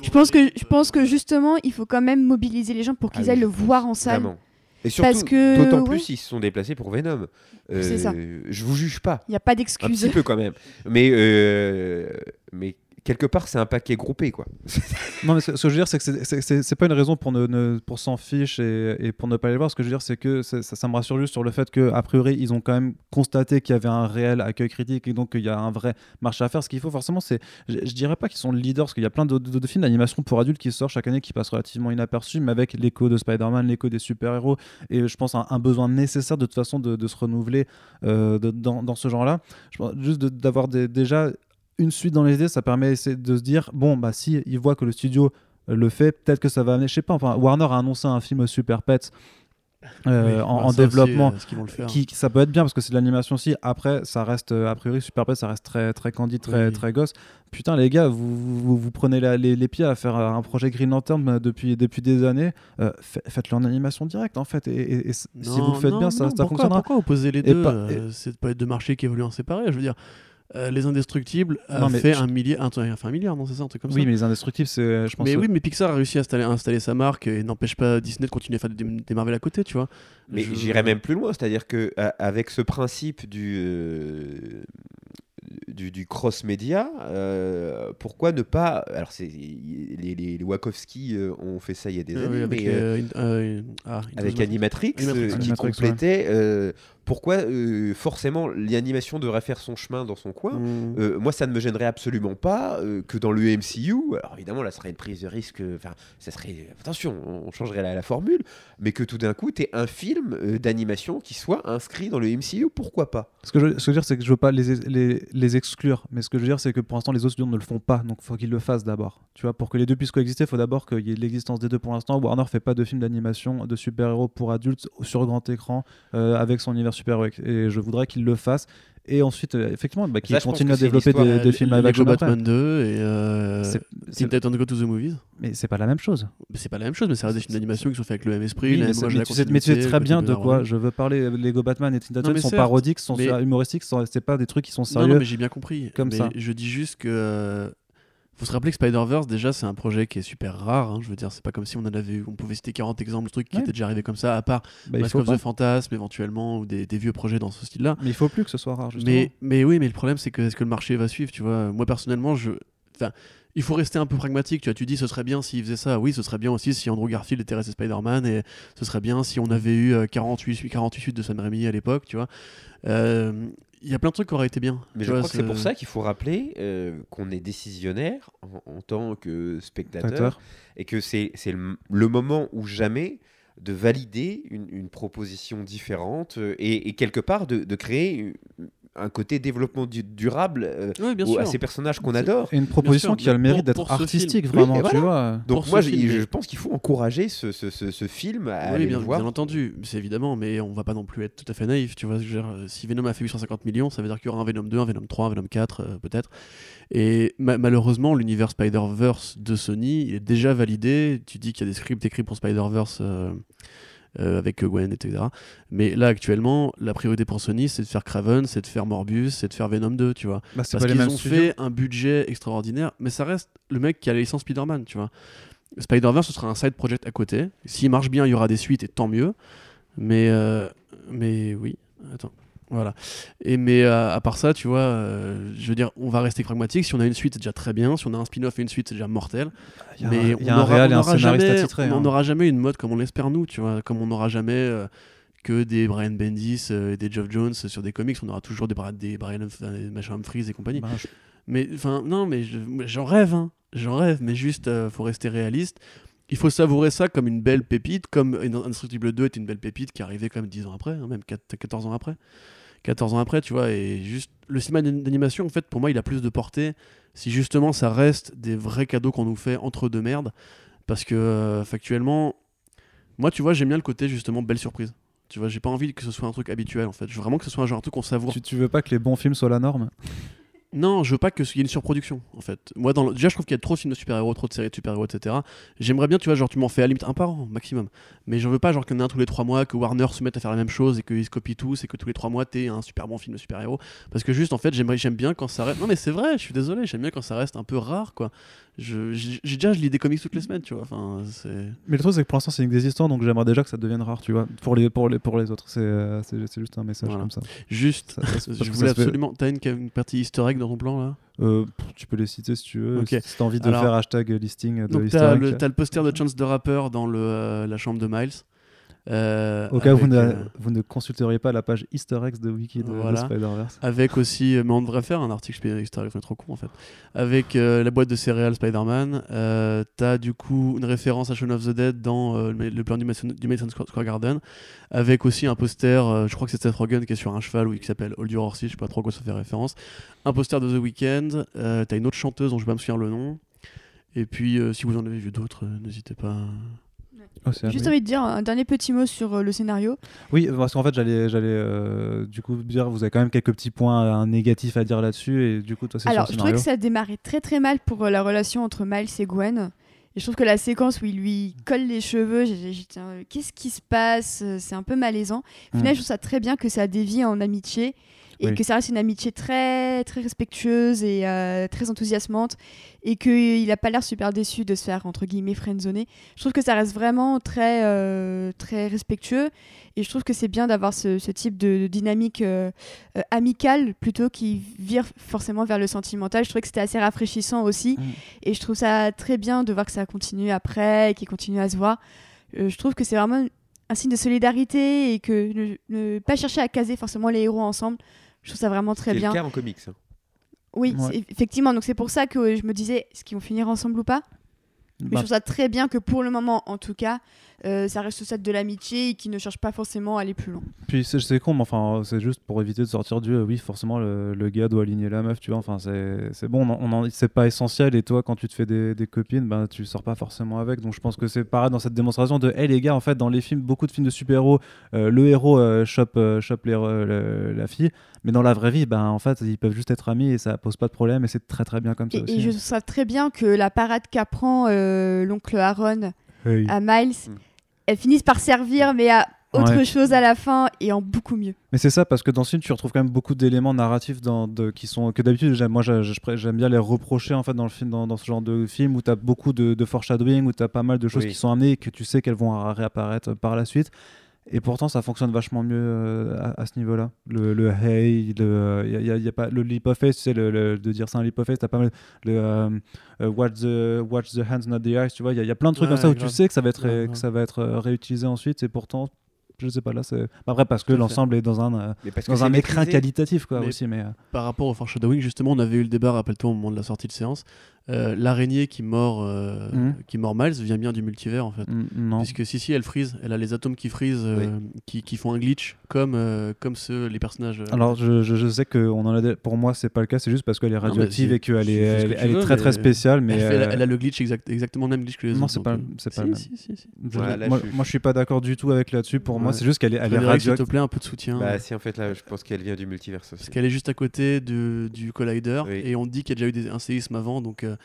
Je pense que je pense que justement il faut quand même mobiliser les gens pour qu'ils Ah aillent oui, le voir en salle. Vraiment. Et surtout, Parce que, d'autant ouais. plus s'ils se sont déplacés pour Venom. Euh, C'est ça. Je vous juge pas. Il n'y a pas Un d'excuses. petit peu quand même. Mais, euh, mais quelque part, c'est un paquet groupé, quoi. Non, mais ce, que je veux dire, c'est que c'est- pas une raison pour, ne, pour s'en fiche et, pour ne pas les voir. Ce que je veux dire, c'est que ça, me rassure juste sur le fait que a priori, ils ont quand même constaté qu'il y avait un réel accueil critique et donc qu'il y a un vrai marché à faire. Ce qu'il faut forcément, c'est. Je, je dirais pas qu'ils sont le leader, parce qu'il y a plein de, films d'animation pour adultes qui sortent chaque année qui passent relativement inaperçus, mais avec l'écho de Spider-Man, l'écho des super-héros et je pense un, un besoin nécessaire de toute façon de, se renouveler euh, dans, dans ce genre-là. Juste d'avoir déjà une suite dans les idées, ça permet de se dire bon, bah si ils voient que le studio euh, le fait, peut-être que ça va amener, je sais pas, enfin, Warner a annoncé un film Super Pets euh, Oui, en, bah, en ça aussi, développement. euh, ce qu'ils vont le faire. Qui, ça peut être bien parce que c'est de l'animation aussi. Après, ça reste, euh, a priori, Super Pets, ça reste très, très candide, très, Oui. très gosse. Putain, les gars, vous, vous, vous prenez la- les, les pieds à faire un projet Green Lantern euh, depuis, depuis des années. Euh, fa- Faites-le en animation directe, en fait. Et, et- et si vous le faites Non, bien, ça, non, ça pourquoi, fonctionnera. Pourquoi opposer les Et deux C'est pas deux marchés qui évoluent en séparé. Je veux dire, euh, Les Indestructibles a Non, mais fait je- un milliard, un, enfin, un milliard, non, c'est ça, un truc comme Oui, ça. mais les indestructibles, c'est, je pense. Mais euh, oui, mais Pixar a réussi à installer, à installer sa marque et n'empêche pas Disney de continuer à faire des, des Marvel à côté, tu vois. Mais Je- j'irais même plus loin, c'est-à-dire que a- avec ce principe du euh, du, du cross-média, euh, pourquoi ne pas Alors, c'est les, les, les Wachowski euh, ont fait ça il y a des Euh, années, oui, avec, mais euh, euh, in- euh, ah, avec Animatrix, euh, qui Animatrix, complétait. euh, pourquoi euh, forcément l'animation devrait faire son chemin dans son coin Mm. Euh, moi, ça ne me gênerait absolument pas euh, que dans le MCU, alors évidemment, là, ce serait une prise de risque, enfin, ça serait, attention, on changerait la, la formule, mais que tout d'un coup, tu un film d'animation qui soit inscrit dans le MCU, pourquoi pas? Ce que, je, ce que je veux dire, c'est que je veux pas les, les, les exclure, mais ce que je veux dire, c'est que pour l'instant, les autres studios ne le font pas, donc il faut qu'ils le fassent d'abord. Tu vois, pour que les deux puissent coexister, il faut d'abord qu'il y ait l'existence des deux pour l'instant. Warner fait pas de films d'animation de super-héros pour adultes sur grand écran avec son univers super-héroïque, et je voudrais qu'il le fasse. Et ensuite, euh, effectivement, bah, qu'il continue à c'est développer des, Euh, des films après. Batman 2 et euh, C'est- Teen c'est- Titans Go to the Movies. Mais c'est pas la même chose. C'est pas la même chose, mais ça reste des films d'animation qui sont faits avec le même esprit. Oui, la mais, c'est- mais tu sais, mais tu sais continuité, très bien de quoi ouais. je veux parler. Lego Batman et Teen mais sont parodiques, sont humoristiques, sont- c'est pas des trucs qui sont sérieux. non, mais j'ai bien compris. Comme mais ça. Je dis juste que. Euh, faut se rappeler que Spider-Verse, déjà, c'est un projet qui est super rare. hein. Je veux dire, c'est pas comme si on en avait eu, on pouvait citer 40 exemples de trucs qui Ouais. étaient déjà arrivés comme ça, à part Bah, Mask of pas. the Phantasm éventuellement, ou des, des vieux projets dans ce style-là. Mais il faut plus que ce soit rare, justement. Mais, mais oui, mais le problème, c'est que est-ce que le marché va suivre Tu vois, moi personnellement, je. Enfin, il faut rester un peu pragmatique. Tu vois, tu dis, ce serait bien s'il faisait ça. Oui, ce serait bien aussi si Andrew Garfield était resté Spider-Man, et ce serait bien si on avait eu euh, 48, suites- 48 suites de Sam Raimi à l'époque, tu vois. Euh, Il y a plein de trucs qui auraient été bien. Mais je vois, crois que c'est pour ça qu'il faut rappeler euh, qu'on est décisionnaire en, en tant que spectateur Spectateur. et que c'est c'est le, le moment ou jamais de valider une, une proposition différente euh, et, et quelque part de, de créer un côté développement du- durable euh, bien à ces personnages qu'on adore. Et une proposition qui a le mérite d'être artistique, film. vraiment, Oui, tu voilà. vois. Donc Pour moi, je, film, je mais- pense qu'il faut encourager ce, ce- ce- ce film à Oui, aller bien, le voir. bien entendu, c'est évidemment, mais on va pas non plus être tout à fait naïf. Tu vois, Je veux dire, si Venom a fait 850 millions, ça veut dire qu'il y aura un Venom 2, un Venom 3, un Venom 4, euh, peut-être. Et ma- malheureusement, l'univers Spider-Verse de Sony, il est déjà validé. Tu dis qu'il y a des scripts écrits pour Spider-Verse euh, euh, avec Gwen, etc. Mais là, actuellement, la priorité pour Sony, c'est de faire Craven, c'est de faire Morbius, c'est de faire Venom 2, tu vois. Bah, Parce qu'ils ont fait un budget extraordinaire, mais ça reste le mec qui a la licence Spider-Man, tu vois. Spider-Verse, ce sera un side project à côté. S'il marche bien, il y aura des suites et tant mieux. Mais, euh, mais oui, attends. Voilà. Et mais euh, à part ça, tu vois, euh, je veux dire, on va rester pragmatique. Si on a une suite, c'est déjà très bien. Si on a un spin-off et une suite, c'est déjà mortel. Il y a, mais un- il y a on un aura- réal et on un aura scénariste jamais- attitré. On hein. n'aura jamais une mode comme on l'espère nous, tu vois. Comme on n'aura jamais euh, que des Brian Bendis et des Geoff Jones sur des comics. On aura toujours des, des Brian machin Humphries et compagnie. Bah, je- Mais enfin, non, mais je- j'en rêve, hein. J'en rêve, mais juste, faut rester réaliste. Il faut savourer ça comme une belle pépite, comme Indestructible 2 était une belle pépite qui arrivait quand même 10 ans après, hein, même 4 14 ans après. 14 ans après, tu vois, et juste le cinéma d'animation, en fait, pour moi, il a plus de portée si justement ça reste des vrais cadeaux qu'on nous fait entre deux merdes. Parce que euh, factuellement, moi, tu vois, j'aime bien le côté justement belle surprise. Tu vois, j'ai pas envie que ce soit un truc habituel en fait. Je veux vraiment que ce soit un genre un truc qu'on savoure. tu, tu veux pas que les bons films soient la norme? Non, je veux pas qu'il y ait une surproduction, en fait. Moi, déjà, je trouve qu'il y a trop de films de super-héros, trop de séries de super-héros, etc. J'aimerais bien, tu vois, genre, tu m'en fais à limite un par an, maximum. Mais j'en veux pas, genre, qu'il y en ait un tous les trois mois, que Warner se mette à faire la même chose et qu'ils se copient tous et que tous les trois mois, t'aies un super bon film de super-héros. Parce que juste, en fait, j'aime bien quand ça reste. Non, mais c'est vrai, je suis désolé, j'aime bien quand ça reste un peu rare, quoi. Je, j'ai j'ai déjà, je lis des comics toutes les semaines, tu vois. Enfin, c'est. Mais le truc, c'est que pour l'instant, c'est une histoires, donc j'aimerais déjà que ça devienne rare, tu vois. Pour les, pour les, pour les autres, c'est euh, c'est- c'est juste un message Voilà. comme ça. Juste, Ça- ça je voulais absolument. T'as une, une partie egg dans ton plan, là? Euh, tu peux les citer si tu veux. Ok. Si t'as envie de Alors- faire hashtag listing de Donc t'as le, t'as le poster de Chance the Rapper dans le, euh, la chambre de Miles. Euh, Au cas où vous ne, euh, vous ne consulteriez pas la page Easter eggs de Wiki de, de. Spider-Verse. avec aussi, euh, mais on devrait faire un article Easter egg, on est trop con en fait. Avec euh, la boîte de céréales Spider-Man, euh, t'as du coup une référence à Shaun of the Dead dans euh, le plan du Madison, du Madison Square Garden, avec aussi un poster, euh, je crois que c'est Seth Rogen qui est sur un cheval ou qui s'appelle Hold Your Horses, je sais pas trop à quoi ça fait référence. Un poster de The Weeknd, euh, t'as une autre chanteuse dont je vais pas me souvenir le nom. Et puis, euh, si vous en avez vu d'autres, euh, n'hésitez pas. C'est Juste oui. envie de dire un dernier petit mot sur euh, le scénario. Oui, parce qu'en fait, j'allais, j'allais euh, du coup dire, vous avez quand même quelques petits points euh, négatifs à dire là-dessus, et du coup, toi, c'est Alors, je trouvais que ça démarrait très très mal pour euh, la relation entre Miles et Gwen. Et je trouve que la séquence où il lui colle les cheveux, j'étais, euh, qu'est-ce qui se passe? C'est un peu malaisant. Au final, Mm. je trouve ça très bien que ça dévie en amitié et Oui. que ça reste une amitié très très respectueuse et euh, très enthousiasmante et qu'il n'a pas l'air super déçu de se faire entre guillemets friendzoner. Je trouve que ça reste vraiment très euh, très respectueux et je trouve que c'est bien d'avoir ce, ce type de, de dynamique euh, amicale plutôt qui vire forcément vers le sentimental. Je trouvais que c'était assez rafraîchissant aussi Mm. et je trouve ça très bien de voir que ça continue après et qu'ils continuent à se voir. Je trouve que c'est vraiment un signe de solidarité et que ne, ne pas chercher à caser forcément les héros ensemble. Je trouve ça vraiment très C'est bien. le cas en comics. hein. Oui, Ouais. c'est- effectivement. Donc c'est pour ça que je me disais, est-ce qu'ils vont finir ensemble ou pas? Mais Bah, je trouve ça très bien que pour le moment, en tout cas, euh, ça reste au stade de l'amitié et qu'ils ne cherchent pas forcément à aller plus loin. Puis c'est, con, mais enfin, c'est juste pour éviter de sortir du euh, oui, forcément, le, le gars doit aligner la meuf, tu vois. Enfin, c'est, c'est bon, on on c'est pas essentiel, et toi, quand tu te fais des, des copines, ben, tu sors pas forcément avec. Donc je pense que c'est pareil dans cette démonstration de, hey les gars, en fait, dans les films, beaucoup de films de super-héros, euh, le héros euh, chope, euh, chope les- le- la fille, mais dans la vraie vie, ben, en fait, ils peuvent juste être amis et ça pose pas de problème, et c'est très très bien comme ça Et, aussi. et je trouve ça très bien que la parade qu'apprend euh, l'oncle Aaron à Miles, Mm. Elles finissent par servir, mais à autre Ouais. chose à la fin et en beaucoup mieux. Mais c'est ça, parce que dans ce film, tu retrouves quand même beaucoup d'éléments narratifs dans, de, qui sont, que d'habitude, j'aime- moi j'aime bien les reprocher en fait, dans, le film, dans, dans ce genre de film où tu as beaucoup de, de foreshadowing, où tu as pas mal de choses Oui. qui sont amenées et que tu sais qu'elles vont réapparaître par la suite. Et pourtant, ça fonctionne vachement mieux euh, à, à ce niveau-là. Le, le hey, le, y a, y a- y a pas, le leap of faith, tu sais, le, le- de dire ça un leap of faith, tu as pas mal. Le euh, euh, watch, the, watch the hands, not the eyes, tu vois. Il y, a- y a plein de trucs Ouais, comme ça où grave. tu sais que ça va être, Ouais, ré- ouais. que ça va être euh, réutilisé ensuite. Et pourtant, je sais pas, là, c'est. Après, parce que l'ensemble est dans un. euh, parce dans c'est un écrin qualitatif quoi Mais- aussi mais euh, Par rapport au foreshadowing, justement, on avait eu le débat, rappelle-toi, au moment de la sortie de séance. Euh, L'araignée qui mord, euh, Mhm. qui mord Miles vient bien du multivers, en fait. mm, non Puisque si, si, elle freeze, elle a les atomes qui freeze, euh, qui, qui font un glitch, comme, euh, comme ceux, les personnages. euh, alors je, je, je sais que on en a pour moi c'est pas le cas c'est juste parce qu'elle est radioactive c'est- et qu'elle est, elle, est très très spéciale mais elle, fait- elle a le glitch exact, exactement le même glitch que les non autres. c'est pas c'est pas si, le même. si, si, si. Je- Ouais, là, moi, je suis- moi, je suis pas d'accord du tout avec là-dessus pour moi c'est juste qu'elle est, elle est s'il te radioactive plaît, un peu de soutien. Bah si en fait là je pense qu'elle vient du multiverse aussi. Parce qu'elle est juste à côté de- du Collider et on dit qu'il y a déjà eu des, un séisme avant, donc euh,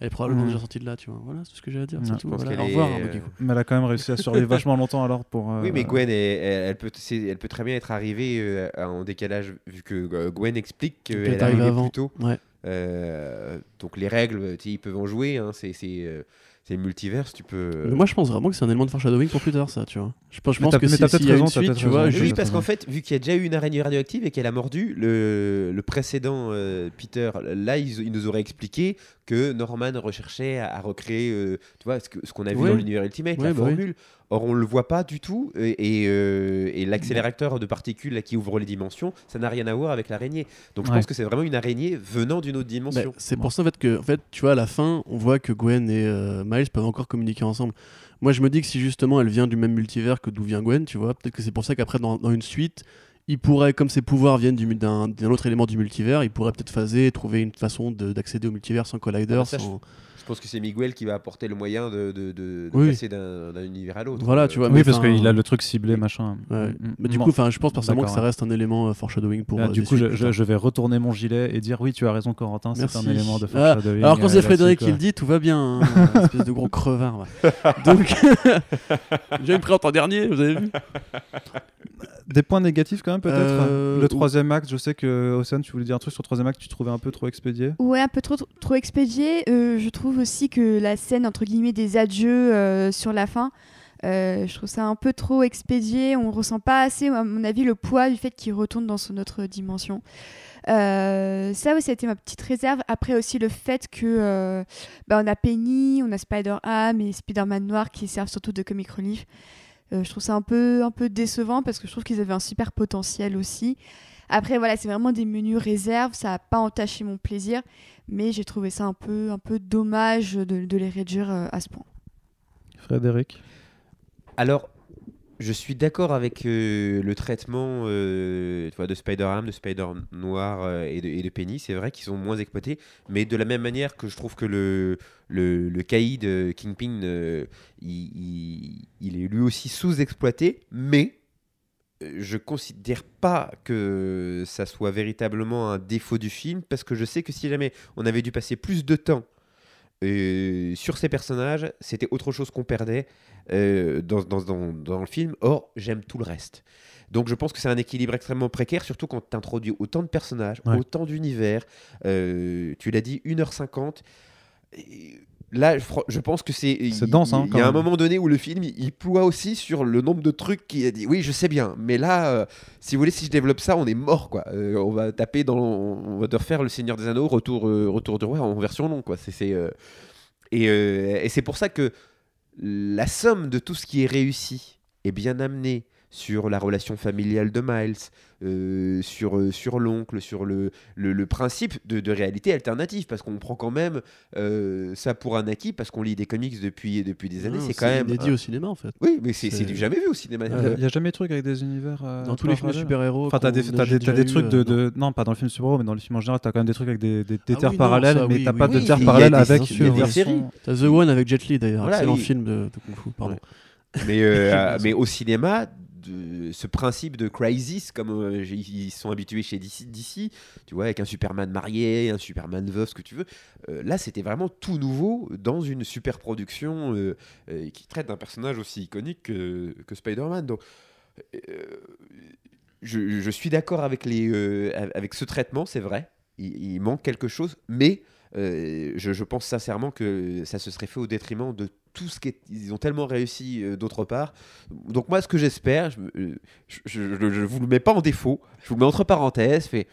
elle est probablement Mhm. déjà sortie de là, tu vois. Voilà, c'est tout ce que j'ai à dire. C'est tout. Voilà. Au revoir, est, hein, mais elle a quand même réussi à survivre vachement longtemps alors pour euh, Oui, mais Gwen, est- elle, elle peut, c'est- elle peut très bien être arrivée euh, en décalage, vu que euh, Gwen explique Qu'elle est arrivée avant. plus tôt. Ouais. Euh, donc les règles, ils peuvent en jouer. Hein, c'est c'est euh, c'est multiverse, tu peux. Mais Moi, je pense vraiment que c'est un élément de foreshadowing pour plus tard, ça, tu vois. Je pense, je pense que mais si- y a raison, une suite, tu vois. Oui, juste- parce qu'en fait, vu qu'il y a déjà eu une araignée radioactive et qu'elle a mordu, le, le précédent euh, Peter, là, il, il nous aurait expliqué que Norman recherchait à, à recréer, euh, tu vois, ce qu'on a vu Ouais. dans l'univers Ultimate, Ouais, la bah oui. Or, on le voit pas du tout, et, et, euh, et l'accélérateur de particules là, qui ouvre les dimensions, ça n'a rien à voir avec l'araignée. Donc, je Ouais. pense que c'est vraiment une araignée venant d'une autre Bah, dimension. c'est pour ça en fait que en fait tu vois à la fin on voit que Gwen et euh, Miles peuvent encore communiquer ensemble. Moi je me dis que si justement elle vient du même multivers que d'où vient Gwen, tu vois, peut-être que c'est pour ça qu'après dans, dans une suite, il pourrait comme ses pouvoirs viennent d'un autre élément du multivers, il pourrait peut-être phaser et trouver une façon de- d'accéder au multivers sans collider, Ah bah ça, sans- Je pense que c'est Miguel qui va apporter le moyen de, de, de- de Oui. passer d'un univers à l'autre. Voilà, tu vois, oui mais parce qu'il a le truc ciblé machin Ouais. Mm, mm. Mais du Bon. coup, enfin, je pense personnellement que ça reste un élément euh, foreshadowing pour. Là, euh, du coup, je, vais retourner mon gilet et dire oui, tu as raison, Corentin, c'est un élément de Ah, foreshadowing. Alors quand euh, c'est Frédéric qui le dit, tout va bien. hein, espèce de gros crevard. ouais. Donc, j'ai une pris en dernier, vous avez vu. Des points négatifs quand même peut-être. Euh, le troisième acte, je sais que Océane, tu voulais dire un truc sur le troisième acte, tu trouvais un peu trop expédié. Ouais, un peu trop, trop expédié. Euh, je trouve aussi que la scène, entre guillemets, des adieux euh, sur la fin, euh, je trouve ça un peu trop expédié. On ressent pas assez, à mon avis, le poids du fait qu'il retourne dans son autre dimension. Euh, ça, oui, ça a été ma petite réserve. Après aussi le fait que euh, bah, on a Penny, on a Spider-Ham et Spider-Man Noir qui servent surtout de comic relief. Euh, je trouve ça un peu, un peu décevant parce que je trouve qu'ils avaient un super potentiel aussi. Après, voilà, c'est vraiment des menus réserves, ça n'a pas entaché mon plaisir, mais j'ai trouvé ça un peu, un peu dommage de, de les réduire euh, à ce point. Frédéric? Alors, je suis d'accord avec euh, le traitement euh, de Spider-Ham, de Spider-Noir euh, et, de, Penny. C'est vrai qu'ils sont moins exploités, mais de la même manière que je trouve que le, le, le caïd Kingpin, il, il- il est lui aussi sous-exploité, mais je considère pas que ça soit véritablement un défaut du film, parce que je sais que si jamais on avait dû passer plus de temps euh, sur ces personnages, c'était autre chose qu'on perdait euh, dans, dans, dans, dans le film. Or, j'aime tout le reste. Donc je pense que c'est un équilibre extrêmement précaire, surtout quand tu introduis autant de personnages, Ouais. autant d'univers. Euh, tu l'as dit, 1h50. Et Là, je, pense que c'est. C'est il- dense, hein, Il y a un moment donné où le film, il, ploie aussi sur le nombre de trucs qu'il a dit. Oui, je sais bien, mais là, euh, si vous voulez, si je développe ça, on est mort, quoi. Euh, on va taper dans. On va devoir faire Le Seigneur des Anneaux, Retour, euh, Retour du Roi en version longue, quoi. C'est. Et, et c'est pour ça que la somme de tout ce qui est réussi est bien amené sur la relation familiale de Miles, euh, sur, euh, sur l'oncle, sur le, le, le principe de, de réalité alternative, parce qu'on prend quand même euh, ça pour un acquis, parce qu'on lit des comics depuis, depuis des années, c'est quand même... inédit un- au cinéma en fait. Oui, mais c'est du jamais vu au cinéma. Il n'y a, jamais de truc avec des univers. euh, Dans tous les films super-héros. Enfin, t'as des, a t'as des, t'as des eu, trucs euh, de, de- Non, pas dans le film super-héros, mais dans le film en général, t'as quand même des trucs avec des, des, des Ah terres oui, non, parallèles, ça, mais oui, t'as oui, pas de terres parallèles avec des séries. T'as The One avec Jet Li d'ailleurs, excellent film de, de Kung Fu. Pardon. Mais, euh, mais au cinéma, ce principe de crisis, comme euh, ils sont habitués chez DC, tu vois, avec un Superman marié, un Superman veuf, ce que tu veux, euh, là c'était vraiment tout nouveau dans une super production euh, qui traite d'un personnage aussi iconique que, que Spider-Man. Donc je, suis d'accord avec, les, avec ce traitement, c'est vrai. Il, manque quelque chose, mais je, je pense sincèrement que ça se serait fait au détriment de tout ce qu'ils ont tellement réussi euh, d'autre part. Donc moi, ce que j'espère, je, me- euh, vous le mets pas en défaut, je vous le mets entre parenthèses. Fait,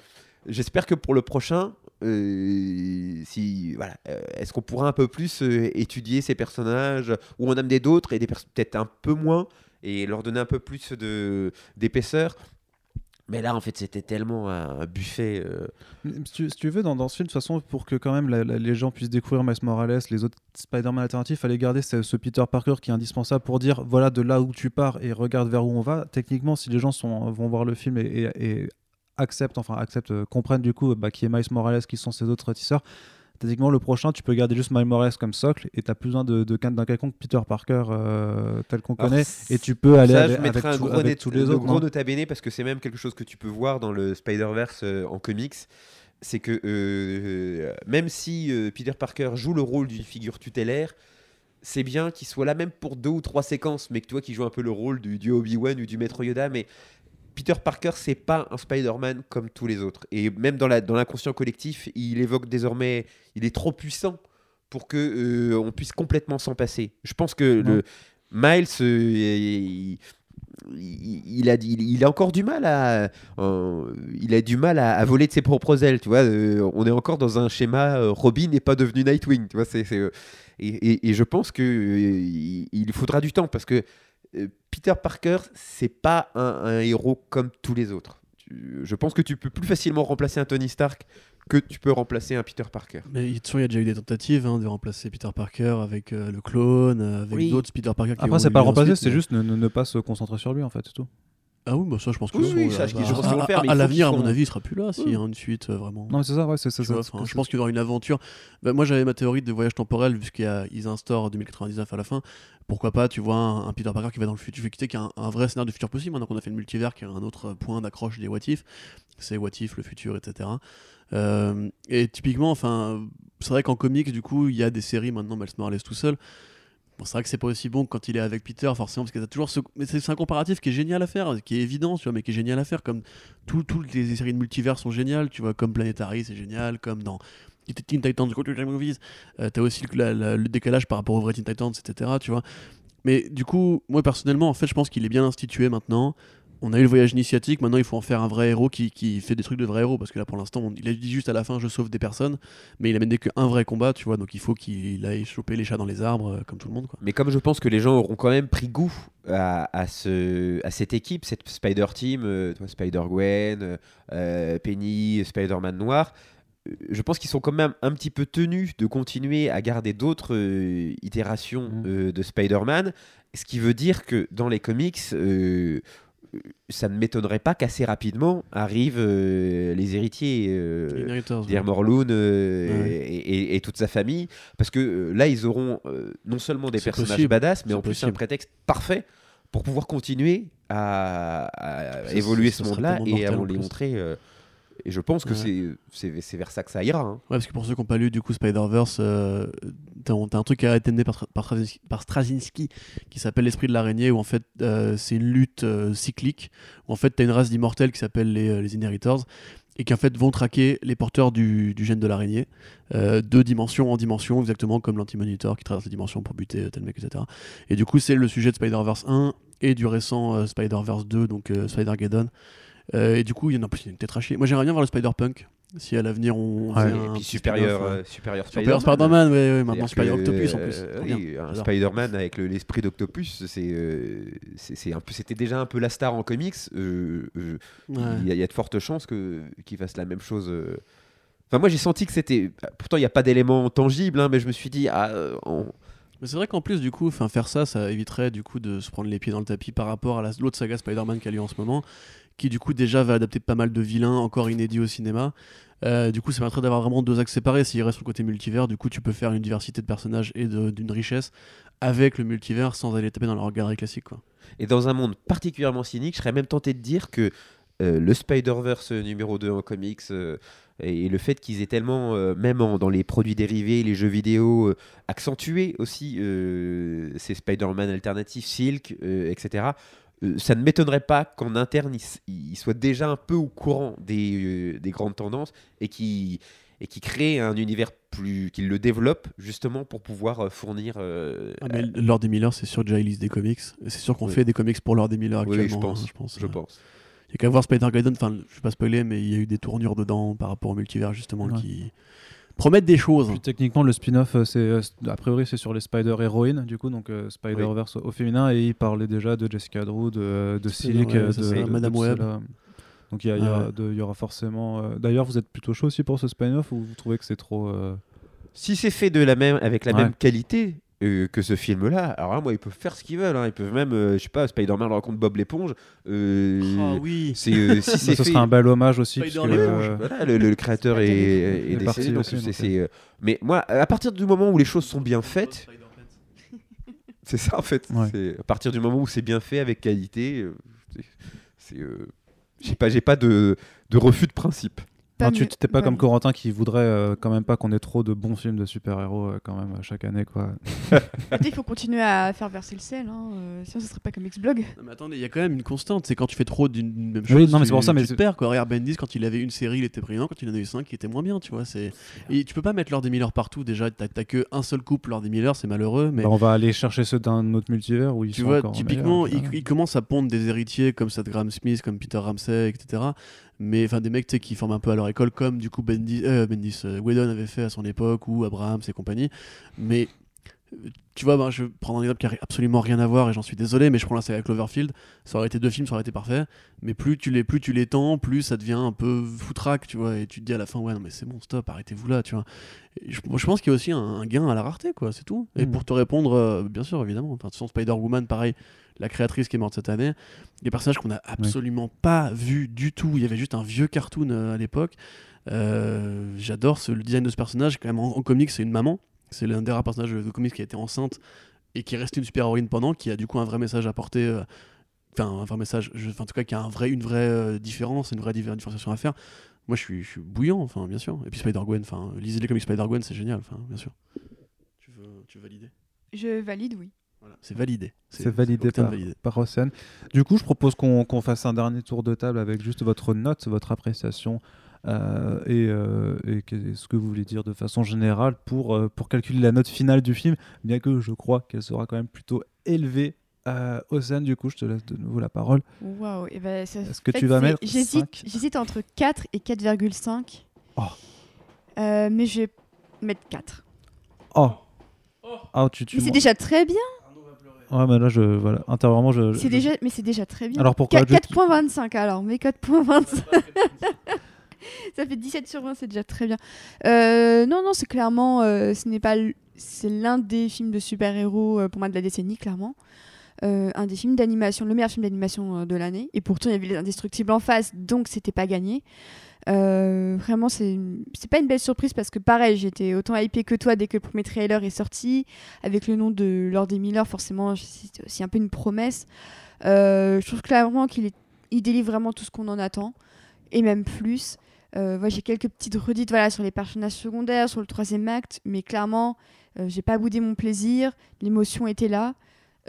j'espère que pour le prochain, euh, si voilà, est-ce qu'on pourra un peu plus étudier ces personnages ou en amener d'autres et des peut-être un peu moins et leur donner un peu plus d'épaisseur? Mais là, en fait, c'était tellement un buffet. euh, Si tu, tu veux, dans, dans ce film, de toute façon, pour que quand même les gens puissent découvrir Miles Morales, les autres Spider-Man alternatifs, fallait garder ce, ce Peter Parker qui est indispensable pour dire voilà de là où tu pars et regarde vers où on va. Techniquement, si les gens sont, vont voir le film et acceptent, enfin acceptent, euh, comprennent du coup bah, qui est Miles Morales, qui sont ses autres tisseurs. Techniquement, le prochain, tu peux garder juste Miles Morales comme socle et t'as plus besoin de, de, d'un quelconque Peter Parker euh, tel qu'on connaît. Et tu peux aller ça, avec, je avec un tout- gros, avec tous les le autres. gros nota bene parce que c'est même quelque chose que tu peux voir dans le Spider-Verse euh, en comics. C'est que euh, même si Peter Parker joue le rôle d'une figure tutélaire, c'est bien qu'il soit là même pour deux ou trois séquences, mais que toi qui joues un peu le rôle du, du Obi-Wan ou du Maître Yoda, mais Peter Parker, c'est pas un Spider-Man comme tous les autres. Et même dans la- dans l'inconscient collectif, il évoque désormais, il est trop puissant pour que euh, on puisse complètement s'en passer. Je pense que Non. le Miles, euh, il, a, il, il a encore du mal à, euh, il a du mal à, à voler de ses propres ailes. Tu vois, Euh, on est encore dans un schéma. Robin n'est pas devenu Nightwing. Tu vois, c'est, c'est, et, et- et je pense que il, faudra du temps parce que Peter Parker, c'est pas un, un héros comme tous les autres. Tu- Je pense que tu peux plus facilement remplacer un Tony Stark que tu peux remplacer un Peter Parker. Mais de toute façon, il y a déjà eu des tentatives hein, de remplacer Peter Parker avec euh, le clone, euh, avec Oui. d'autres Peter Parker qui Après, c'est pas le remplacer, c'est mais- juste ne, ne- ne pas se concentrer sur lui en fait, c'est tout. Ah oui, bah ça, je pense que Oui, ce oui, sont- ça, je- bah, je pense qu'ils vont à- faire, mais à, il faut l'avenir, à mon avis, il sera plus là s'il y a une suite euh, vraiment. Non, mais c'est ça, ouais, c'est c'est Tu ça. vois, enfin, je pense qu'il y aura une aventure. Bah, moi, j'avais ma théorie de voyage temporel, puisqu'ils instaurent 2099 à la fin. Pourquoi pas, tu vois, un, un Peter Parker qui va dans le futur, qui est un, un vrai scénario de futur possible. Maintenant qu'on a fait le multivers, qui est un autre point d'accroche des What If. C'est What If, le futur, etc. Euh, et typiquement, enfin, c'est vrai qu'en comics, du coup, il y a des séries maintenant, Miles Morales tout seul. C'est vrai que c'est pas aussi bon que quand il est avec Peter, forcément, parce que t'as toujours. Mais c'est un comparatif qui est génial à faire, qui est évident, tu vois, mais qui est génial à faire. Comme tout- toutes les séries de multivers sont géniales, tu vois, comme Planetary, c'est génial, comme dans Teen Titans Go to the Movies, euh, t'as aussi le décalage par rapport aux vrais Teen Titans, etc. Tu vois. Mais du coup, moi personnellement, en fait, je pense qu'il est bien institué maintenant. On a eu le voyage initiatique, maintenant il faut en faire un vrai héros qui, qui fait des trucs de vrai héros. Parce que là, pour l'instant, on- il a dit juste à la fin, je sauve des personnes, mais il a mené qu'un vrai combat, tu vois. Donc il faut qu'il aille choper les chats dans les arbres, euh, comme tout le monde, quoi. Mais comme je pense que les gens auront quand même pris goût à, à ce, à cette équipe, cette Spider Team, euh, tu vois, Spider-Gwen, euh, Penny, Spider-Man Noir, je pense qu'ils sont quand même un petit peu tenus de continuer à garder d'autres euh, itérations euh, de Spider-Man, ce qui veut dire que dans les comics, euh, ça ne m'étonnerait pas qu'assez rapidement arrivent euh, les héritiers. euh, Morlun euh, Ouais. et, et- et toute sa famille, parce que euh, là ils auront euh, non seulement des personnages possible. badass, mais en plus un prétexte parfait pour pouvoir continuer à, à Ça, évoluer ce monde-là et à les montrer. Et je pense que Ouais. c'est- vers ça que ça ira. hein. Ouais, parce que pour ceux qui n'ont pas lu du coup Spider-Verse, euh, t'as un truc qui a été amené par, par, Straczynski, par Straczynski qui s'appelle l'esprit de l'araignée, où en fait euh, c'est une lutte euh, cyclique, où en fait t'as une race d'immortels qui s'appelle les, euh, les Inheritors, et qui en fait vont traquer les porteurs du, du gène de l'araignée, euh, de dimension en dimension, exactement comme l'anti-monitor qui traverse les dimensions pour buter tel mec, etc. Et du coup c'est le sujet de Spider-Verse 1 et du récent euh, Spider-Verse 2, donc euh, Spider-Geddon. Euh, et du coup, il y en a plus, il y a une tête à chier. Moi, j'aimerais bien voir le Spider-Punk. Si à l'avenir on. Ouais, et puis supérieur, euh, supérieur Spider-Man. Spider-Man, ouais, ouais, maintenant Spider que, Octopus en plus. euh, Trop oui, un. Spider-Man avec le- l'esprit d'Octopus, c'est euh, c'est c'est un peu, c'était déjà un peu la star en comics. il, y a, y de fortes chances que qu'il fasse la même chose. Enfin, moi j'ai senti que c'était. Pourtant, il n'y a pas d'éléments tangibles, hein, mais je me suis dit, ah, on- Mais c'est vrai qu'en plus, du coup, faire ça, ça éviterait du coup de se prendre les pieds dans le tapis par rapport à la- l'autre saga Spider-Man qui a lieu en ce moment, qui du coup déjà va adapter pas mal de vilains encore inédits au cinéma. Euh, du coup, ça permettrait d'avoir vraiment deux axes séparés. S'il reste le côté multivers, du coup, tu peux faire une diversité de personnages et d'une richesse avec le multivers sans aller taper dans leur galerie classique. Et dans un monde particulièrement cynique, je serais même tenté de dire que euh, le Spider-Verse numéro 2 en comics euh, et le fait qu'ils aient tellement, même dans les produits dérivés, les jeux vidéo, accentué aussi ces Spider-Man alternatifs, Silk, etc., ça ne m'étonnerait pas qu'en interne, il, il soit déjà un peu au courant des, euh, des grandes tendances et qui et qui crée un univers plus, qu'il le développe justement pour pouvoir euh, fournir. euh, Ah, mais Lord et Miller, c'est sûr déjà ils lisent des comics. C'est sûr qu'on Oui. fait des comics pour Lord et Miller Oui, actuellement. je pense, hein, je pense. je Euh, pense. Il y a qu'à voir Spider-Gwen, enfin, je vais pas spoiler, mais il y a eu des tournures dedans par rapport au multivers justement Ouais. qui promettent des choses. Puis techniquement, le spin-off, euh, c'est euh, a priori c'est sur les Spider-Héroïnes, du coup, donc euh, Spider-Verse au féminin, et il parlait déjà de Jessica Drew, de, de Silk, ouais, de, de- Madame de Web. Donc il y, a- il y Ah ouais. il y aura forcément. euh, D'ailleurs, vous êtes plutôt chaud aussi pour ce spin-off ou vous trouvez que c'est trop. euh, Si c'est fait de la même, avec la Ouais. même qualité euh, que ce film-là, alors là, moi, ils peuvent faire ce qu'ils veulent. hein. Ils peuvent même, euh, je sais pas, Spider-Man rencontre Bob l'éponge. euh, Ah oui. C'est euh, si bah, c'est ce fait. sera un bel hommage aussi. Puisque, euh, Voilà, le, créateur est, est est parti décédé. donc aussi, c'est- donc, c'est, euh, Mais moi, à partir du moment où les choses sont bien faites, c'est ça en fait. Ouais. À partir du moment où c'est bien fait avec qualité, euh, c'est- euh, J'ai pas, j'ai pas de, de refus de principe. Pas non, tu t'es pas comme. Corentin qui voudrait euh, quand même pas qu'on ait trop de bons films de super-héros euh, quand même euh, chaque année quoi. Il faut continuer à faire verser le sel, hein, euh, sinon ce serait pas comme X-Blog. Mais attendez, il y a quand même une constante. C'est quand tu fais trop d'une même chose. Oui, non, mais c'est tu- pour ça, mais tu perds. Quoi. Regarde Bendis, quand il avait une série, il était brillant. Quand il en a eu cinq, il était moins bien. Tu vois, c'est. Et tu peux pas mettre Lord des Miller partout. Déjà, t'as t'as que un seul couple Lord des Miller, c'est malheureux. Mais Bah, on va aller chercher ceux d'un autre multivers où ils tu sont vois, encore typiquement, meilleurs, il, tu il commence à pondre des héritiers comme Seth Graham Smith, comme Peter Ramsey, etc. Mais enfin, des mecs qui forment un peu à leur école, comme du coup Bendis, euh, Bendis euh, Whedon avait fait à son époque, ou Abraham et compagnie. Mais tu vois, ben, je vais prendre un exemple qui n'a absolument rien à voir, et j'en suis désolé, mais je prends la saga Cloverfield. Ça aurait été deux films, ça aurait été parfait. Mais plus tu les, plus tu l'étends, plus ça devient un peu foutraque, tu vois. Et tu te dis à la fin, ouais, non, mais c'est bon, stop, arrêtez-vous là, tu vois. Je, moi, je pense qu'il y a aussi un, un gain à la rareté, quoi, c'est tout. Et Mhm. pour te répondre, euh, bien sûr, évidemment. Enfin, de toute façon, Spider-Woman, pareil, la créatrice qui est morte cette année, des personnages qu'on n'a absolument pas vus du tout. Il y avait juste un vieux cartoon euh, à l'époque. Euh, J'adore le design de ce personnage. Quand même, en, en comics, c'est une maman. C'est l'un des rares personnages de comics qui a été enceinte et qui est restée une super-héroïne pendant, qui a du coup un vrai message à porter. euh, Enfin, un vrai message, je- enfin, en tout cas, qui a un vrai, une vraie euh, différence, une vraie diffé- différenciation à faire. Moi, je suis, je suis bouillant, enfin, bien sûr. Et puis Spider-Gwen, enfin, lisez les comics Spider-Gwen, c'est génial, enfin, bien sûr. Tu veux, tu veux valider? Je valide, oui. Voilà, c'est validé. C'est validé par, validé. par Océane. Du coup, je propose qu'on qu'on fasse un dernier tour de table avec juste votre note, votre appréciation euh, et, euh, et que- ce que vous voulez dire de façon générale pour, euh, pour calculer la note finale du film, bien que je crois qu'elle sera quand même plutôt élevée. Euh, Océane, du coup, je te laisse de nouveau la parole. Waouh. et ben, ça- Est-ce que tu vas mettre J'hésite, entre 4 et 4,5. Oh. Euh, mais je vais mettre 4. Oh, oh tu, tu Mais c'est déjà très bien. Ouais, mais là, je. Voilà, intérieurement, je. C'est je- déjà, mais c'est déjà très bien. Alors pourquoi Qua- juste- 4.25 alors, mais 4.25. ça fait 17 sur 20, c'est déjà très bien. Euh, non, non, c'est clairement, euh, ce n'est pas, c'est l'un des films de super-héros euh, pour moi de la décennie, clairement. Un des films d'animation, le meilleur film d'animation de l'année. Et pourtant, il y avait les Indestructibles en face, donc c'était pas gagné. Vraiment, c'est c'est pas une belle surprise parce que pareil, j'étais autant hypée que toi dès que le premier trailer est sorti. Avec le nom de Lord et Miller, forcément, c'était aussi un peu une promesse. Je trouve clairement qu'il délivre vraiment tout ce qu'on en attend, et même plus. Euh, j'ai quelques petites redites voilà, sur les personnages secondaires, sur le troisième acte, mais clairement, euh, j'ai pas boudé mon plaisir, l'émotion était là.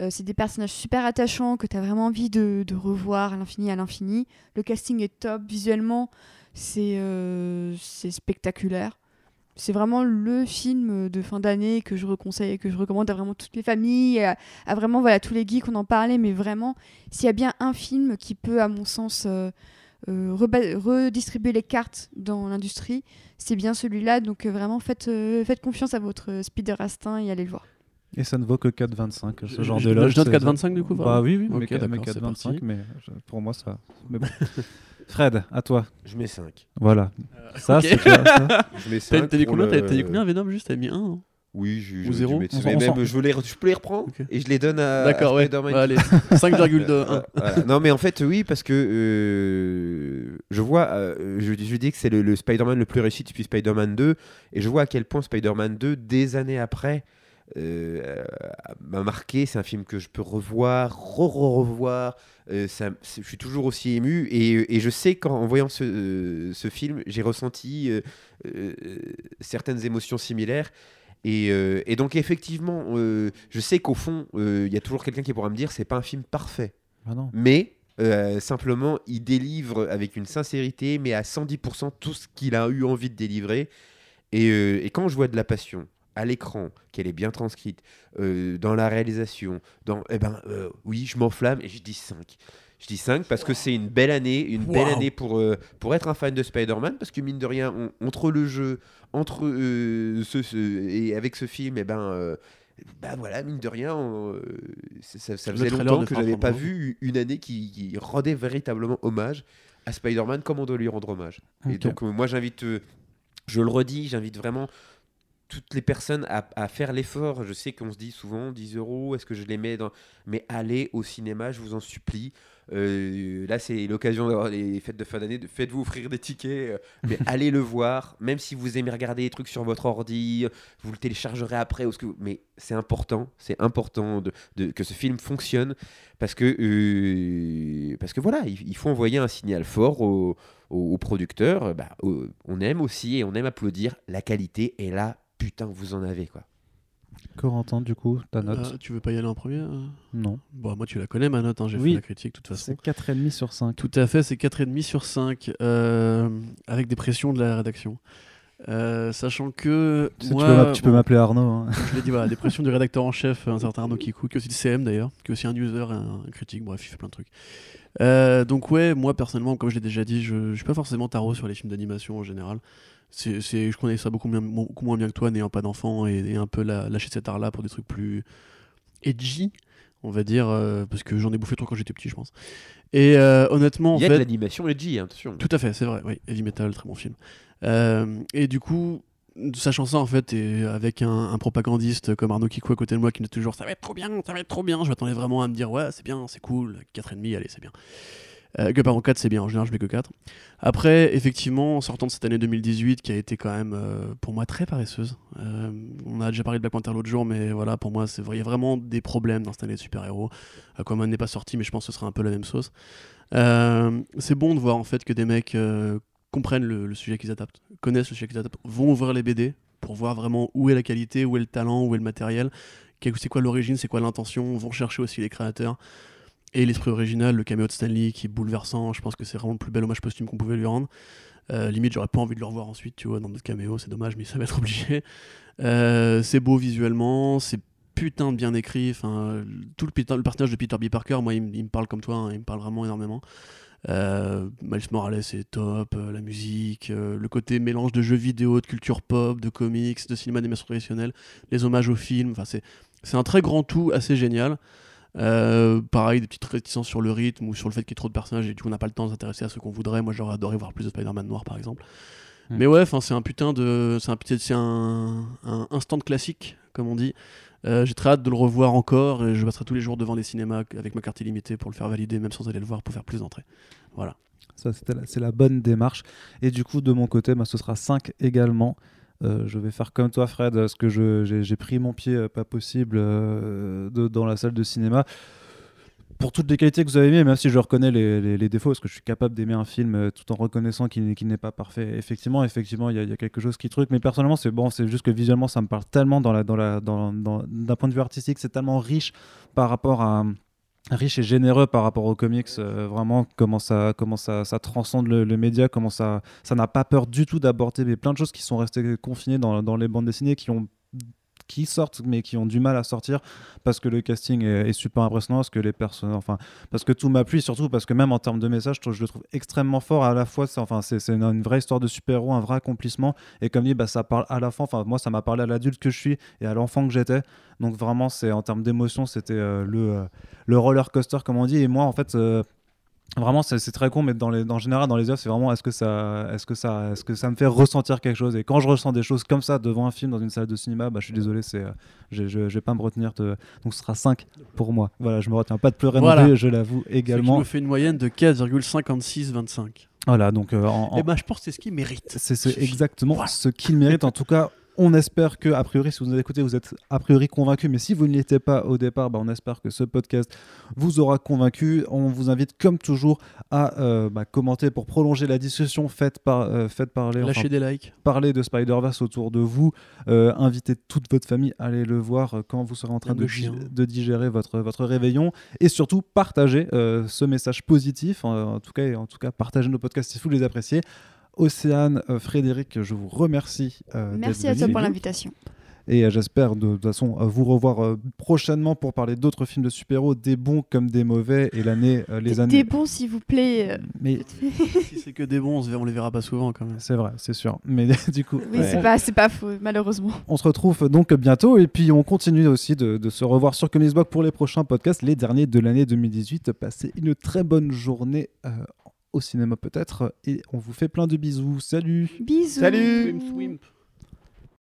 Euh, c'est des personnages super attachants que tu as vraiment envie de, de revoir à l'infini, à l'infini. Le casting est top, visuellement, c'est euh, c'est spectaculaire. C'est vraiment le film de fin d'année que je reconseille, que je recommande à vraiment toutes les familles, à, à vraiment voilà, tous les geeks, on en parlait, mais vraiment, s'il y a bien un film qui peut, à mon sens, euh, euh, redistribuer les cartes dans l'industrie, c'est bien celui-là. Donc euh, vraiment, faites, euh, faites confiance à votre euh, speeder instinct et allez le voir. Et ça ne vaut que 4,25. Ce genre je- de loge. je note c'est- 4,25 du coup, Bah vraiment oui, oui, mais Ok, qu- mais d'accord, c'est 4,25, parti. mais je- pour moi ça. Mais bon. Fred, à toi. Je mets 5. Voilà. Ça, ok. c'est ça. Je mets T'as 5. t'as dit combien? Dit combien Venom juste? T'as mis 1 non Oui, je, Ou je, zéro je mais même, je, les, je peux les reprendre Ok. et je les donne à, D'accord, ouais. Allez, 5,2. Euh, voilà. Non, mais en fait, oui, parce que euh, je vois, euh, je, je dis que c'est le, le Spider-Man le plus réussi depuis Spider-Man 2, et je vois à quel point Spider-Man 2, des années après, euh, m'a marqué. C'est un film que je peux revoir, re-revoir. Euh, ça- je suis toujours aussi ému, et, et je sais qu'en en voyant ce, euh, ce film, j'ai ressenti euh, certaines émotions similaires. Et, euh, et donc effectivement, euh, je sais qu'au fond, euh, il y a toujours quelqu'un qui pourra me dire, c'est pas un film parfait. Ah non. mais euh, simplement il délivre avec une sincérité, mais à 110% tout ce qu'il a eu envie de délivrer. Et, euh, et quand je vois de la passion à l'écran, qu'elle est bien transcrite, euh, dans la réalisation, dans, eh ben, oui, je m'enflamme et je dis 5. Je dis 5 parce que c'est une belle année, une belle année pour, euh, pour être un fan de Spider-Man, parce que mine de rien, on- entre le jeu, entre euh, ce, ce- et avec ce film, et ben, euh, bah voilà, mine de rien, on, euh, ça, faisait longtemps que j'avais pas vu une année qui, qui rendait véritablement hommage à Spider-Man comme on doit lui rendre hommage. Et donc, moi, j'invite, je le redis, j'invite vraiment toutes les personnes à, à faire l'effort. Je sais qu'on se dit souvent 10 euros, est-ce que je les mets dans. Mais allez au cinéma, je vous en supplie. Euh, là, c'est l'occasion d'avoir les fêtes de fin d'année. de- Faites-vous offrir des tickets, euh, mais allez le voir. Même si vous aimez regarder des trucs sur votre ordi, vous le téléchargerez après. Ou ce que vous- Mais c'est important, c'est important de, de- que ce film fonctionne parce que, euh, parce que voilà, il, il faut envoyer un signal fort aux, producteurs. Bah, au- on aime aussi et on aime applaudir la qualité. Et là, putain, vous en avez quoi. Corentin, du coup, ta note Euh, tu veux pas y aller en premier euh Non. Bon, moi, tu la connais, ma note. hein, J'ai Oui. fait la critique, de toute façon. C'est 4,5 sur 5. Tout à fait, c'est 4,5 sur 5, euh, avec des pressions de la rédaction. Euh, sachant que. Tu, sais, tu moi, peux m'a- tu peux bon, m'appeler Arnaud. hein. Je l'ai dit, voilà, des pressions du rédacteur en chef, un certain Arnaud Kikou, qui est aussi le CM d'ailleurs, qui est aussi un user un, un critique, bref, il fait plein de trucs. Euh, donc, ouais, moi personnellement, comme je l'ai déjà dit, je, je suis pas forcément tarot sur les films d'animation en général. C'est, je connais ça beaucoup, bien- beaucoup moins bien que toi, n'ayant pas d'enfant, et, et un peu la- lâcher cet art-là pour des trucs plus edgy, on va dire, euh, parce que j'en ai bouffé trop quand j'étais petit, je pense. Et euh, honnêtement, en Il y a fait. de l'animation edgy, hein, attention. Tout à fait, c'est vrai, oui. Heavy Metal, très bon film. Euh, et du coup, sachant ça, en fait, et avec un, un propagandiste comme Arnaud Kikou à côté de moi qui me dit toujours ça va être trop bien, ça va être trop bien, je m'attendais vraiment à me dire ouais, c'est bien, c'est cool, 4,5, allez, c'est bien. Euh, que pardon, 4 c'est bien, en général je mets que 4. Après, effectivement, en sortant de cette année 2018 qui a été quand même euh, pour moi très paresseuse, euh, on a déjà parlé de Black Panther l'autre jour, mais voilà, pour moi, il y a vraiment des problèmes dans cette année de super-héros. Aquaman n'est pas sorti, mais je pense que ce sera un peu la même sauce. Euh, c'est bon de voir en fait que des mecs comprennent le, sujet qu'ils adaptent, connaissent le sujet qu'ils adaptent, vont ouvrir les BD pour voir vraiment où est la qualité, où est le talent, où est le matériel, c'est quoi l'origine, c'est quoi l'intention, vont chercher aussi les créateurs. Et l'esprit original, le caméo de Stanley qui est bouleversant, je pense que c'est vraiment le plus bel hommage posthume qu'on pouvait lui rendre. Euh, limite, j'aurais pas envie de le revoir ensuite, tu vois, dans d'autres caméos, c'est dommage, mais ça va être obligé. Euh, c'est beau visuellement, c'est putain de bien écrit. Enfin, tout le, le personnage de Peter B. Parker, moi, il, me- parle comme toi, hein, il me parle vraiment énormément. Euh, Miles Morales est top, la musique, le côté mélange de jeux vidéo, de culture pop, de comics, de cinéma d'animation traditionnelle, les hommages aux films, enfin c'est c'est un très grand tout assez génial. Euh, pareil, des petites réticences sur le rythme ou sur le fait qu'il y ait trop de personnages et du coup on n'a pas le temps de s'intéresser à ce qu'on voudrait. Moi j'aurais adoré voir plus de Spider-Man noir par exemple. Hmm. Mais ouais, enfin c'est un putain de, c'est un c'est un, un instant classique comme on dit. Euh, J'ai très hâte de le revoir encore et je passerai tous les jours devant les cinémas avec ma carte illimitée pour le faire valider, même sans aller le voir pour faire plus d'entrées. Voilà. Ça, c'était la- c'est la bonne démarche. Et du coup, de mon côté, bah, ce sera 5 également. Euh, je vais faire comme toi, Fred, parce que j'ai pris mon pied euh, pas possible euh, dans la salle de cinéma. Pour toutes les qualités que vous avez aimées, même si je reconnais les, les- les défauts, parce que je suis capable d'aimer un film tout en reconnaissant qu'il n'est- pas parfait. Effectivement, effectivement, il y, a- quelque chose qui truc. Mais personnellement, c'est bon, c'est juste que visuellement, ça me parle tellement d'un point de vue artistique, c'est tellement riche par rapport à riche et généreux par rapport aux comics, euh, vraiment comment ça, comment ça, transcende le, le média, comment ça, ça n'a pas peur du tout d'aborder plein de choses qui sont restées confinées dans, dans les bandes dessinées, qui ont qui sortent mais qui ont du mal à sortir parce que le casting est, super impressionnant parce que les personnes enfin parce que tout m'appuie surtout parce que même en termes de message je, le trouve extrêmement fort. À la fois c'est enfin c'est une vraie histoire de super-héros un vrai accomplissement. Et comme dit bah ça parle à la fin. Enfin moi ça m'a parlé à l'adulte que je suis et à l'enfant que j'étais. Donc vraiment c'est en termes d'émotion c'était euh, le euh, le roller coaster comme on dit. Et moi en fait euh, vraiment c'est très con mais dans les en général dans les œuvres c'est vraiment est-ce que ça est-ce que ça est-ce que ça me fait ressentir quelque chose? Et quand je ressens des choses comme ça devant un film dans une salle de cinéma bah je suis désolé c'est euh, je, je, je vais pas me retenir de... donc ce sera 5 pour moi voilà je me retiens pas de pleurer Voilà. non plus je l'avoue Ce qui également me fait une moyenne de 4,5625. voilà donc euh, en- en- Et ben je pense que c'est ce qu'il mérite. c'est exactement Voilà. ce qu'il mérite en tout cas On espère que, a priori, si vous nous écoutez, vous êtes a priori convaincu. Mais si vous ne l'étiez pas au départ, bah, on espère que ce podcast vous aura convaincu. On vous invite, comme toujours, à euh, bah, commenter pour prolonger la discussion. Faites, par, euh, faites parler, enfin, des likes. parler de Spider-Verse autour de vous. Euh, invitez toute votre famille à aller le voir euh, quand vous serez en train de, digérer votre, votre réveillon. Et surtout, partagez euh, ce message positif. En, en tout cas, en tout cas, partagez nos podcasts si vous les appréciez. Océane, euh, Frédéric, je vous remercie. euh, Merci à toi pour l'invitation. Et euh, j'espère de toute façon vous revoir euh, prochainement pour parler d'autres films de super-héros, des bons comme des mauvais, et l'année, euh, les Des- années. Des bons, s'il vous plaît. euh, Mais si c'est que des bons, on, les verra pas souvent quand même. c'est vrai, c'est sûr. Mais du coup, Oui, ouais. c'est pas, c'est pas faux, malheureusement. on se retrouve donc bientôt, et puis on continue aussi de, de se revoir sur Comics Blog pour les prochains podcasts, les derniers de l'année 2018. Passez une très bonne journée euh, au cinéma peut-être, et on vous fait plein de bisous. Salut Bisous. Salut Swimp, swimp.